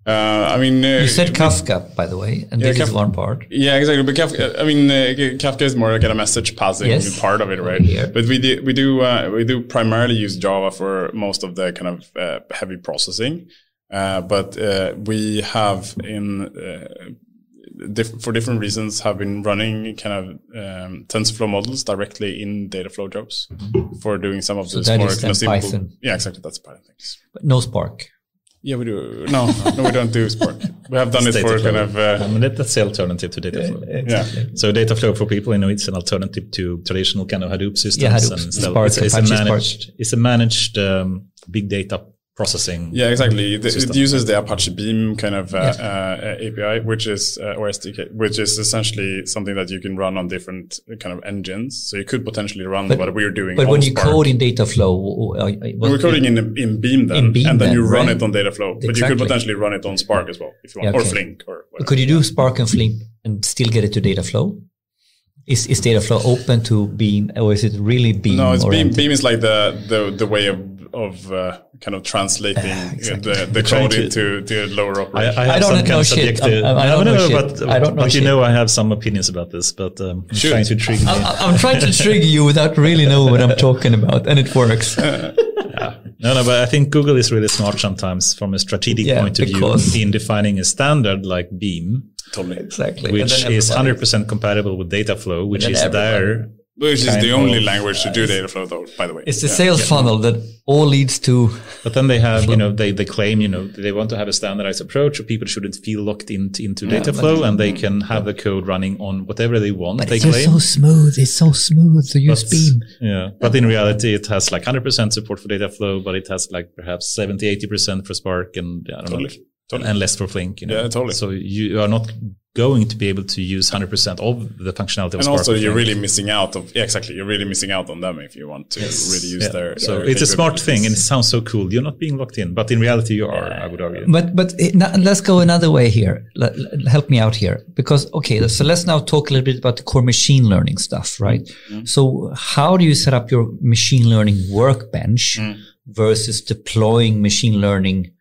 Uh, I mean, uh, You said Kafka, by the way, and Yeah, this is one part. Yeah, exactly. But Kafka, I mean, uh, Kafka is more like a message passing Yes. part of it, right? Here. But we do, we do, uh, we do primarily use Java for most of the kind of uh, heavy processing. Uh, but uh, we have in uh, diff- for different reasons have been running kind of um, TensorFlow models directly in Dataflow jobs for doing some of So the that more kind of simple. Python. Yeah, exactly. That's Python things. But no Spark. Yeah, we do. No, no, we don't do Spark. We have done it for Dataflow. kind of. I Uh, mean, that- that's the alternative to data flow. yeah. So data flow for people, you know, it's an alternative to traditional kind of Hadoop systems. Yeah, Hadoop, and. Spark, it's, it's a Apache Spark. managed, it's a managed um, big data processing. Yeah, exactly. It, it uses the Apache Beam kind of uh, uh, API, which is uh, or SDK, which is essentially something that you can run on different kind of engines. So you could potentially run But- what we're doing. But when you Spark. code in Dataflow, uh, uh, what- we're coding in in Beam then, In Beam and then, then, you run right? it on Dataflow. But you could potentially run it on Spark as well if you want, Yeah, or. Flink or whatever. could you do Spark and Flink and still get it to Dataflow? Is is Dataflow open to Beam, or is it really Beam? No, it's Beam. Beam is like the the the way of of uh, kind of translating exactly. the, the code into to lower I, operation. I have I don't some know kind of shit. subjective. I- I don't no, know shit. But, I don't know but you know, I have some opinions about this. But um, I'm Shoot. trying to trigger. I'm, I'm trying to trigger you without really know what I'm talking about, and it works. No, no, but I think Google is really smart sometimes from a strategic Yeah, point of because- view in defining a standard like Beam, totally. Exactly. which is 100% compatible with Dataflow, which then is there. Which is the only of- language to do Dataflow, though. By the way, It's the Yeah. sales funnel that all leads to. But then they have, you know, they, they claim, you know, they want to have a standardized approach, or people shouldn't feel locked into, into Dataflow, and they mm-hmm. can have the code running on whatever they want. But they it's claim. so smooth. It's so smooth to use But- Beam. Yeah, but in reality, it has like 100% support for Dataflow, but it has like perhaps 70, 80% for Spark, and I don't know, Totally. Totally. and less for Flink. You know? Yeah, totally. So you are not going to be able to use 100% of the functionality of and Spark. also you're really missing out of yeah, exactly. You're really missing out on them if you want to really use Yeah. their. So their it's a smart thing, and it sounds so cool. You're not being locked in, but in reality, you are. I would argue. But but it, now, let's go another way here. Let, let- help me out here because okay. So let's now talk a little bit about the core machine learning stuff, right? Mm-hmm. So how do you set up your machine learning workbench Mm. versus deploying machine learning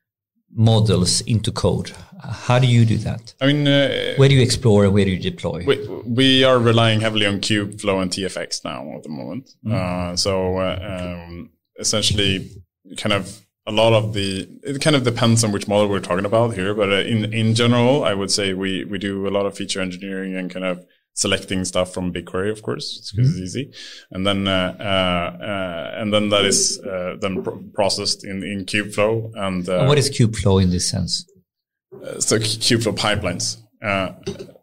models into code? How do you do that? I mean, uh, Where do you explore and where do you deploy? we, we are relying heavily on Kubeflow and TFX now at the moment. Uh, so uh, um, essentially, kind of a lot of the it kind of depends on which model we're talking about here, but uh, in in general, I would say we we do a lot of feature engineering and kind of selecting stuff from BigQuery, of course, because it's easy, and then uh, uh, uh, and then that is uh, then pr- processed in in Kubeflow and uh, And what is Kubeflow in this sense? so Kubeflow pipelines.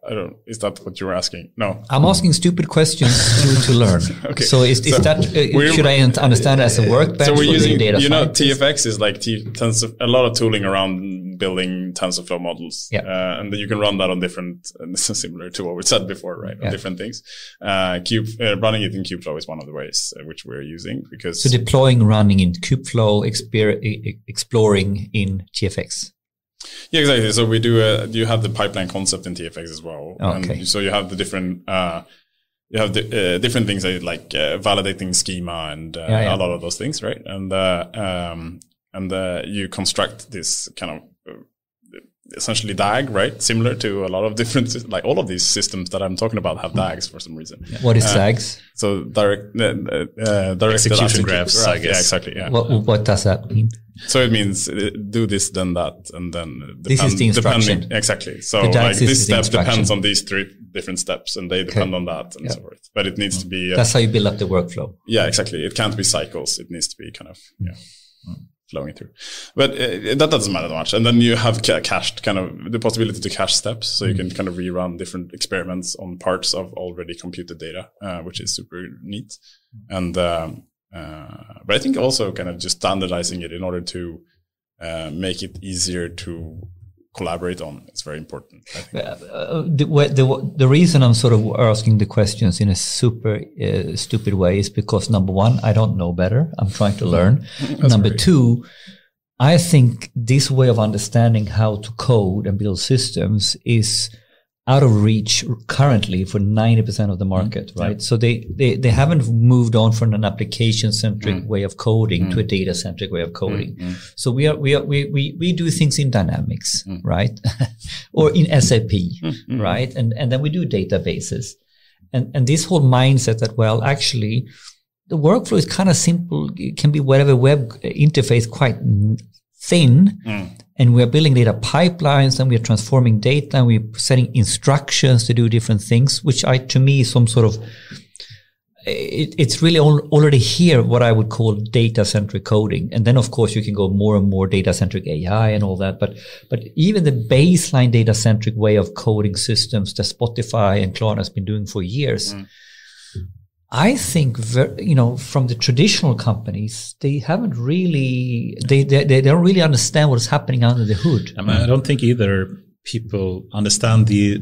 I don't. Is that what you're asking? No. I'm asking stupid questions to, to learn. Okay. So is, is So that uh, should I understand it as a workbench so we're for using, data you know? TFX is like T, of a lot of tooling around building TensorFlow models. Yeah. Uh, and then you can run that on different, and this is similar to what we said before, right? Yeah. Different things. Uh, Cube, uh, running it in Kubeflow is one of the ways uh, which we're using because. So deploying, running in Kubeflow, exploring in TFX. Yeah, exactly. So we do. Uh, you have the pipeline concept in TFX as well. Okay. And so you have the different. Uh, you have the uh, different things like, uh, validating schema and uh, Yeah, yeah. a lot of those things, right? And uh, um, and uh, you construct this kind of essentially DAG, right? Similar to a lot of different, like all of these systems that I'm talking about have DAGs for some reason. What is Uh, DAGs? So direct, uh, uh, directed Execution graphs, graph. I guess. Yeah, exactly. Yeah. What, what does that mean? So it means uh, do this, then that, and then uh, This is the instruction. depending- exactly. So The like this step depends on these three different steps, and they depend on that and Yeah. so forth. But it needs to be uh, That's how you build up the workflow. yeah, exactly. It can't be cycles. It needs to be kind of yeah Mm. Flowing through. But uh, that doesn't matter that much. And then you have ca- cached kind of the possibility to cache steps, so you can kind of rerun different experiments on parts of already computed data, uh, which is super neat. And um, uh, but I think also kind of just standardizing it in order to uh, make it easier to collaborate on is very important. Uh, the, the, the reason I'm sort of asking the questions in a super uh, stupid way is because number one, I don't know better. I'm trying to learn. number great. two, I think this way of understanding how to code and build systems is out of reach currently for 90% of the market, mm. right? So they, they, they haven't moved on from an application centric mm. way of coding to a mm. data centric way of coding. So we are, we are, we, we, we do things in dynamics, right? or in SAP, right? And, and then we do databases. And, and this whole mindset that, well, actually, the workflow is kind of simple. It can be whatever web interface quite thin and we're building data pipelines and we're transforming data and we're setting instructions to do different things, which I, to me, is some sort of, it, it's really al- already here what I would call data centric coding. And then of course you can go more and more data centric AI and all that. But, but even the baseline data centric way of coding systems that Spotify and Klarna has been doing for years. Mm. I think, ver- you know, from the traditional companies, they haven't really, they, they, they don't really understand what's happening under the hood. I, mean, I don't think either people understand the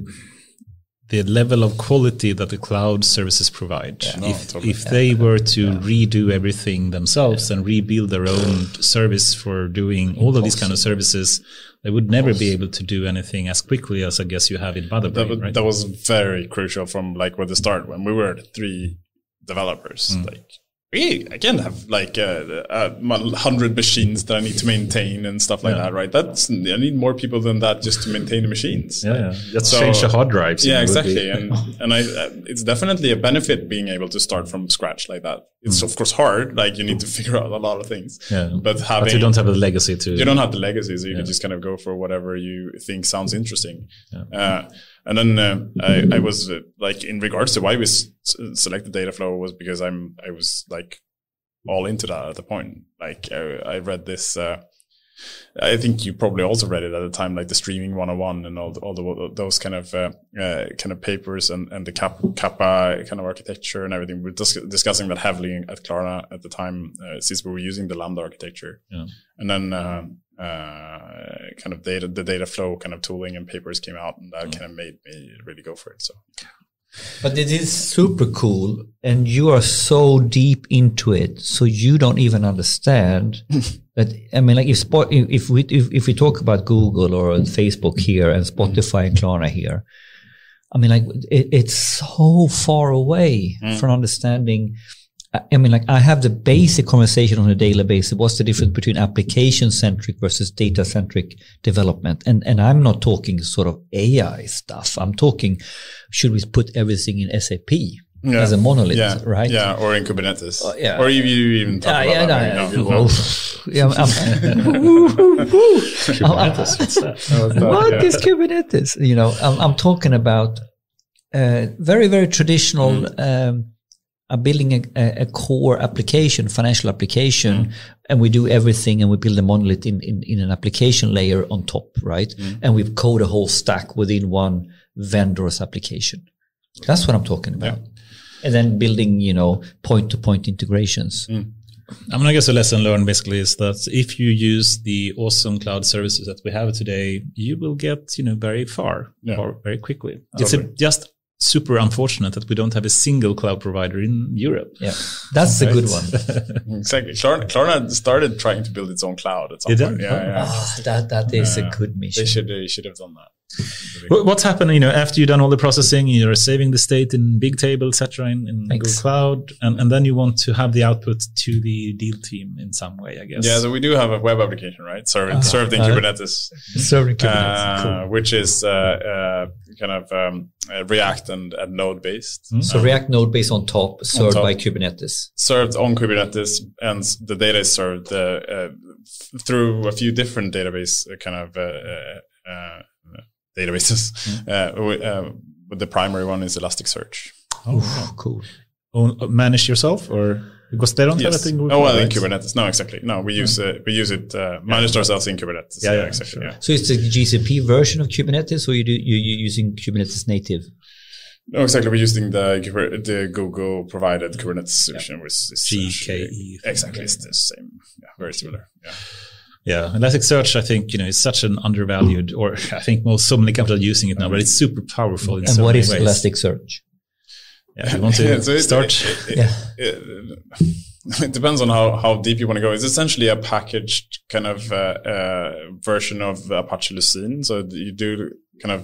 the level of quality that the cloud services provide. No, if totally. if they were to redo everything themselves and rebuild their own service for doing all of these kind of services, they would never be able to do anything as quickly as I guess you have in that, Motherbrain, was- right? that was very crucial from like with the start when we were three developers. Like we again have like uh, uh, hundred machines that I need to maintain and stuff like Yeah. that, right? That's I need more people than that just to maintain the machines. yeah, yeah. Just So- change the hard drives. Yeah, exactly, and and I, uh, it's definitely a benefit being able to start from scratch like that. It's of course hard, like you need to figure out a lot of things. yeah. But having but you don't have a legacy to. you don't have the legacy, so you Yeah. can just kind of go for whatever you think sounds interesting. Yeah. Uh, and then uh, I, I was uh, like, in regards to why we s- selected Dataflow was because I'm I was like all into that at the point. Like I, I read this. Uh, I think you probably also read it at the time, like the streaming 101 and all, the, all the, those kind of uh, uh, kind of papers and, and the Cap, Kappa kind of architecture and everything. We are dis- discussing that heavily at Klarna at the time, uh, since we were using the Lambda architecture. Yeah. And then uh, kind of data, the data flow kind of tooling and papers came out, and that mm. kind of made me really go for it. So But it is super cool, and you are so deep into it, so you don't even understand that. I mean, like if Spot, if we if, if we talk about Google or Facebook here and mm-hmm. Spotify and Klarna here, I mean, like it, it's so far away mm. from understanding. I I mean, like I have the basic conversation on a daily basis. What's the difference between application centric versus data centric development? And and I'm not talking sort of AI stuff. I'm talking should we put everything in SAP Yeah. as a monolith, yeah, right? Yeah, or in Kubernetes. Oh, yeah. Or you, you even talk Yeah, about yeah, that. no, No, yeah, Kubernetes, what's that? what Yeah. is Kubernetes? You know, I'm, I'm talking about uh, very, very traditional. Mm. Um, I'm building a, a, core application, financial application, Mm. and we do everything, and we build a monolith in, in, in an application layer on top, right? Mm. And we code a whole stack within one vendor's application. That's what I'm talking about. And then building, you know, point-to-point integrations. Mm. I mean, I guess a lesson learned basically is that if you use the awesome cloud services that we have today, you will get, you know, very far Yeah. or very quickly. It's a, just super unfortunate that we don't have a single cloud provider in Europe. Yeah, that's a good one. Exactly. Klarna, Klarna started trying to build its own cloud at some Did point. they? Yeah, yeah. Ah, that that is Yeah. a good mission. They should, they should have done that. What- What's happened, you know, after you've done all the processing, you're saving the state in Bigtable, etc., in, in Google Cloud, and, and then you want to have the output to the deal team in some way, I guess. Yeah, so we do have a web application, right? Served, served in Uh, Kubernetes, Serving uh, which is uh, uh, kind of um, uh, React and, and Node based. So React Node based on top, served top. by Kubernetes. served on Kubernetes, and the data is served uh, uh, through a few different database uh, kind of uh, databases. Uh, w- uh, but the primary one is Elasticsearch. Oh, Oof, cool. Own- manage yourself, or because they don't have a thing. with Oh well, in? Kubernetes. No, exactly. No, we use uh, we use it uh, managed ourselves in Kubernetes. Yeah, yeah, exactly. sure. Yeah. So it's the GCP version of Kubernetes, or you do you you using Kubernetes native? No, exactly. We're using the the Google provided Kubernetes solution, which is GKE. Exactly, it's the same. Yeah, very similar. Yeah. Yeah, Elasticsearch, I think you know, is such an undervalued, or I think most so many companies are using it now, but it's super powerful in And so what many is ways. Elasticsearch? Yeah, you want to Yeah, so it- start? it- it- Yeah. it, it depends on how, how deep you want to go. It's essentially a packaged kind of uh, uh, version of Apache Lucene. So you do kind of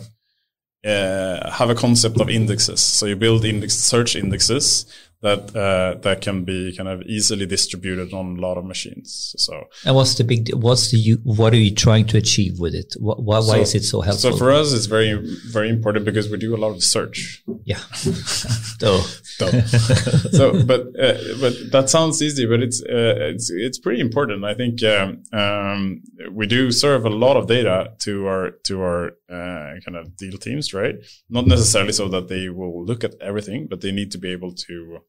uh, have a concept of indexes. So you build index search indexes that uh, that can be kind of easily distributed on a lot of machines. So, and what's the big? What's the? What are you trying to achieve with it? Why, why so, is it so helpful? So for us, it's very very important because we do a lot of search. Yeah. Duh. so, but uh, but that sounds easy, but it's uh, it's it's pretty important. I think um, um, we do serve a lot of data to our to our uh, kind of deal teams, right? Not necessarily so that they will look at everything, but they need to be able to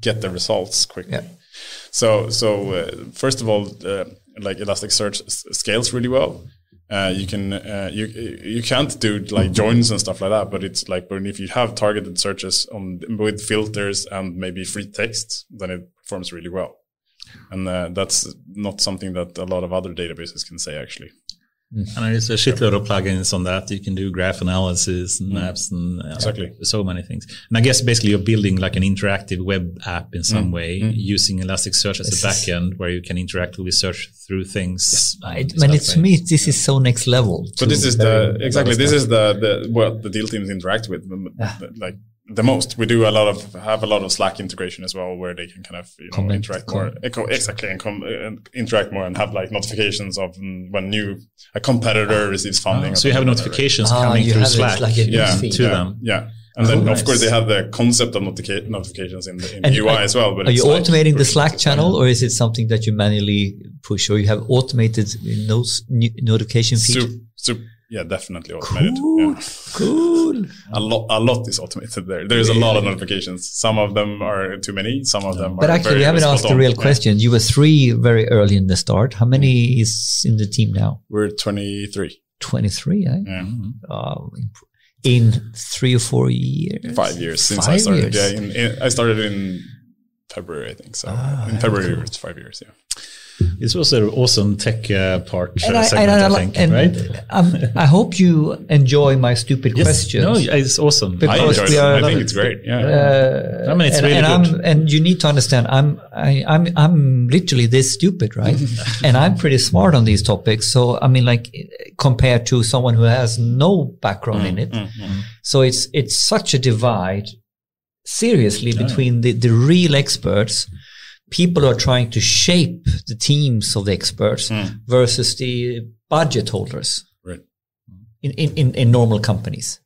get the results quickly. Yeah. So so uh, first of all, uh, like Elasticsearch scales really well. Uh, you can uh, you you can't do like joins and stuff like that, but it's like but if you have targeted searches on with filters and maybe free text, then it performs really well. And uh, that's not something that a lot of other databases can say actually. Mm. And there's a shitload of plugins on that. You can do graph analysis and mm. maps and uh, exactly so many things. And I guess basically you're building like an interactive web app in some mm. way mm. using Elasticsearch as this a backend where you can interactively search through things. Yes. I, but it's to me, this is so next level. So this is the exactly this is the the what the deal teams interact with. Like the most. We do a lot of have a lot of Slack integration as well, where they can kind of you know, interact more exactly and, com- and, interact more and have like notifications of when new a competitor receives funding. Oh, so you have notifications ah, coming through Slack, like yeah, to yeah, them. Yeah. And then, nice. of course, they have the concept of notica- notifications in the, in the UI as well. But are you like automating the Slack channel, or is it something that you manually push, or you have automated notes, notification feed? Super, super, yeah, definitely automated. Cool. Yeah. Cool. A lot, a lot is automated there. There is a lot of notifications. Some of them are too many. Some of them. But actually, we haven't asked the real question. You were three very early in the start. How many is in the team now? We're twenty three. Twenty three. Eh? Yeah. Oh, in three or four years. Five years since five I started. Years. Yeah, in, in, I started in February, I think. So ah, in February, it's five years. Yeah. This was an awesome tech uh, part uh, I, segment, I, I, I think, and, right? Um, I hope you enjoy my stupid yes, questions. No, it's awesome. Because I, we are, I think it's great. Yeah, uh, I mean it's and, really and good. and you need to understand, I'm I, am I'm, I'm literally this stupid, right? and I'm pretty smart on these topics. So I mean, like compared to someone who has no background mm, in it, mm, mm. so it's it's such a divide. Seriously, between the, the real experts people are trying to shape the teams of the experts mm. versus the budget holders right. in, in, in, normal companies.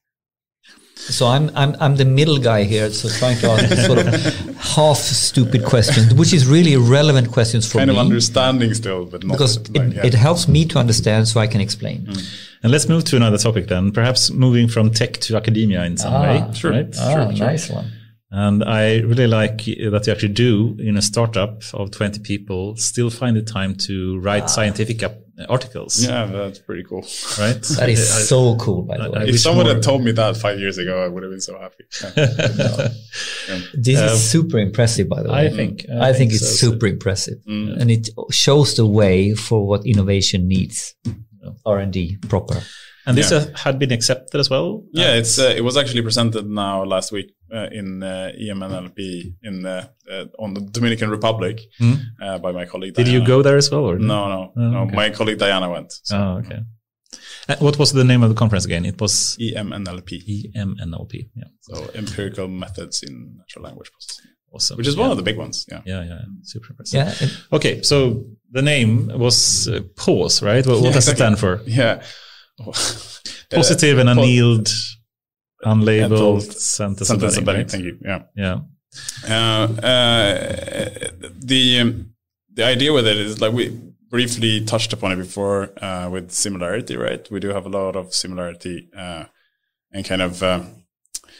So I'm, I'm, I'm the middle guy here, so trying to ask sort of half stupid questions, which is really relevant questions for kind me. Kind of understanding still, but not because it, yeah. it, helps me to understand, so I can explain. Mm. And let's move to another topic then, perhaps moving from tech to academia in some ah, way. Sure, right? ah, sure, sure. nice one. And I really like that you actually do in a startup of 20 people still find the time to write ah. scientific articles. Yeah, that's pretty cool. Right? that is I, so cool, by the way. If someone had told me that five years ago, I would have been so happy. yeah. This um, is super impressive, by the way. I think. I, I think, think, it's so, super so. impressive. Mm. And it shows the way for what innovation needs. R&D proper. And this yeah. uh, had been accepted as well. Yeah, it's uh, it was actually presented now last week uh, in uh, EMNLP in uh, uh, on the Dominican Republic mm. uh, by my colleague. Did you go there as well? Or no, no, oh, no. Okay. My colleague Diana went. So. Oh, okay. what was the name of the conference again? It was EMNLP. EMNLP. Yeah. So empirical methods in natural language processing. Awesome. Which is one of the big ones. Yeah. Yeah. Yeah. Super impressive. Yeah. Okay. So the name was uh, PAUSE, right? What, what yeah, does exactly. it stand for? Yeah. Positive and annealed, unlabeled sentence, sentence? Thank you. Yeah. Yeah. Uh, uh, the um, the idea with it is like we briefly touched upon it before uh, with similarity, right? We do have a lot of similarity uh, and kind of uh,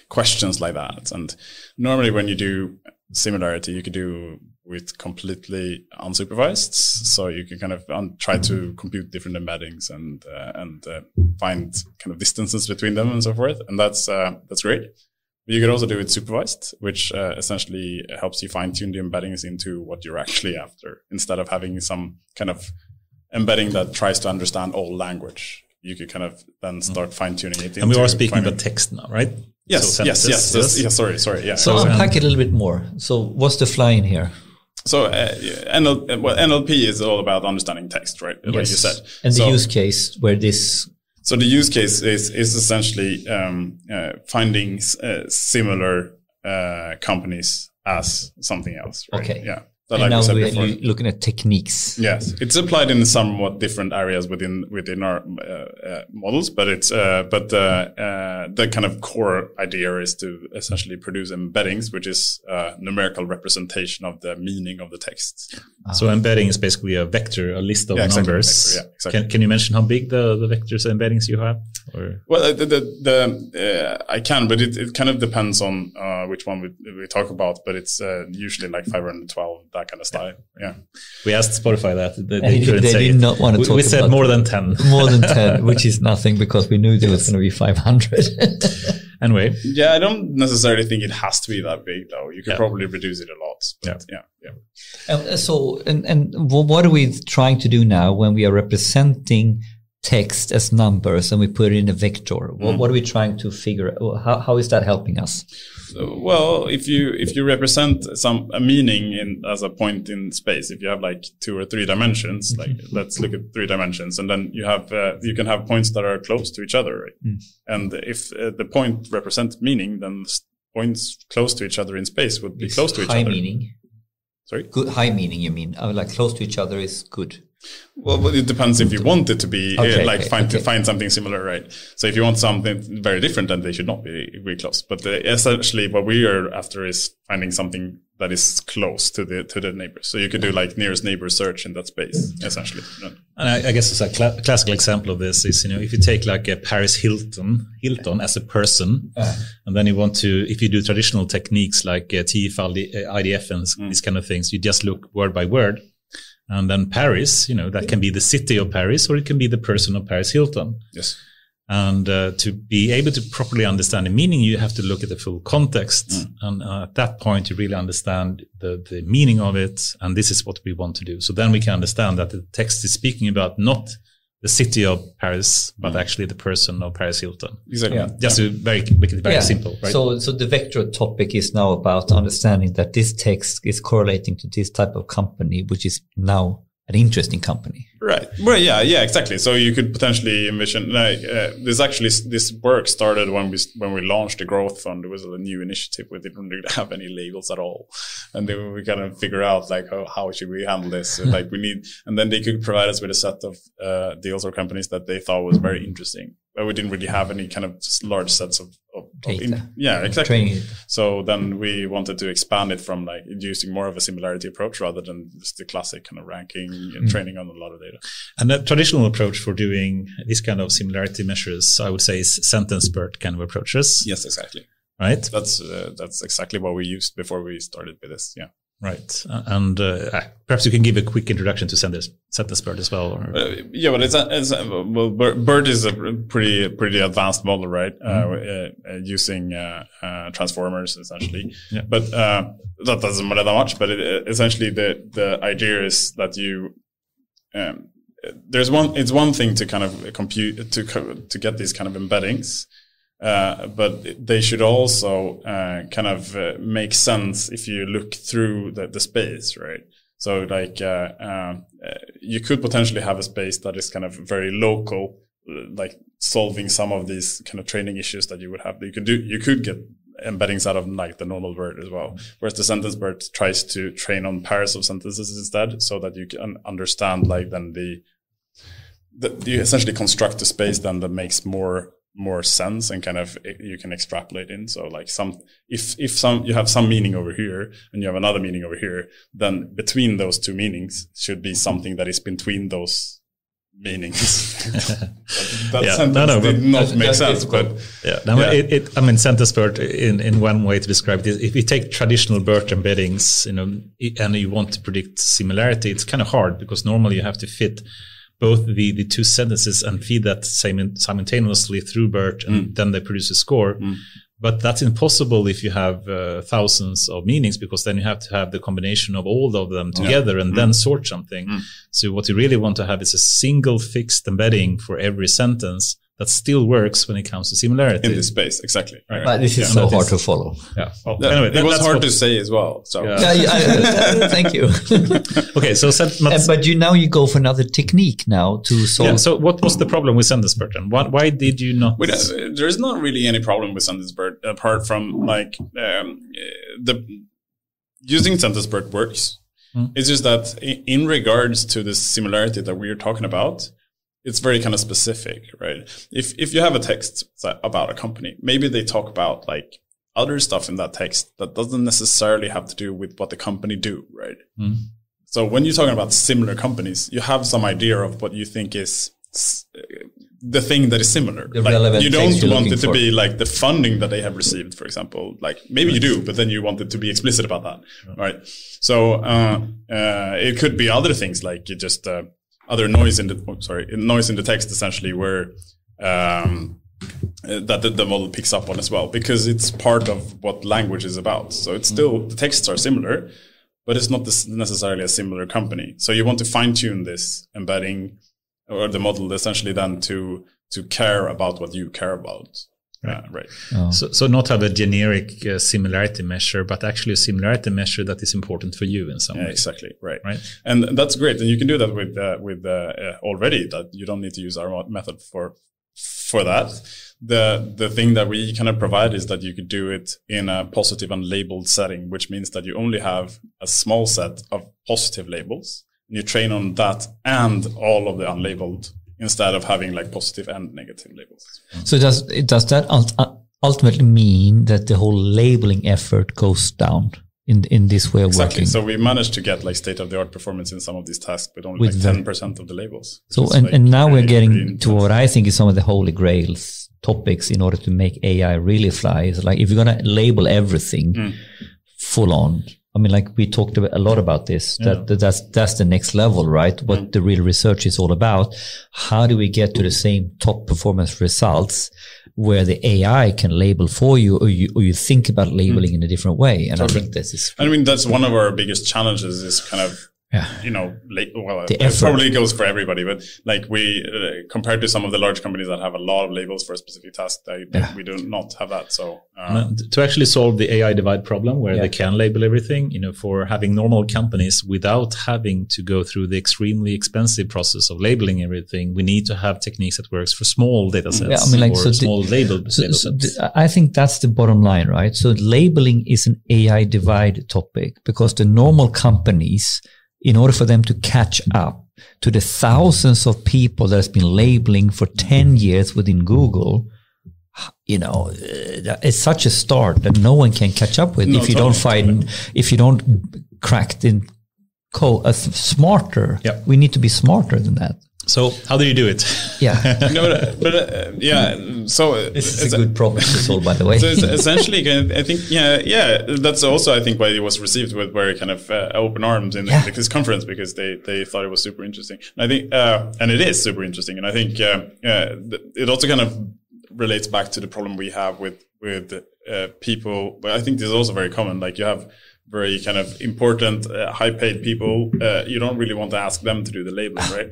questions like that. And normally, when you do similarity, you could do with completely unsupervised. So you can kind of un- try to compute different embeddings and uh, and uh, find kind of distances between them and so forth. And that's uh, that's great. But you could also do it supervised, which uh, essentially helps you fine tune the embeddings into what you're actually after, instead of having some kind of embedding that tries to understand all language. You could kind of then start mm. fine tuning it. And we are speaking about text now, right? Yes, so yes, yes, yes, yes. Sorry, sorry. Yeah. So unpack it a little bit more. So what's the fly in here? So uh, NL, well, NLP is all about understanding text, right? Yes. Like you said. And so, the use case where this. So the use case is is essentially um, uh, finding uh, similar uh, companies as something else. Right? Okay. Yeah. That and like now we are looking at techniques. Yes, it's applied in somewhat different areas within within our uh, uh, models, but it's uh, but uh, uh, the kind of core idea is to essentially produce embeddings, which is a numerical representation of the meaning of the text. Ah. So embedding is basically a vector, a list of yeah, exactly, numbers. Vector, yeah, exactly. Can, can you mention how big the, the vectors embeddings you have? Or? Well, the, the, the I can, but it, it kind of depends on which one we, we talk about. But it's usually like 512 that kind of style. Yeah. We asked Spotify that. They, they, they did it. not want to we, talk We said more than 10. more than 10, which is nothing because we knew there was going to be 500. anyway. Yeah, I don't necessarily think it has to be that big though. You could yeah. probably reduce it a lot. Yeah. yeah, yeah. Uh, so, and, and what are we trying to do now when we are representing text as numbers and we put it in a vector? Mm. What, are we trying to figure? How, how is that helping us? Well, if you if you represent some a meaning in as a point in space, if you have like two or three dimensions, like let's look at three dimensions, and then you have uh, you can have points that are close to each other, right? Mm. And if uh, the point represents meaning, then points close to each other in space would be it's close to each high other. High meaning. Sorry. Good high meaning. You mean? Oh, like close to each other is good. Well, it depends if you want it to be okay, uh, like okay, find okay. to find something similar, right? So if you want something very different, then they should not be very close. But uh, essentially, what we are after is finding something that is close to the to the neighbors. So you could do like nearest neighbor search in that space, essentially. And I, I guess it's a cl- classical example of this is you know if you take like a Paris Hilton Hilton as a person, uh. and then you want to if you do traditional techniques like uh, TF IDF and mm. these kind of things, you just look word by word and then Paris, you know, that can be the city of Paris or it can be the person of Paris Hilton. Yes. And uh, to be able to properly understand the meaning, you have to look at the full context. Mm. And uh, at that point, you really understand the, the meaning of it. And this is what we want to do. So then we can understand that the text is speaking about not the city of Paris, but mm. actually the person of Paris Hilton. Exactly. Yeah. Just to very make it very yeah. simple, right? So, so the vector topic is now about understanding that this text is correlating to this type of company, which is now an interesting company. Right. Well, yeah, yeah, exactly. So you could potentially envision like uh, this. Actually, this work started when we when we launched the growth fund. It was a new initiative. We didn't really have any labels at all, and then we kind of figure out like how, how should we handle this. Like we need, and then they could provide us with a set of uh, deals or companies that they thought was very interesting. But we didn't really have any kind of large sets of, of, of in, yeah, exactly. Training. So then we wanted to expand it from like using more of a similarity approach rather than just the classic kind of ranking and mm. training on a lot of data. And the traditional approach for doing this kind of similarity measures, I would say, is sentence BERT kind of approaches. Yes, exactly. Right. That's uh, that's exactly what we used before we started with this. Yeah. Right. And uh, perhaps you can give a quick introduction to sentence, sentence BERT as well. Uh, yeah, but it's, a, it's a, well, BERT is a pretty pretty advanced model, right? Uh, mm-hmm. Uh, using uh, transformers essentially. Yeah. But that doesn't matter that much. But it, essentially, the the idea is that you um, there's one it's one thing to kind of compute to to get these kind of embeddings uh, but they should also uh, kind of uh, make sense if you look through the, the space right so like uh, uh, you could potentially have a space that is kind of very local like solving some of these kind of training issues that you would have you could do you could get embeddings out of like the normal BERT as well. Whereas the sentence BERT tries to train on pairs of sentences instead so that you can understand like then the that you essentially construct a space then that makes more more sense and kind of eh, you can extrapolate in. So like some if if some you have some meaning over here and you have another meaning over here then between those two meanings should be something that is between those meanings. That, yeah, sentence no, no, did not make sense but yeah, no, yeah. It, it, i mean sentence BERT in, in one way to describe it if you take traditional BERT embeddings you know and you want to predict similarity it's kind of hard because normally you have to fit both the, the two sentences and feed that same simultaneously through BERT, and mm. then they produce a score. Mm. But that's impossible if you have uh, thousands of meanings because then you have to have the combination of all of them together yeah. and mm. then sort something. Mm. So what you really want to have is a single fixed embedding for every sentence that still works when it comes to similarity. in this space. Exactly. Right. But this is Yeah, so that hard is- to follow. Yeah. Well, That- anyway, it that- was hard to say as well. So Yeah. Yeah, yeah, I- thank you. Okay, so sent, And- but you now you go for another technique now to solve. yeah, so what was the problem with Sentence-BERT then? Why, why did you not? We don't- there's not really any problem with Sentence-BERT apart from like um, the using Sentence-BERT works. Hmm. It's just that in regards to the similarity that we are talking about, it's very kind of specific, right? If if you have a text about a company, maybe they talk about like other stuff in that text that doesn't necessarily have to do with what the company do, right? Hmm. So when you're talking about similar companies, you have some idea of what you think is the thing that is similar. Like, you don't want it to for. be like the funding that they have received, for example. Like maybe you do, but then you want it to be explicit about that, right? So uh, uh, it could be other things like you just uh, other noise in the oh, sorry noise in the text essentially where um, that the, the model picks up on as well because it's part of what language is about. So it's still the texts are similar, but it's not this necessarily a similar company. So you want to fine tune this embedding or the model essentially then to to care about what you care about. Uh, right. Oh. So, so not have a generic uh, similarity measure, but actually a similarity measure that is important for you in some Yeah, way. exactly. Right. Right. And that's great. And you can do that with uh, with uh, uh, already that you don't need to use our method for for that. The the thing that we kind of provide is that you could do it in a positive and labeled setting, which means that you only have a small set of positive labels. And you train on that and all of the unlabeled instead of having like positive and negative labels. So does does that uh, ultimately mean that the whole labeling effort goes down in in this way of Exactly. working? So we managed to get like state of the art performance in some of these tasks, but only With like ten percent of the labels. So and, like, and now we're getting really to what I think is some of the holy grails topics in order to make AI really fly. Is like if you're gonna label everything Mm. full on. I mean, like we talked a lot about this. Yeah. That, that that's that's the next level, right? What Mm. the real research is all about. How do we get to the same top performance results where the AI can label for you, or you or you think about labeling in a different way? And I Mm. Think this is I mean, that's one of our biggest challenges is kind of, Yeah. you know, late, well, The it probably goes for everybody, but like we, uh, compared to some of the large companies that have a lot of labels for a specific task, they, they- Yeah. we do not have that. So, uh, And to actually solve the AI divide problem where Yeah. they can label everything, you know, for having normal companies without having to go through the extremely expensive process of labeling everything, we need to have techniques that works for small data sets Yeah, I mean, like, or so the- small labeled So, label so sets. th- I think that's the bottom line, right? So labeling is an AI divide topic because the normal companies, in order for them to catch up to the thousands of people that has been labeling for 10 years within Google, you know, uh, it's such a start that no one can catch up with No, if you totally, don't find, if you don't crack the code uh, smarter. Yeah. We need to be smarter than that. So how do you do it? Yeah. no, but, but uh, yeah, so uh, this is it's a good problem to solve, by the way. so it's essentially, I think, yeah, yeah, that's also, I think, why it was received with very kind of uh, open arms in Yeah. this conference because they, they thought it was super interesting. And I think, uh, and it is super interesting. And I think, uh, uh, it also kind of relates back to the problem we have with, with, uh, people. But I think this is also very common. Like you have very kind of important, uh, high paid people. Uh, you don't really want to ask them to do the labeling, right?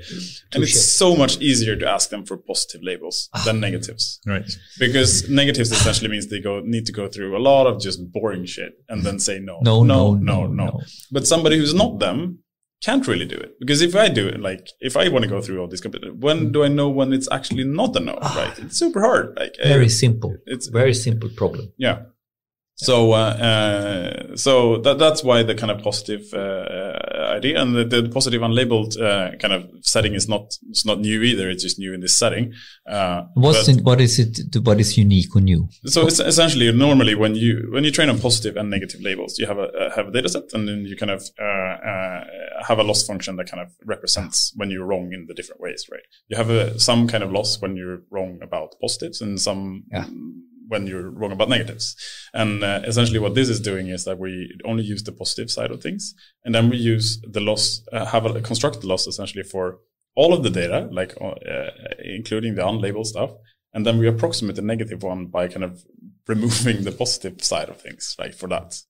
and it's so much easier to ask them for positive labels than negatives right. because negatives essentially means they go need to go through a lot of just boring shit and then say no, No, no, no, no, no, no. But somebody who's not them can't really do it because if I do it, like if I want to go through all these, when do I know when it's actually not a no? Right? It's super hard. Like Very simple. it's Very simple problem. yeah. So, uh, uh, so that, that's why the kind of positive uh, uh, idea and the, the positive unlabeled uh, kind of setting is not it's not new either. It's just new in this setting. Uh, What's in, what is it? What is unique or new? so it's essentially normally when you when you train on positive and negative labels, you have a have a data set, and then you kind of uh, uh, have a loss function that kind of represents when you're wrong in the different ways, right? You have a, some kind of loss when you're wrong about positives, and some Yeah. When you're wrong about negatives. And uh, essentially, what this is doing is that we only use the positive side of things, and then we use the loss, uh, have a construct the loss essentially for all of the data, like uh, including the unlabeled stuff, and then we approximate the negative one by kind of removing the positive side of things, like for that.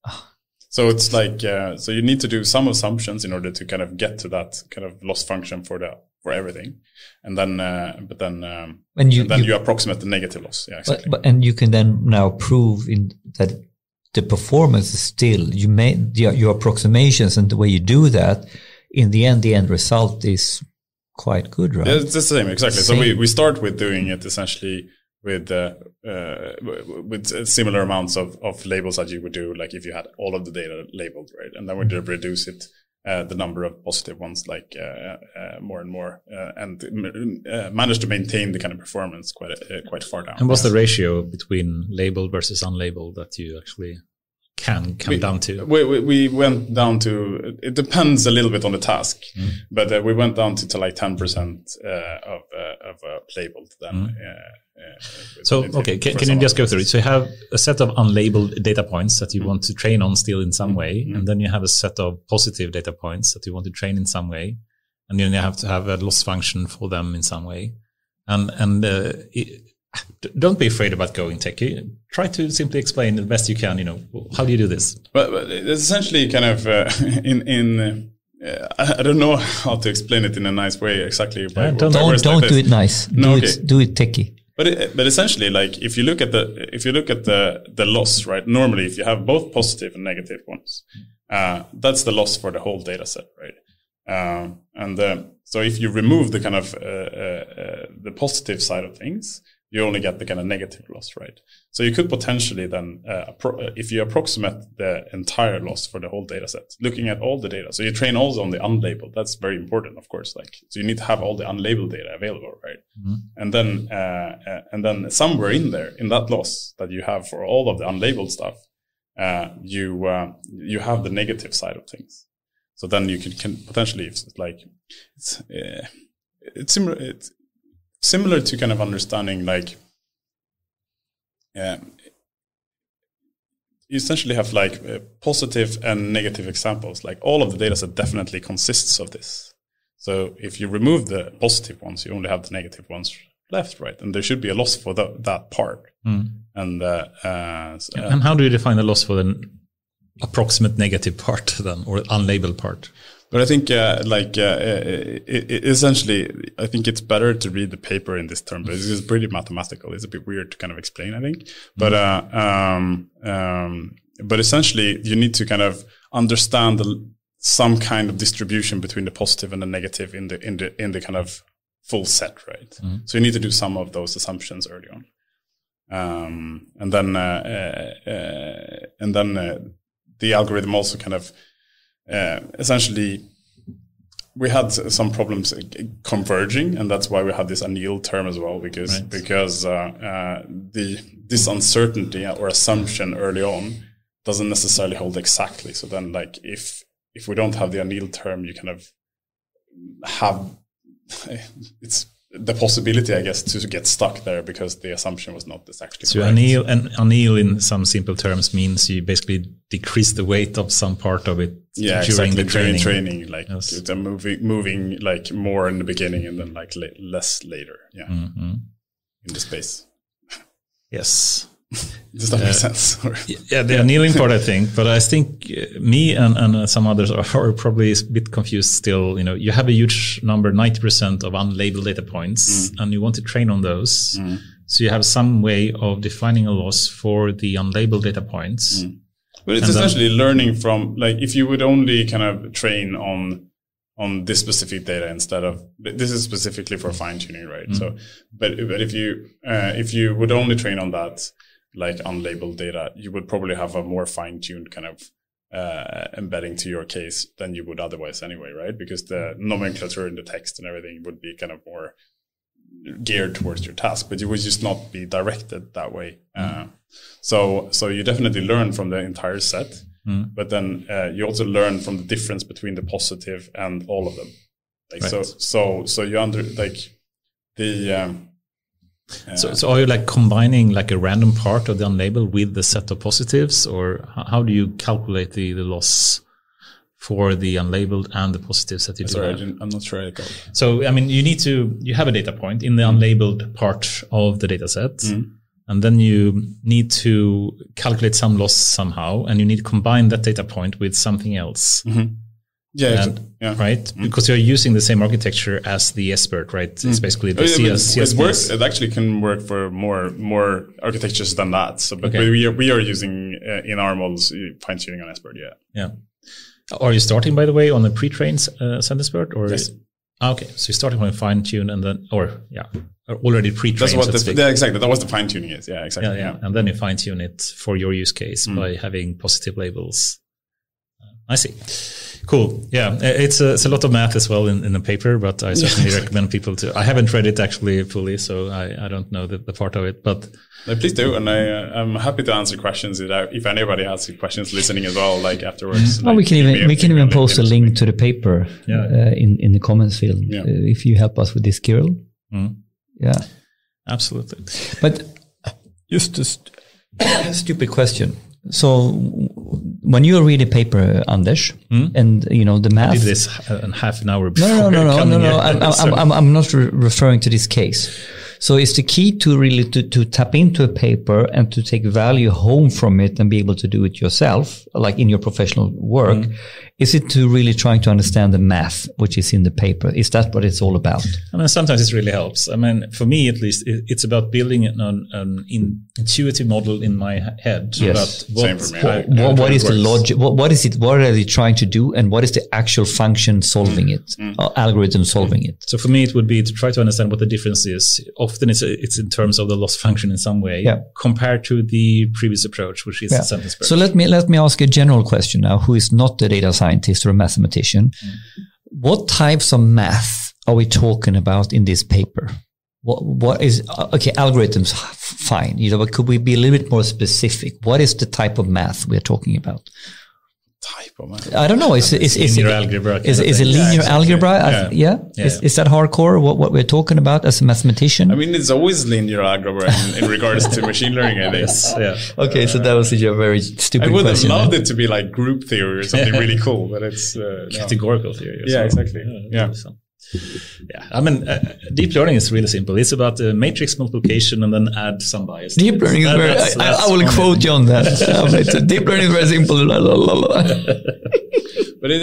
So it's like uh, so you need to do some assumptions in order to kind of get to that kind of loss function for the for everything, and then uh, but then um, And you- then you- you, approximate the negative loss. Yeah, exactly. but and you can then now prove in that the performance is still you made your, your approximations and the way you do that. In the end, the end result is quite good, right? Yeah, it's the same exactly. So Same. we, we start with doing it essentially with uh, uh, with similar amounts of, of labels that you would do, like if you had all of the data labeled, right? And then we Mm-hmm. reduce it, uh, the number of positive ones, like uh, uh, more and more, uh, and uh, manage to maintain the kind of performance quite uh, quite far down. And what's the ratio between labeled versus unlabeled that you actually can come down to? We, we, we went down to, it depends a little bit on the task, but uh, we went down to, to like 10% uh, of, uh, of uh, labeled then. With- So, okay, can, can you just go through it? So you have a set of unlabeled data points that you want to train on still in some way, Mm-hmm. and then you have a set of positive data points that you want to train in some way, and then you have to have a loss function for them in some way. And and uh, it, don't be afraid about going techie. Try to simply explain the best you can. You know, how do you do this? But, but it's essentially kind of uh, in in. Uh, I, I don't know how to explain it in a nice way exactly. by- Yeah, by don't- don't like don't do it nice. No, do okay. it do it techie. But it, but essentially, like if you look at the if you look at the the loss, right? Normally, if you have both positive and negative ones, uh, that's the loss for the whole data set, right? Um, and uh, so if you remove the kind of uh, uh, uh, the positive side of things, you only get the kind of negative loss, right? So you could potentially then, uh, appro- uh, if you approximate the entire loss for the whole data set, looking at all the data. So you train also on the unlabeled. That's very important, of course. Like, so you need to have all the unlabeled data available, right? And then, uh, uh, and then somewhere in there, in that loss that you have for all of the unlabeled stuff, uh, you uh, you have the negative side of things. So then you can, can potentially, it's like, it's uh, it's similar. It's similar to kind of understanding like, um, you essentially have like uh, positive and negative examples. Like all of the data set definitely consists of this. So if you remove the positive ones, you only have the negative ones left, right? And there should be a loss for the, that part. And uh, uh, uh, And how do you define the loss for the approximate negative part then, or unlabeled part? But I think, uh, like, uh, it, it, essentially, I think it's better to read the paper in this term, but it's pretty mathematical. It's a bit weird to kind of explain, I think. But, uh, um, um, but essentially, you need to kind of understand the, some kind of distribution between the positive and the negative in the in the in the kind of full set, right? So you need to do some of those assumptions early on, um, and then uh, uh, uh, and then uh, the algorithm also kind of uh, essentially we had some problems uh, converging, and that's why we had this anneal term as well, because Right. because uh, uh, the this uncertainty or assumption early on doesn't necessarily hold exactly. So then, like if if we don't have the anneal term, you kind of have it's the possibility, I guess, to get stuck there because the assumption was not exactly So correct. anneal and anneal in some simple terms means you basically decrease the weight of some part of it yeah, during exactly. the training. During training, like Yes. it's a moving, moving like more in the beginning and then like less later. Yeah, Mhm. in the space. Yes. Does that make sense? Or- Yeah, the annealing part, I think, but I think uh, me and, and uh, some others are, are probably a bit confused still. You know, you have a huge number, 90% of unlabeled data points, and you want to train on those. So you have some way of defining a loss for the unlabeled data points. But it's And then- essentially learning from like if you would only kind of train on on this specific data instead of this is specifically for fine tuning, right? So, but but if you uh, if you would only train on that like unlabeled data, you would probably have a more fine tuned kind of uh, embedding to your case than you would otherwise anyway, right? Because the nomenclature in the text and everything would be kind of more geared towards your task, but you would just not be directed that way. Uh, so, so you definitely learn from the entire set, but then uh, you also learn from the difference between the positive and all of them. Like so, so, so you under like the um, So, so are you like combining like a random part of the unlabeled with the set of positives, or how do you calculate the, the loss for the unlabeled and the positives that you sorry, do? Have? I'm not sure I got. it. So, I mean, you need to, you have a data point in the mm-hmm. unlabeled part of the data set. Mm-hmm. And then you need to calculate some loss somehow, and you need to combine that data point with something else. Mm-hmm. Yeah, And- yeah. right? Because you're using the same architecture as the SBERT, right? It's basically the It, it, CS, it works. It actually can work for more more architectures than that. So, but Okay. we are we are using uh, in our models fine tuning on SBERT. Yeah. Yeah. Are you starting, by the way, on the pre-trained uh, Sentence-BERT? Or Yes. Ah, okay, so you're starting with fine tune and then, or yeah, already pre-trained. That's what the yeah, exactly. That was the fine tuning is. Yeah, exactly. yeah, yeah, and then you fine tune it for your use case Mm. by having positive labels. Uh, I see. Cool. Yeah, it's a, it's a lot of math as well in, in the paper, but I certainly recommend people to. I haven't read it actually fully, so I, I don't know the, the part of it, but No, please do, and I uh, I'm happy to answer questions if, anybody has questions listening as well, like afterwards. Well, like, we can even we can even post a link to the paper Yeah. uh, in in the comments field Yeah. uh, if you help us with this, Kirill. Mm. Yeah, absolutely. but just a st- stupid question. So when you read a paper, on Anders, and you know the math. Did this uh, in half an hour before No, no, no, no, no, no. I'm, I'm, I'm, I'm not re- referring to this case. So it's the key to really to, to tap into a paper and to take value home from it and be able to do it yourself, like in your professional work. Mm. Is it to really trying to understand the math which is in the paper? Is that what it's all about? I mean, sometimes it really helps. I mean, for me at least, it, it's about building an, an intuitive model in my head. Yes. about what, Same for me. how- I- What, how what it is the logic? What, what is it? What are they trying to do? And what is the actual function solving Mm. it? Uh, algorithm solving it? So for me, it would be to try to understand what the difference is. Often it's, it's in terms of the loss function in some way Yeah. compared to the previous approach, which is Yeah. the sentence So let me let me ask a general question now. Who is not the data scientist or a mathematician? What types of math are we talking about in this paper? What what is uh, okay? Algorithms, fine. You know, but could we be a little bit more specific? What is the type of math we're talking about? Type of math. I don't know. Is is is linear it algebra. is, is it thing. linear exactly. algebra? Yeah. th- yeah. Yeah. Is, is that hardcore? What what we're talking about as a mathematician? I mean, it's always linear algebra in, in regards to machine learning. I think. Yes, yeah. okay, so that was a very stupid question. I would have question. loved it to be like group theory or something really cool, but it's uh, no. Categorical theory. Yeah, well. exactly. Yeah. So- Yeah, I mean, uh, deep learning is really simple. It's about uh, matrix multiplication and then add some bias. Deep learning is very. that's- I, that's I will one- quote you on that. It's- deep learning is very simple. La, la, la, la. But it,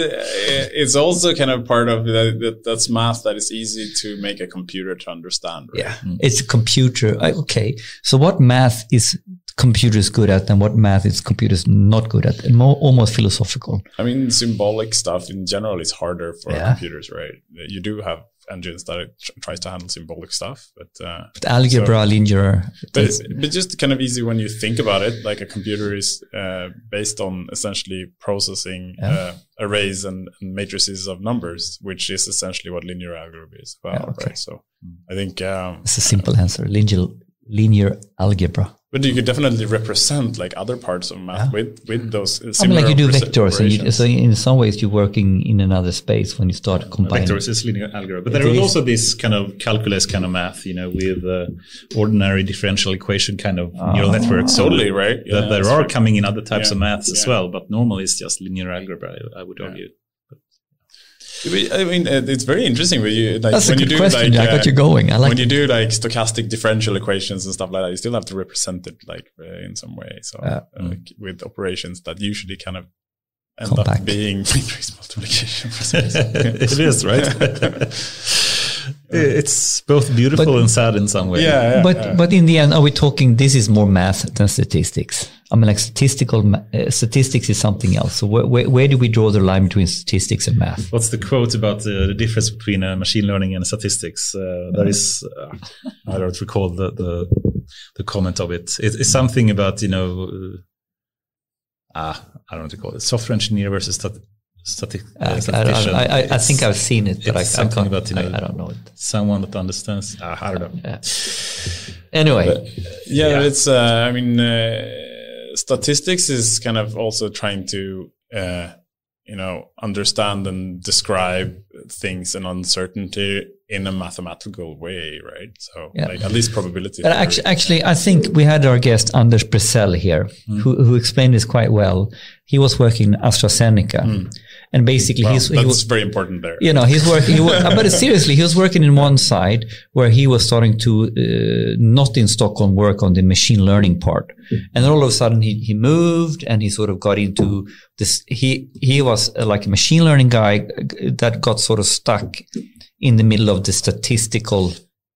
it's also kind of part of that, that. That's math that is easy to make a computer to understand. Right? Yeah, it's a computer. I- Okay, so what math is computers good at, and what math is computer is not good at? And more, almost philosophical. I mean, symbolic stuff in general is harder for Yeah. computers, right? You do have engines that it tries to handle symbolic stuff, but uh, But algebra, linear. but, but just kind of easy when you think about it. Like a computer is uh, based on essentially processing Yeah. uh, arrays and, and matrices of numbers, which is essentially what linear algebra is about, Yeah, okay. right? So I think, um, It's a simple answer. Linear, linear algebra. But you could definitely represent like other parts of math Yeah. with with those. Uh, I mean, like you do vectors, and you, so in some ways you're working in another space when you start combining. Vectors is linear algebra, but It there is is. also this kind of calculus kind of math, you know, with uh, ordinary differential equation kind of neural networks. So Totally right. that there are right. coming in other types Yeah. of maths as well, but normally it's just linear algebra. I, I would argue. I mean, uh, it's very interesting when you like That's a when you good do question. like I got uh, you going. I like when you do like stochastic differential equations and stuff like that. You still have to represent it like uh, in some way. So Yeah. uh, like, with operations that usually kind of end Compact. up being matrix multiplication. for some it is, right? it's both beautiful But- and sad in some way. yeah, yeah, but yeah. but in the end, are we talking? This is more math than statistics. I mean, like statistical uh, statistics is something else. So where, where where do we draw the line between statistics and math? What's the quote about the, the difference between uh, machine learning and statistics? Uh, there is, uh, I don't recall the, the the comment of it. it. It's something about you know, uh, ah, I don't know what to call it. Software engineer versus stat, stati- uh, I, I, statistician. I, I, I think I've seen it, but I, I it's something can't. about, you know, I, I don't know it. someone that understands. Ah, I don't know. Yeah. Anyway, yeah, Yeah. it's. Uh, I mean, uh, statistics is kind of also trying to, uh, you know, understand and describe things and uncertainty in a mathematical way, right? So Yeah. like at least probability. But actually, actually, I think we had our guest Anders Bresell here, who, who explained this quite well. He was working in AstraZeneca, and basically Wow, he's he that's was, very important there. you know he's working. He, wa- but seriously, he was working in one side where he was starting to uh, not in Stockholm work on the machine learning part, and then all of a sudden he he moved and he sort of got into this. He he was uh, like a machine learning guy that got sort of stuck in the middle of the statistical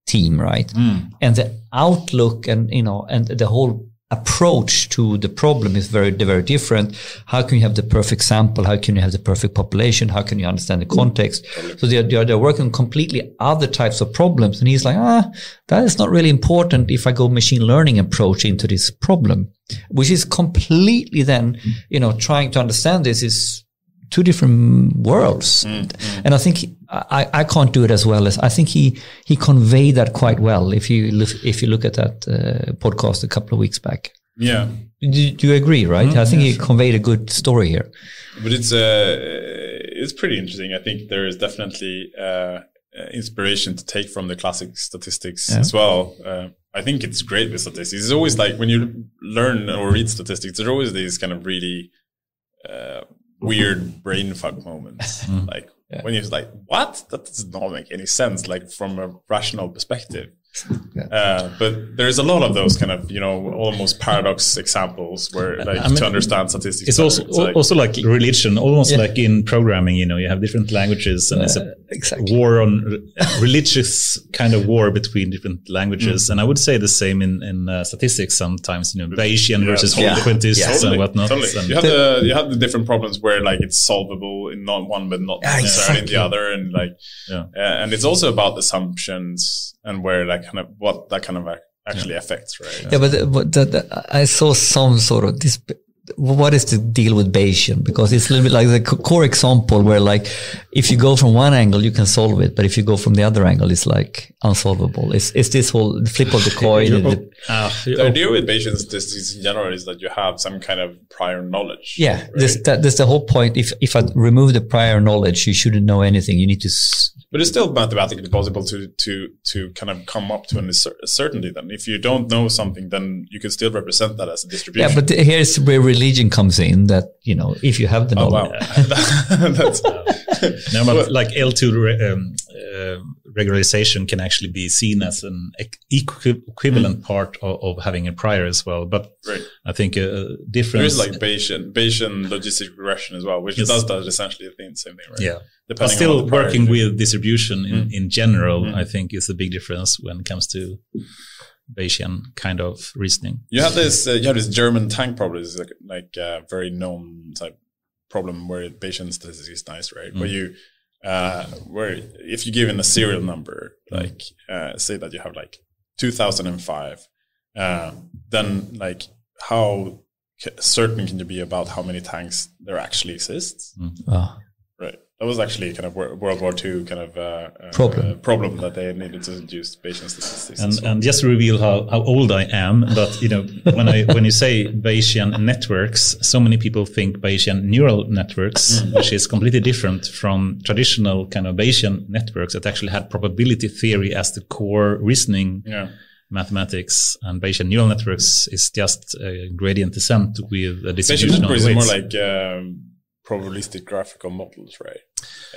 team, right? And the outlook and you know and the whole approach to the problem is very very different. How can you have the perfect sample? How can you have the perfect population? How can you understand the context? So they're, they're, they're working on completely other types of problems. And he's like, ah, that is not really important if I go machine learning approach into this problem, which is completely then, you know, trying to understand this is two different worlds. And I think I, I can't do it as well as I think he he conveyed that quite well. If you look, if you look at that uh, podcast a couple of weeks back, Yeah, do, do you agree? Right? I think he conveyed a good story here. but it's uh, it's pretty interesting. I think there is definitely uh, uh, inspiration to take from the classic statistics Yeah. as well. Uh, I think it's great with statistics. It's always like when you learn or read statistics, there's always these kind of really uh, weird brain fuck moments. Mm. Like when you're like, "What? That does not make any sense." Like from a rational perspective. Uh, but there's a lot of those kind of you know almost paradox examples where like I mean, to understand statistics. It's also it's like- also like religion, almost Yeah. like in programming. You know, you have different languages, and it's a exactly. war on religious kind of war between different languages. And I would say the same in in uh, statistics. Sometimes, you know, Bayesian Yeah, versus totally. frequentists Yeah. and whatnot. Totally. And- You have the you have the different problems where like it's solvable in not one but not Yeah, necessarily in the other, and like Yeah. uh, and it's also about assumptions and where that kind of what that kind of ac- actually affects, right? Yeah, but, but the, the, I saw some sort of this. What is the deal with Bayesian? Because it's a little bit like the core example where, like, if you go from one angle, you can solve it, but if you go from the other angle, it's like unsolvable. It's it's this whole flip of the coin. You're- the- Ah, The oh, idea with Bayesian statistics in general is that you have some kind of prior knowledge. yeah, right? this that, that's the whole point. If if I remove the prior knowledge, you shouldn't know anything. You need to. S- But it's still mathematically possible to to to kind of come up to an cer- certainty. Then, if you don't know something, then you can still represent that as a distribution. yeah, but here's where religion comes in. That you know, if you have the oh knowledge, wow, that's no, but like L2 re- um, uh, regularization can actually be seen as an equi- equivalent part of, of having a prior as well. But right. I think a difference. is like Bayesian Bayesian logistic regression as well, which Yes. does that essentially the same thing, right? yeah. But Depending on still what the working with distribution in, in general, Mm. I think is a big difference when it comes to Bayesian kind of reasoning. You have this uh, you have this German tank problem. It's like like a very known type problem where Bayesian statistics is nice, right? Where Mm. you uh, where if you give in a serial number, Mm. like uh, say that you have like 2005, uh, then like how ca- certain can you be about how many tanks there actually exists? Oh. That was actually kind of World War II kind of uh, uh, Problem. uh, problem that they needed to induce Bayesian statistics. And, well. and just to reveal how, how old I am, but you know, when I when you say Bayesian networks, so many people think Bayesian neural networks, Mm. which is completely different from traditional kind of Bayesian networks that actually had probability theory as the core reasoning yeah. mathematics. And Bayesian neural networks is just a gradient descent with a Bayesian distribution networks is more like um, probabilistic graphical models, right?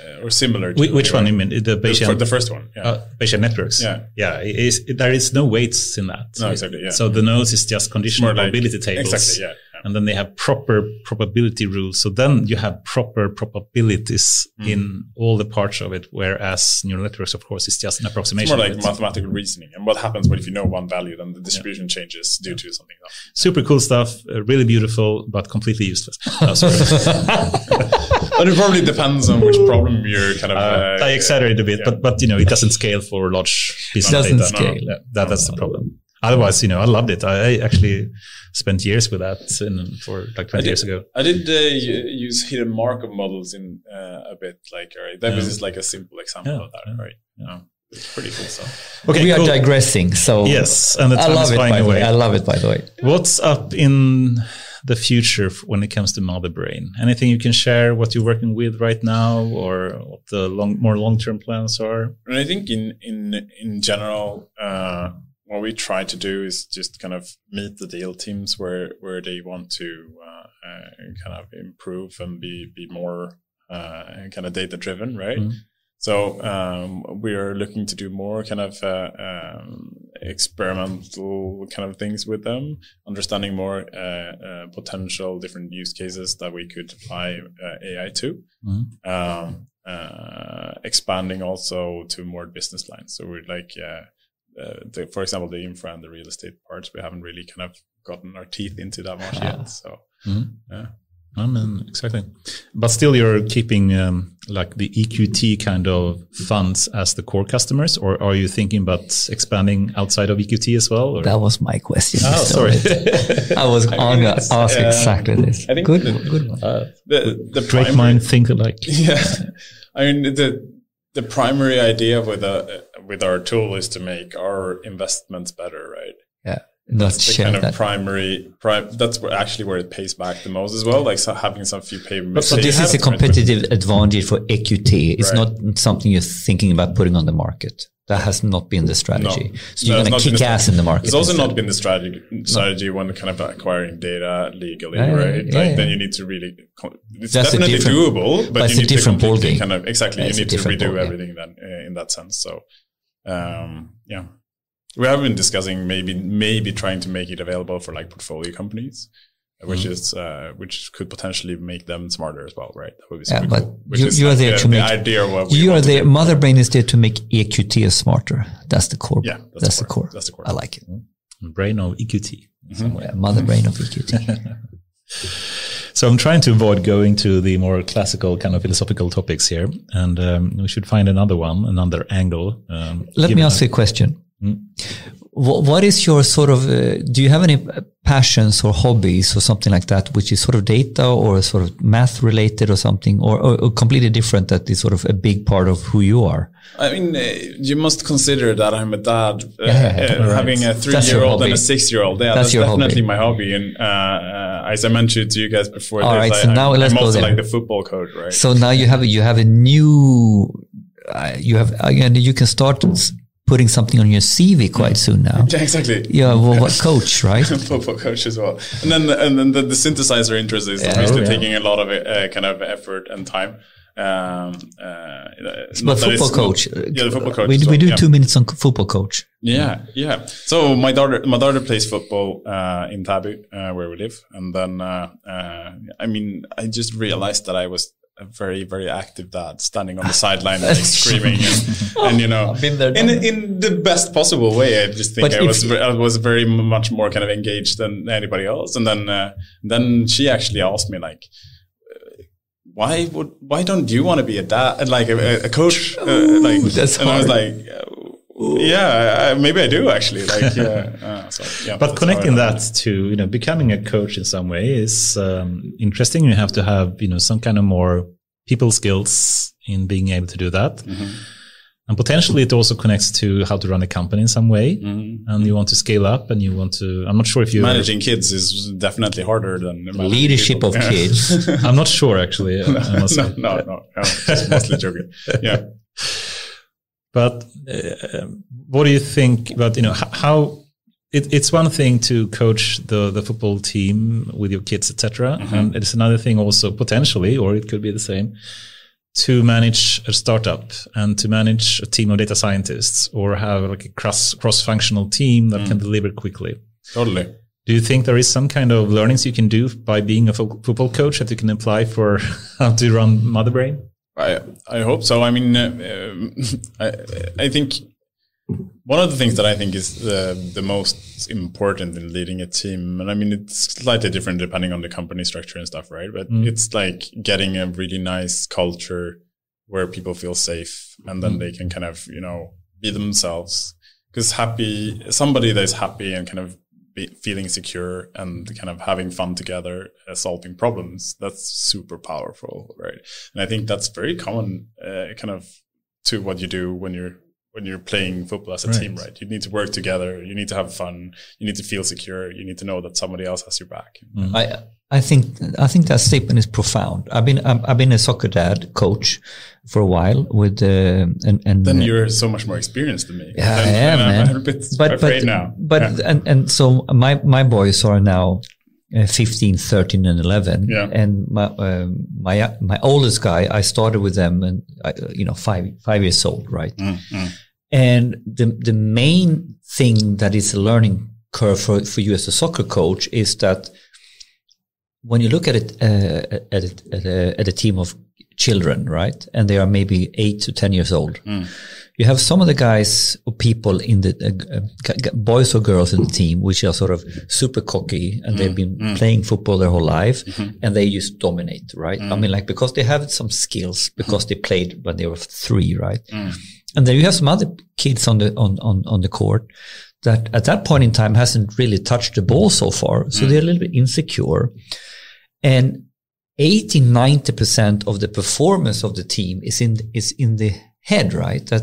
Uh, or similar. To Whi- Which one? You mean the Bayesian? the first one. Yeah. Uh, Bayesian networks. Yeah. yeah. It is, there is no weights in that. No, exactly, yeah. So the nodes is just conditional like probability tables. Exactly. Yeah. Yeah. And then they have proper probability rules. So then you have proper probabilities Mm. in all the parts of it. Whereas neural networks, of course, is just an It's approximation. more like mathematical reasoning. And what happens when if you know one value, then the distribution changes due to something else. Super cool stuff. Uh, really beautiful, but completely useless. Oh. But it probably depends on which problem you're kind of. Uh, Uh, I exaggerated a bit, yeah. but but you know it doesn't scale for large pieces of Doesn't data. scale. Yeah, that, that's the problem. Otherwise, you know, I loved it. I, I actually spent years with that in, for like 20 did. years ago. I did uh, use hidden Markov models in uh, a bit, like all right, that was just like a simple example Yeah, of that, yeah, right? Yeah. It's pretty cool stuff. Okay, we are digressing. So Yes, and the I love is it. flying By the way, away. I love it. By the way, What's up in the future when it comes to Motherbrain? Anything you can share? What you're working with right now, or what the long, more long-term plans are? And I think in in in general, uh, what we try to do is just kind of meet the deal teams where where they want to uh, uh, kind of improve and be be more uh, kind of data driven, right? Mm-hmm. So um, we are looking to do more kind of uh, um, experimental kind of things with them, understanding more uh, uh, potential different use cases that we could apply uh, AI to. Mm-hmm. Um, uh, expanding also to more business lines. So we're like, uh, the, for example, the infra and the real estate parts, we haven't really kind of gotten our teeth into that much yet. So, mm-hmm. yeah. I mean, exactly. But still, you're keeping um, like the EQT kind of funds as the core customers, or are you thinking about expanding outside of EQT as well? Or? That was my question. Oh, sorry. I was going to ask uh, exactly this. I think good, the, good one. Uh, the, the Great mind think alike. Yeah. I mean, the, the primary idea with, uh, with our tool is to make our investments better, right? Yeah not that's the kind of that. primary that's where actually where it pays back the most as well like so having some few payments so this is a competitive advantage for eqt it's right. not something you're thinking about putting on the market that has not been the strategy no. so you're going to kick ass in the market it's also instead. not been the strategy strategy no. when kind of acquiring data legally yeah, right yeah, like yeah. then you need to really it's that's definitely doable but you need different to kind of exactly you need to redo everything then uh, in that sense so um, yeah we have been discussing maybe maybe trying to make it available for like portfolio companies which mm. is uh, which could potentially make them smarter as well, right? That would be yeah, but cool. you, you are like there the, to make the idea of what you are there. Motherbrain is there to make EQT smarter. That's the core. Yeah, that's, that's the, core. core. That's the core. I like it. Mm-hmm. Brain of EQT. Mm-hmm. Yeah, Motherbrain of EQT. so I'm trying to avoid going to the more classical kind of philosophical topics here, and um, we should find another one, another angle. Um, Let me ask you a question. Mm. What is your sort of, uh, do you have any passions or hobbies or something like that, which is sort of data or sort of math related or something, or, or completely different that is sort of a big part of who you are? I mean, uh, you must consider that I'm a dad, uh, yeah, uh, right. having a three year old and a six year old. Yeah, that's, that's definitely hobby. my hobby. And uh, uh, as I mentioned to you guys before, All right, so I, now I'm, let's I'm also there. like the football coach, right? So now you have you have a new, you have again you can start putting something on your CV quite mm. soon now. Yeah, exactly. Yeah, well, what coach, right? Football coach as well. And then and then the, the synthesizer interest is yeah, obviously oh, yeah. taking a lot of uh, kind of effort and time. Um, uh, but football coach. Not, yeah, the football coach. We, we do yeah. two minutes on football coach. Yeah, yeah. So my daughter, my daughter plays football uh, in Täby, uh, where we live, and then uh, uh, I mean, I just realized that I was a very very active dad standing on the sideline like screaming and, and, you know there, in in the best possible way I just think but I was I was very much more kind of engaged than anybody else. And then uh, then she actually asked me like why would why don't you want to be a dad like a, a coach? Uh, like and hard. I was like yeah, maybe I do actually. Like, yeah. Uh, so, yeah but connecting that to you know becoming a coach in some way is um, interesting. You have to have you know some kind of more people skills in being able to do that. Mm-hmm. And potentially it also connects to how to run a company in some way. Mm-hmm. And you want to scale up and you want to, I'm not sure if you managing kids is definitely harder than leadership people. of yeah. kids. I'm not sure actually. no, no, no, no, no, just mostly joking. Yeah. But uh, what do you think about you know how it, it's one thing to coach the the football team with your kids, etc., mm-hmm. and it's another thing also potentially, or it could be the same, to manage a startup and to manage a team of data scientists or have like a cross cross functional team that mm. can deliver quickly. Totally. Do you think there is some kind of learnings you can do by being a fo- football coach that you can apply for how to run Motherbrain? I I hope so. I mean, uh, I I think one of the things that I think is the the most important in leading a team, and I mean it's slightly different depending on the company structure and stuff, right? But mm. it's like getting a really nice culture where people feel safe, and then mm. they can kind of you know be themselves. Because happy somebody that is happy and kind of feeling secure and kind of having fun together, uh, solving problems. That's super powerful, right? And I think that's very common, uh, kind of to what you do when you're when you're playing football as a right. team, right? You need to work together. You need to have fun. You need to feel secure. You need to know that somebody else has your back. Mm-hmm. I I think I think that statement is profound. I've been I've, I've been a soccer dad coach for a while with uh, and and then you're so much more experienced than me. Yeah, I am, man. I'm a bit but but now. but Yeah. and and so my my boys are now. Uh, 15 13 and 11 Yeah. and my um, my my oldest guy i started with them and I, uh, you know 5 5 years old right Mm, mm. And the the main thing that is a learning curve for, for you as a soccer coach is that when you look at it uh, at it, at a, at a team of children, right, and they are maybe eight to ten years old, mm. you have some of the guys or people in the uh, boys or girls in the team which are sort of super cocky and they've mm. been mm. playing football their whole life mm-hmm. and they just dominate, right? I mean, like because they have some skills because they played when they were three, right? And then you have some other kids on the on, on, on the court that at that point in time hasn't really touched the ball so far. So they're a little bit insecure. And 80, 90% of the performance of the team is in is in the head, right? That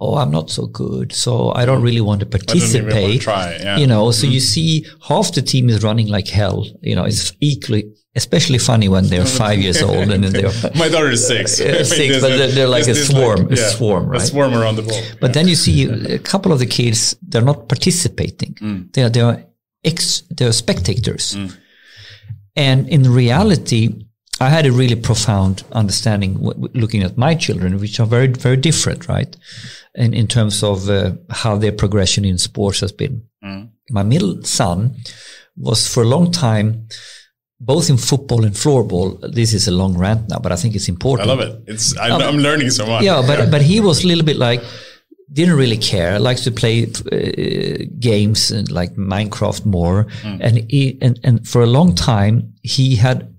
oh, I'm not so good, so I don't really want to I want to participate. try. Yeah. You know, so you see half the team is running like hell. You know, it's equally, especially funny when they're five years old and then they're My daughter is six. Yeah, six, but they're- they're like a swarm, a swarm, right? A swarm around the ball. But then you see a couple of the kids, they're not participating. Mm. They are, they are ex, they're spectators. And in reality, I had a really profound understanding w- looking at my children, which are very, very different, right? In, in terms of uh, how their progression in sports has been. Mm. My middle son was for a long time, both in football and floorball. This is a long rant now, but I think it's important. I love it. It's I, I'm learning so much. Yeah, but but he was a little bit like didn't really care. Likes to play uh, games like Minecraft more, and he and and for a long time he had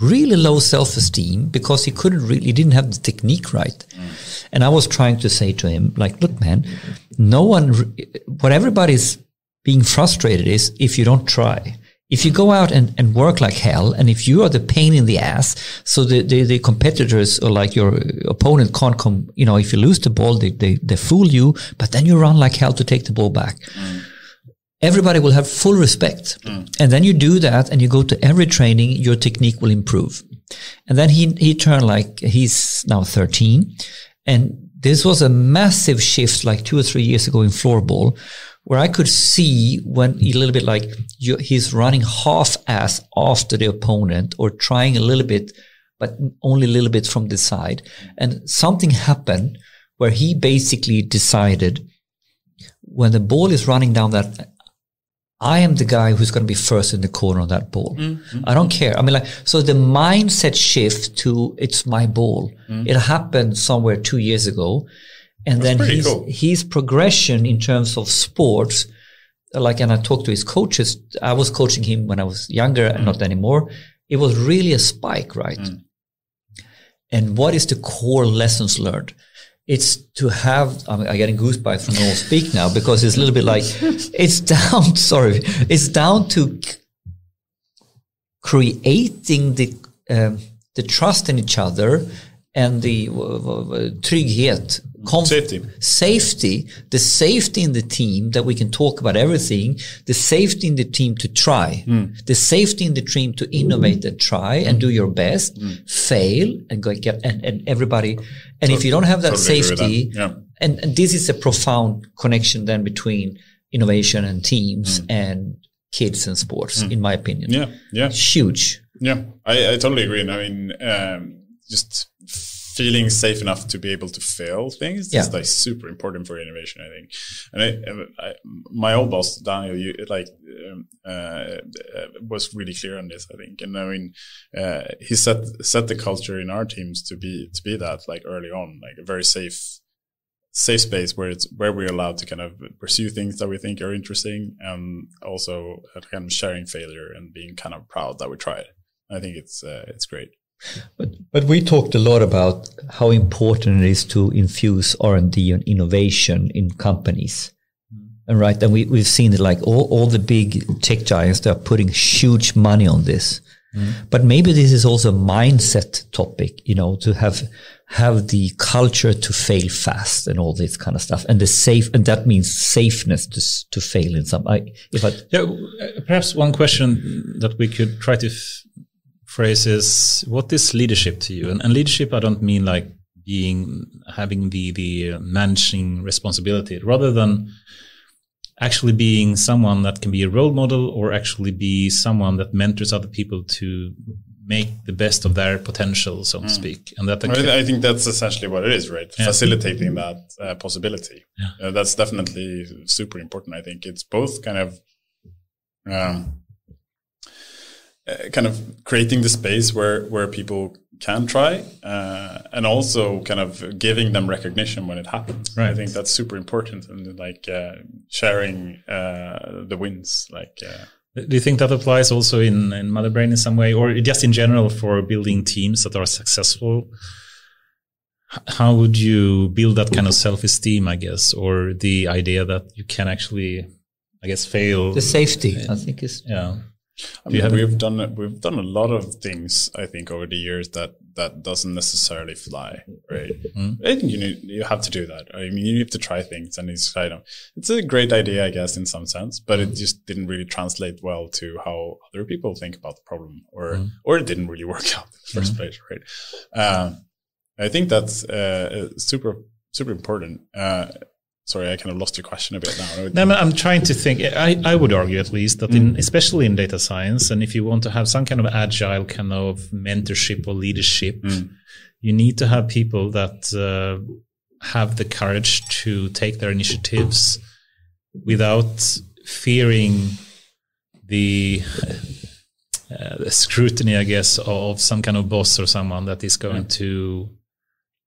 really low self esteem because he couldn't really he didn't have the technique right. And I was trying to say to him like, look, man, no one. What everybody's being frustrated is if you don't try. If you go out and, and work like hell, and if you are the pain in the ass, so the, the, the competitors or like your opponent can't come, you know, if you lose the ball, they, they, they fool you, but then you run like hell to take the ball back. Mm. Everybody will have full respect. Mm. And then you do that and you go to every training, your technique will improve. And then he, he turned like, he's now 13. And this was a massive shift like two or three years ago in floorball where I could see when a little bit like you, he's running half ass after the opponent or trying a little bit, but only a little bit from the side. And something happened where he basically decided when the ball is running down that I am the guy who's going to be first in the corner on that ball. Mm-hmm. I don't care. I mean, like, so the mindset shift to it's my ball. Mm-hmm. It happened somewhere two years ago. And then his, cool. his progression in terms of sports, like, and I talked to his coaches. I was coaching him when I was younger and not anymore. It was really a spike, right? And what is the core lessons learned? It's to have, I'm, I'm getting goosebumps from all speak now because it's a little bit like, it's down, sorry, it's down to c- creating the, um, the trust in each other and the uh, uh, trygghet, comf- Safety. safety, the safety in the team that we can talk about everything, the safety in the team to try, hmm. the safety in the team to innovate and try and do your best, hmm. fail and go get and, and everybody. And if you don't have that Totally safety, that. Yeah. and, and this is a profound connection then between innovation and teams hmm. and kids and sports, in my opinion. Yeah. Yeah. It's huge. Yeah, I, I totally agree. And I mean, um, just feeling safe enough to be able to fail things Yeah. is like super important for innovation. I think. And I, I, my old boss Daniel, you like, um, uh, was really clear on this. I think, and I mean, uh, he set set the culture in our teams to be to be that like early on, like a very safe safe space where it's where we're allowed to kind of pursue things that we think are interesting and also uh, kind of sharing failure and being kind of proud that we tried. I think it's uh, it's great. But but we talked a lot about how important it is to infuse R and innovation in companies, mm-hmm. and right. And we we've seen it like all all the big tech giants. They're putting huge money on this, mm-hmm. But maybe this is also a mindset topic, you know, to have have the culture to fail fast and all this kind of stuff, and the safe, and that means safeness to to fail in some. I, if I yeah, perhaps one question that we could try to f- phrase is, what is leadership to you? And, and leadership, I don't mean like being having the the managing responsibility, rather than actually being someone that can be a role model or actually be someone that mentors other people to make the best of their potential, so to mm. speak. And that I think that's essentially what it is, right? Yeah. Facilitating that uh, possibility. Yeah. Uh, that's definitely super important. I think it's both kind of, um, uh, kind of creating the space where where people can try, uh, and also kind of giving them recognition when it happens. Right. I think that's super important, and like uh, sharing uh, the wins. Like, uh, do you think that applies also in in Motherbrain in some way, or just in general for building teams that are successful? How would you build that kind of self esteem? I guess, or the idea that you can actually, I guess, fail. The safety, I think, is yeah I mean, we've done we've done a lot of things I think over the years that that doesn't necessarily fly, right? Mm-hmm. I think you need, you have to do that. I mean, you need to try things and it's kind of it's a great idea, I guess, in some sense, but it just didn't really translate well to how other people think about the problem, or mm-hmm. or it didn't really work out in the 1st mm-hmm. place, right? Uh, I think that's uh, super super important. Uh, sorry, I kind of lost your question a bit now. No, I'm trying to think. I, I would argue at least that, in, mm. especially in data science, and if you want to have some kind of agile kind of mentorship or leadership, mm. you need to have people that uh, have the courage to take their initiatives without fearing the, uh, the scrutiny, I guess, of some kind of boss or someone that is going mm. to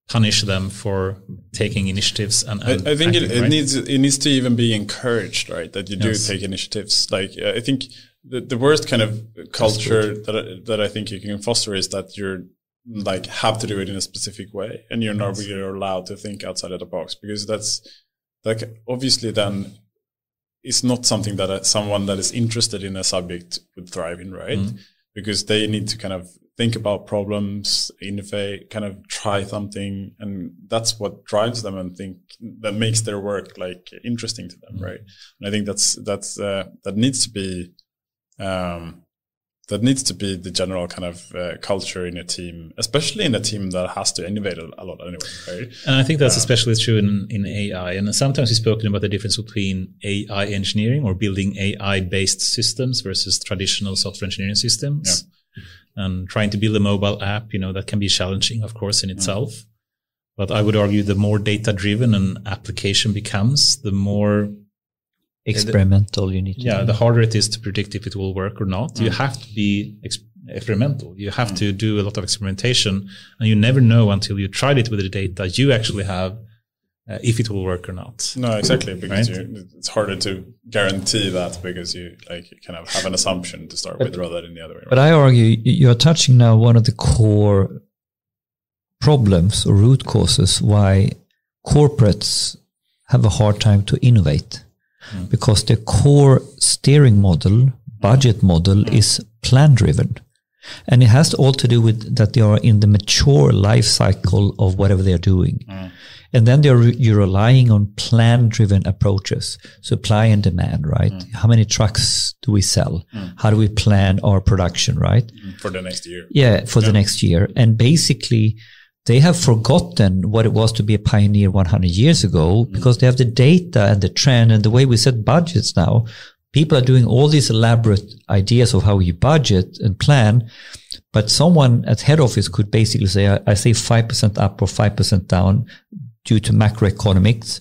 punish them for taking initiatives and, and I, I, think acting, it, it right? needs it needs to even be encouraged right that you do yes. take initiatives like uh, I think the, the worst kind of culture that I, that I think you can foster is that you're like have to do it in a specific way and you're not yes. really allowed to think outside of the box because that's like obviously then it's not something that uh, someone that is interested in a subject would thrive in right mm. because they need to kind of think about problems, innovate, kind of try something, and that's what drives them and think that makes their work like interesting to them, mm-hmm. right? And I think that's that's uh, that needs to be um, that needs to be the general kind of uh, culture in a team, especially in a team that has to innovate a, a lot anyway, right? And I think that's um, especially true in, in AI. And sometimes we've spoken about the difference between AI engineering or building AI based systems versus traditional software engineering systems. Yeah and trying to build a mobile app, you know, that can be challenging, of course, in mm. itself. Mm. But I would argue the more data driven an application becomes, the more experimental you need to yeah, do. the harder it is to predict if it will work or not. Mm. You have to be ex- experimental. You have mm. to do a lot of experimentation and you never know until you tried it with the data you actually have uh, if it will work or not. No, exactly, because right? it's harder to guarantee that because you like you kind of have an assumption to start but, with rather than the other way. Around. But I argue you're touching now one of the core problems or root causes why corporates have a hard time to innovate mm. because the core steering model, budget model mm. is plan driven. And it has all to do with that they are in the mature life cycle of whatever they're doing. Mm. And then you're relying on plan driven approaches, supply and demand, right? Mm. How many trucks do we sell? Mm. How do we plan our production, right? Mm. For the next year. Yeah, for yeah. the next year. And basically, they have forgotten what it was to be a pioneer 100 years ago mm. because they have the data and the trend and the way we set budgets now. People are doing all these elaborate ideas of how you budget and plan. But someone at head office could basically say, I, I say 5% up or 5% down due to macroeconomics.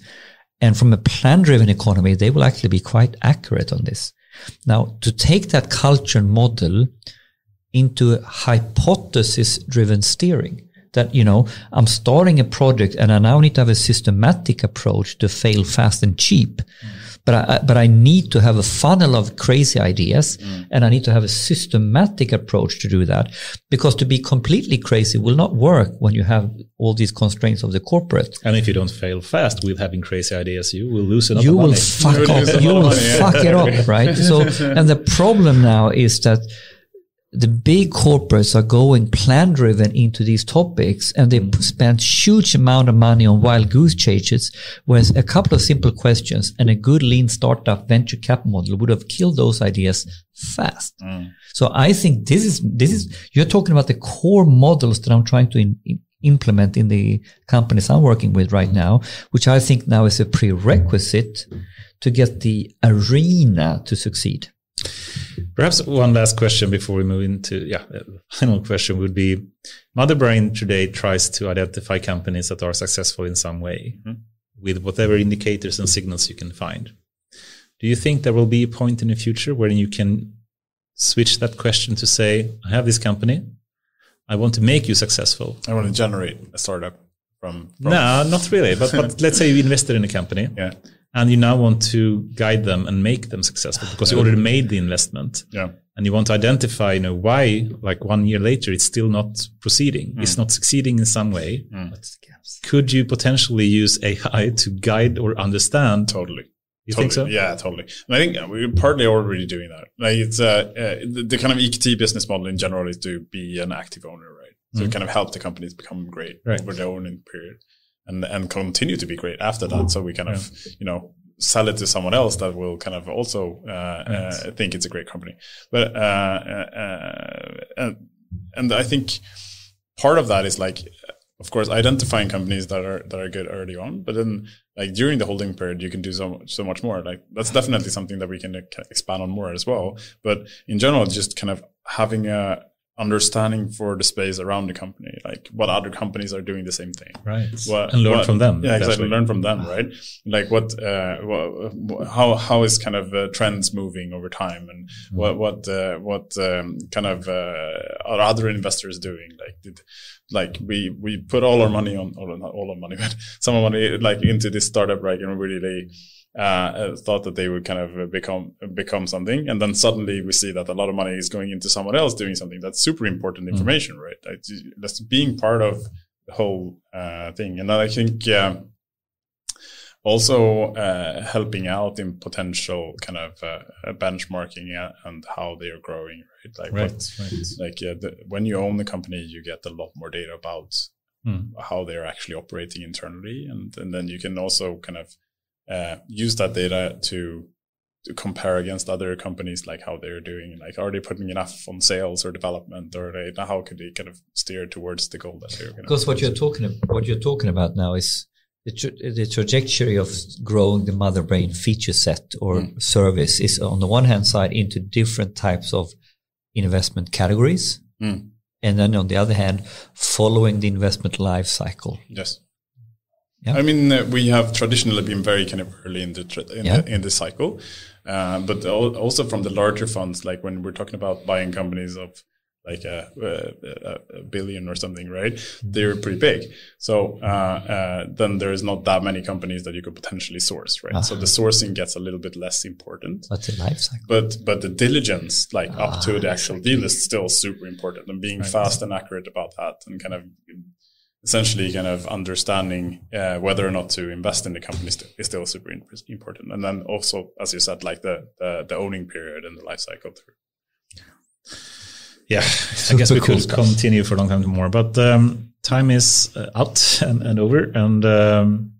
And from a plan driven economy, they will actually be quite accurate on this. Now, to take that culture model into hypothesis driven steering, that, you know, I'm starting a project and I now need to have a systematic approach to fail fast and cheap. Mm but I, but I need to have a funnel of crazy ideas mm. and I need to have a systematic approach to do that because to be completely crazy will not work when you have all these constraints of the corporate. And if you don't fail fast with having crazy ideas, you will lose lot you will Fuck up, you will fuck it up, right? So, and the problem now is that the big corporates are going plan driven into these topics and they mm. spend huge amount of money on wild goose chases whereas a couple of simple questions and a good lean startup venture cap model would have killed those ideas fast mm. so i think this is this is you're talking about the core models that i'm trying to in, in, implement in the companies i'm working with right now which i think now is a prerequisite to get the arena to succeed Perhaps one last question before we move into yeah, final question would be Motherbrain today tries to identify companies that are successful in some way mm-hmm. with whatever indicators and signals you can find. Do you think there will be a point in the future where you can switch that question to say, I have this company, I want to make you successful. I want to generate a startup from, from No, not really. But, but let's say you invested in a company. Yeah and you now want to guide them and make them successful because you already made the investment yeah and you want to identify you know why like one year later it's still not proceeding mm. it's not succeeding in some way mm. could you potentially use ai to guide or understand totally you totally. think so? Yeah, totally. And I think we're partly already doing that. Like it's uh, uh the, the, kind of EQT business model in general is to be an active owner, right? So mm. kind of help the companies become great right. over their owning period and and continue to be great after that. So we kind of yeah. you know sell it to someone else that will kind of also uh, yes. uh, think it's a great company. But uh, uh, and and I think part of that is like, of course, identifying companies that are that are good early on, but then like during the holding period, you can do so so much more. Like that's definitely something that we can expand on more as well. But in general, just kind of having a understanding for the space around the company, like what other companies are doing the same thing, right? What, and learn what, from them. Yeah, exactly. Learn from them, right? Like what, uh, what how how is kind of uh, trends moving over time, and mm. what what uh, what um, kind of uh, are other investors doing? Like did like we we put all our money on, or not all our money, but some of money like into this startup, right? And really uh, thought that they would kind of become become something, and then suddenly we see that a lot of money is going into someone else doing something that's super important mm. information, mm. right? That's being part of the whole uh, thing, and I think yeah, also uh, helping out in potential kind of uh, benchmarking and how they are growing, right? Like right, what, right. like yeah, the, when you own the company, you get a lot more data about mm. how they're actually operating internally, and and then you can also kind of uh, use that data to to compare against other companies, like how they're doing, like are they putting enough on sales or development, or they, how could they kind of steer towards the goal that they're going Because what you're talking about, what you're talking about now is the, tra- the trajectory of growing the Motherbrain feature set or mm. service is on the one hand side into different types of investment categories, mm. and then on the other hand, following the investment life cycle. Yes. Yeah. I mean, uh, we have traditionally been very kind of early in the in, yeah. the, in the cycle, uh, but also from the larger funds, like when we're talking about buying companies of like a, a, a billion or something, right? They're pretty big. So uh, uh, then there is not that many companies that you could potentially source, right? Uh-huh. So the sourcing gets a little bit less important. But the life cycle. But but the diligence, like up to the ah, actual deal, is still super important, and being right. fast and accurate about that, and kind of essentially kind of understanding uh, whether or not to invest in the company is still super important. And then also, as you said, like the, the, the owning period and the life cycle through. Yeah, I guess we could continue for a long time more, but um, time is uh, out and, and over. And um,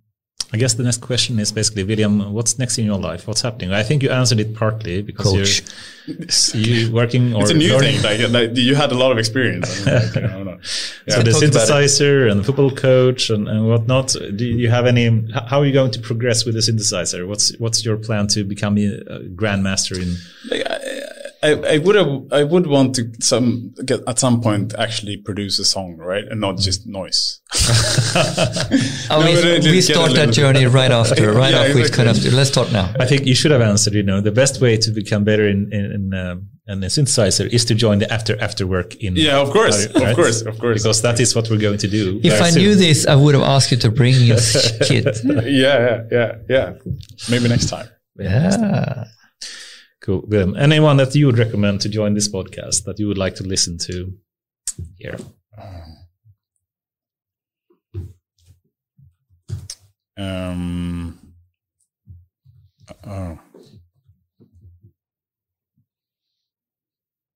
I guess the next question is basically, William, what's next in your life? What's happening? I think you answered it partly because Coach. you're you working or it's a new learning. thing. Like, like, you had a lot of experience. Like, you know, yeah. So the synthesizer and the football coach and, and whatnot. Do you have any? How are you going to progress with the synthesizer? What's what's your plan to become a grandmaster in? Like, I, I, I would have, I would want to some get at some point actually produce a song, right, and not just noise. oh, no, we, we start that journey right after, right yeah, after exactly. we kind of. Let's start now. I think you should have answered. You know, the best way to become better in in, in um, and a synthesizer is to join the after after work in yeah of course right? of course of course because that is what we're going to do if i soon. knew this i would have asked you to bring your kit yeah yeah yeah yeah maybe next time yeah Cool. Anyone that you would recommend to join this podcast that you would like to listen to here? Um, oh.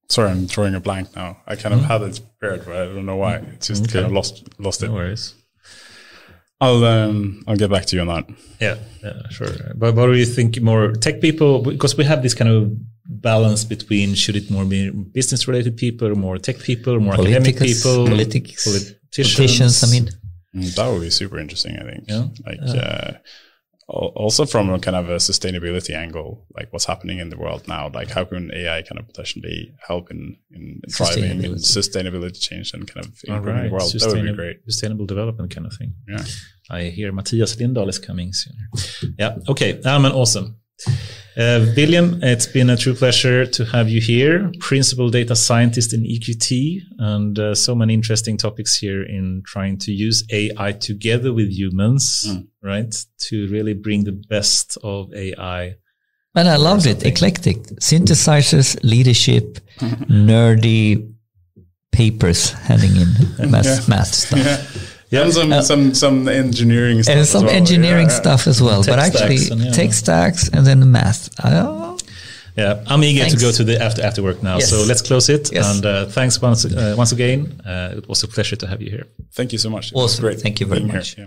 sorry, I'm drawing a blank now. I kind of had it prepared, but I don't know why. It's just Okay. kind of lost lost it. No worries. I'll um, I'll get back to you on that. Yeah, yeah, sure. But what do you think more tech people? Because we have this kind of balance between should it more be business related people, more tech people, more academic people, politics, politicians. politicians. I mean, Mm, That would be super interesting. I think. Yeah. Like uh, al- also from a kind of a sustainability angle, like what's happening in the world now. Like how can AI kind of potentially help in in driving Sustainability. sustainability change and kind of improving right, the world? That would sustainable, be great. sustainable development kind of thing. Yeah. I hear Matthias Lindahl is coming soon. Yeah. Okay. Um, and awesome. Uh, William, it's been a true pleasure to have you here, principal data scientist in EQT, and uh, so many interesting topics here in trying to use AI together with humans, Mm. right, to really bring the best of AI. and I loved it. Eclectic synthesizers, leadership, nerdy papers handing in math, Yeah. math stuff. Yeah. And some, some some engineering stuff. And as some well. engineering Yeah, yeah. stuff as well, but actually stacks and, yeah. tech stacks and then the math. Oh, Yeah, I'm eager Thanks. to go to the after after work now. Yes. So let's close it. Yes. And uh, thanks once uh, once again. Uh, it was a pleasure to have you here. Thank you so much. It was Awesome. Thank you very being here. much. Yeah.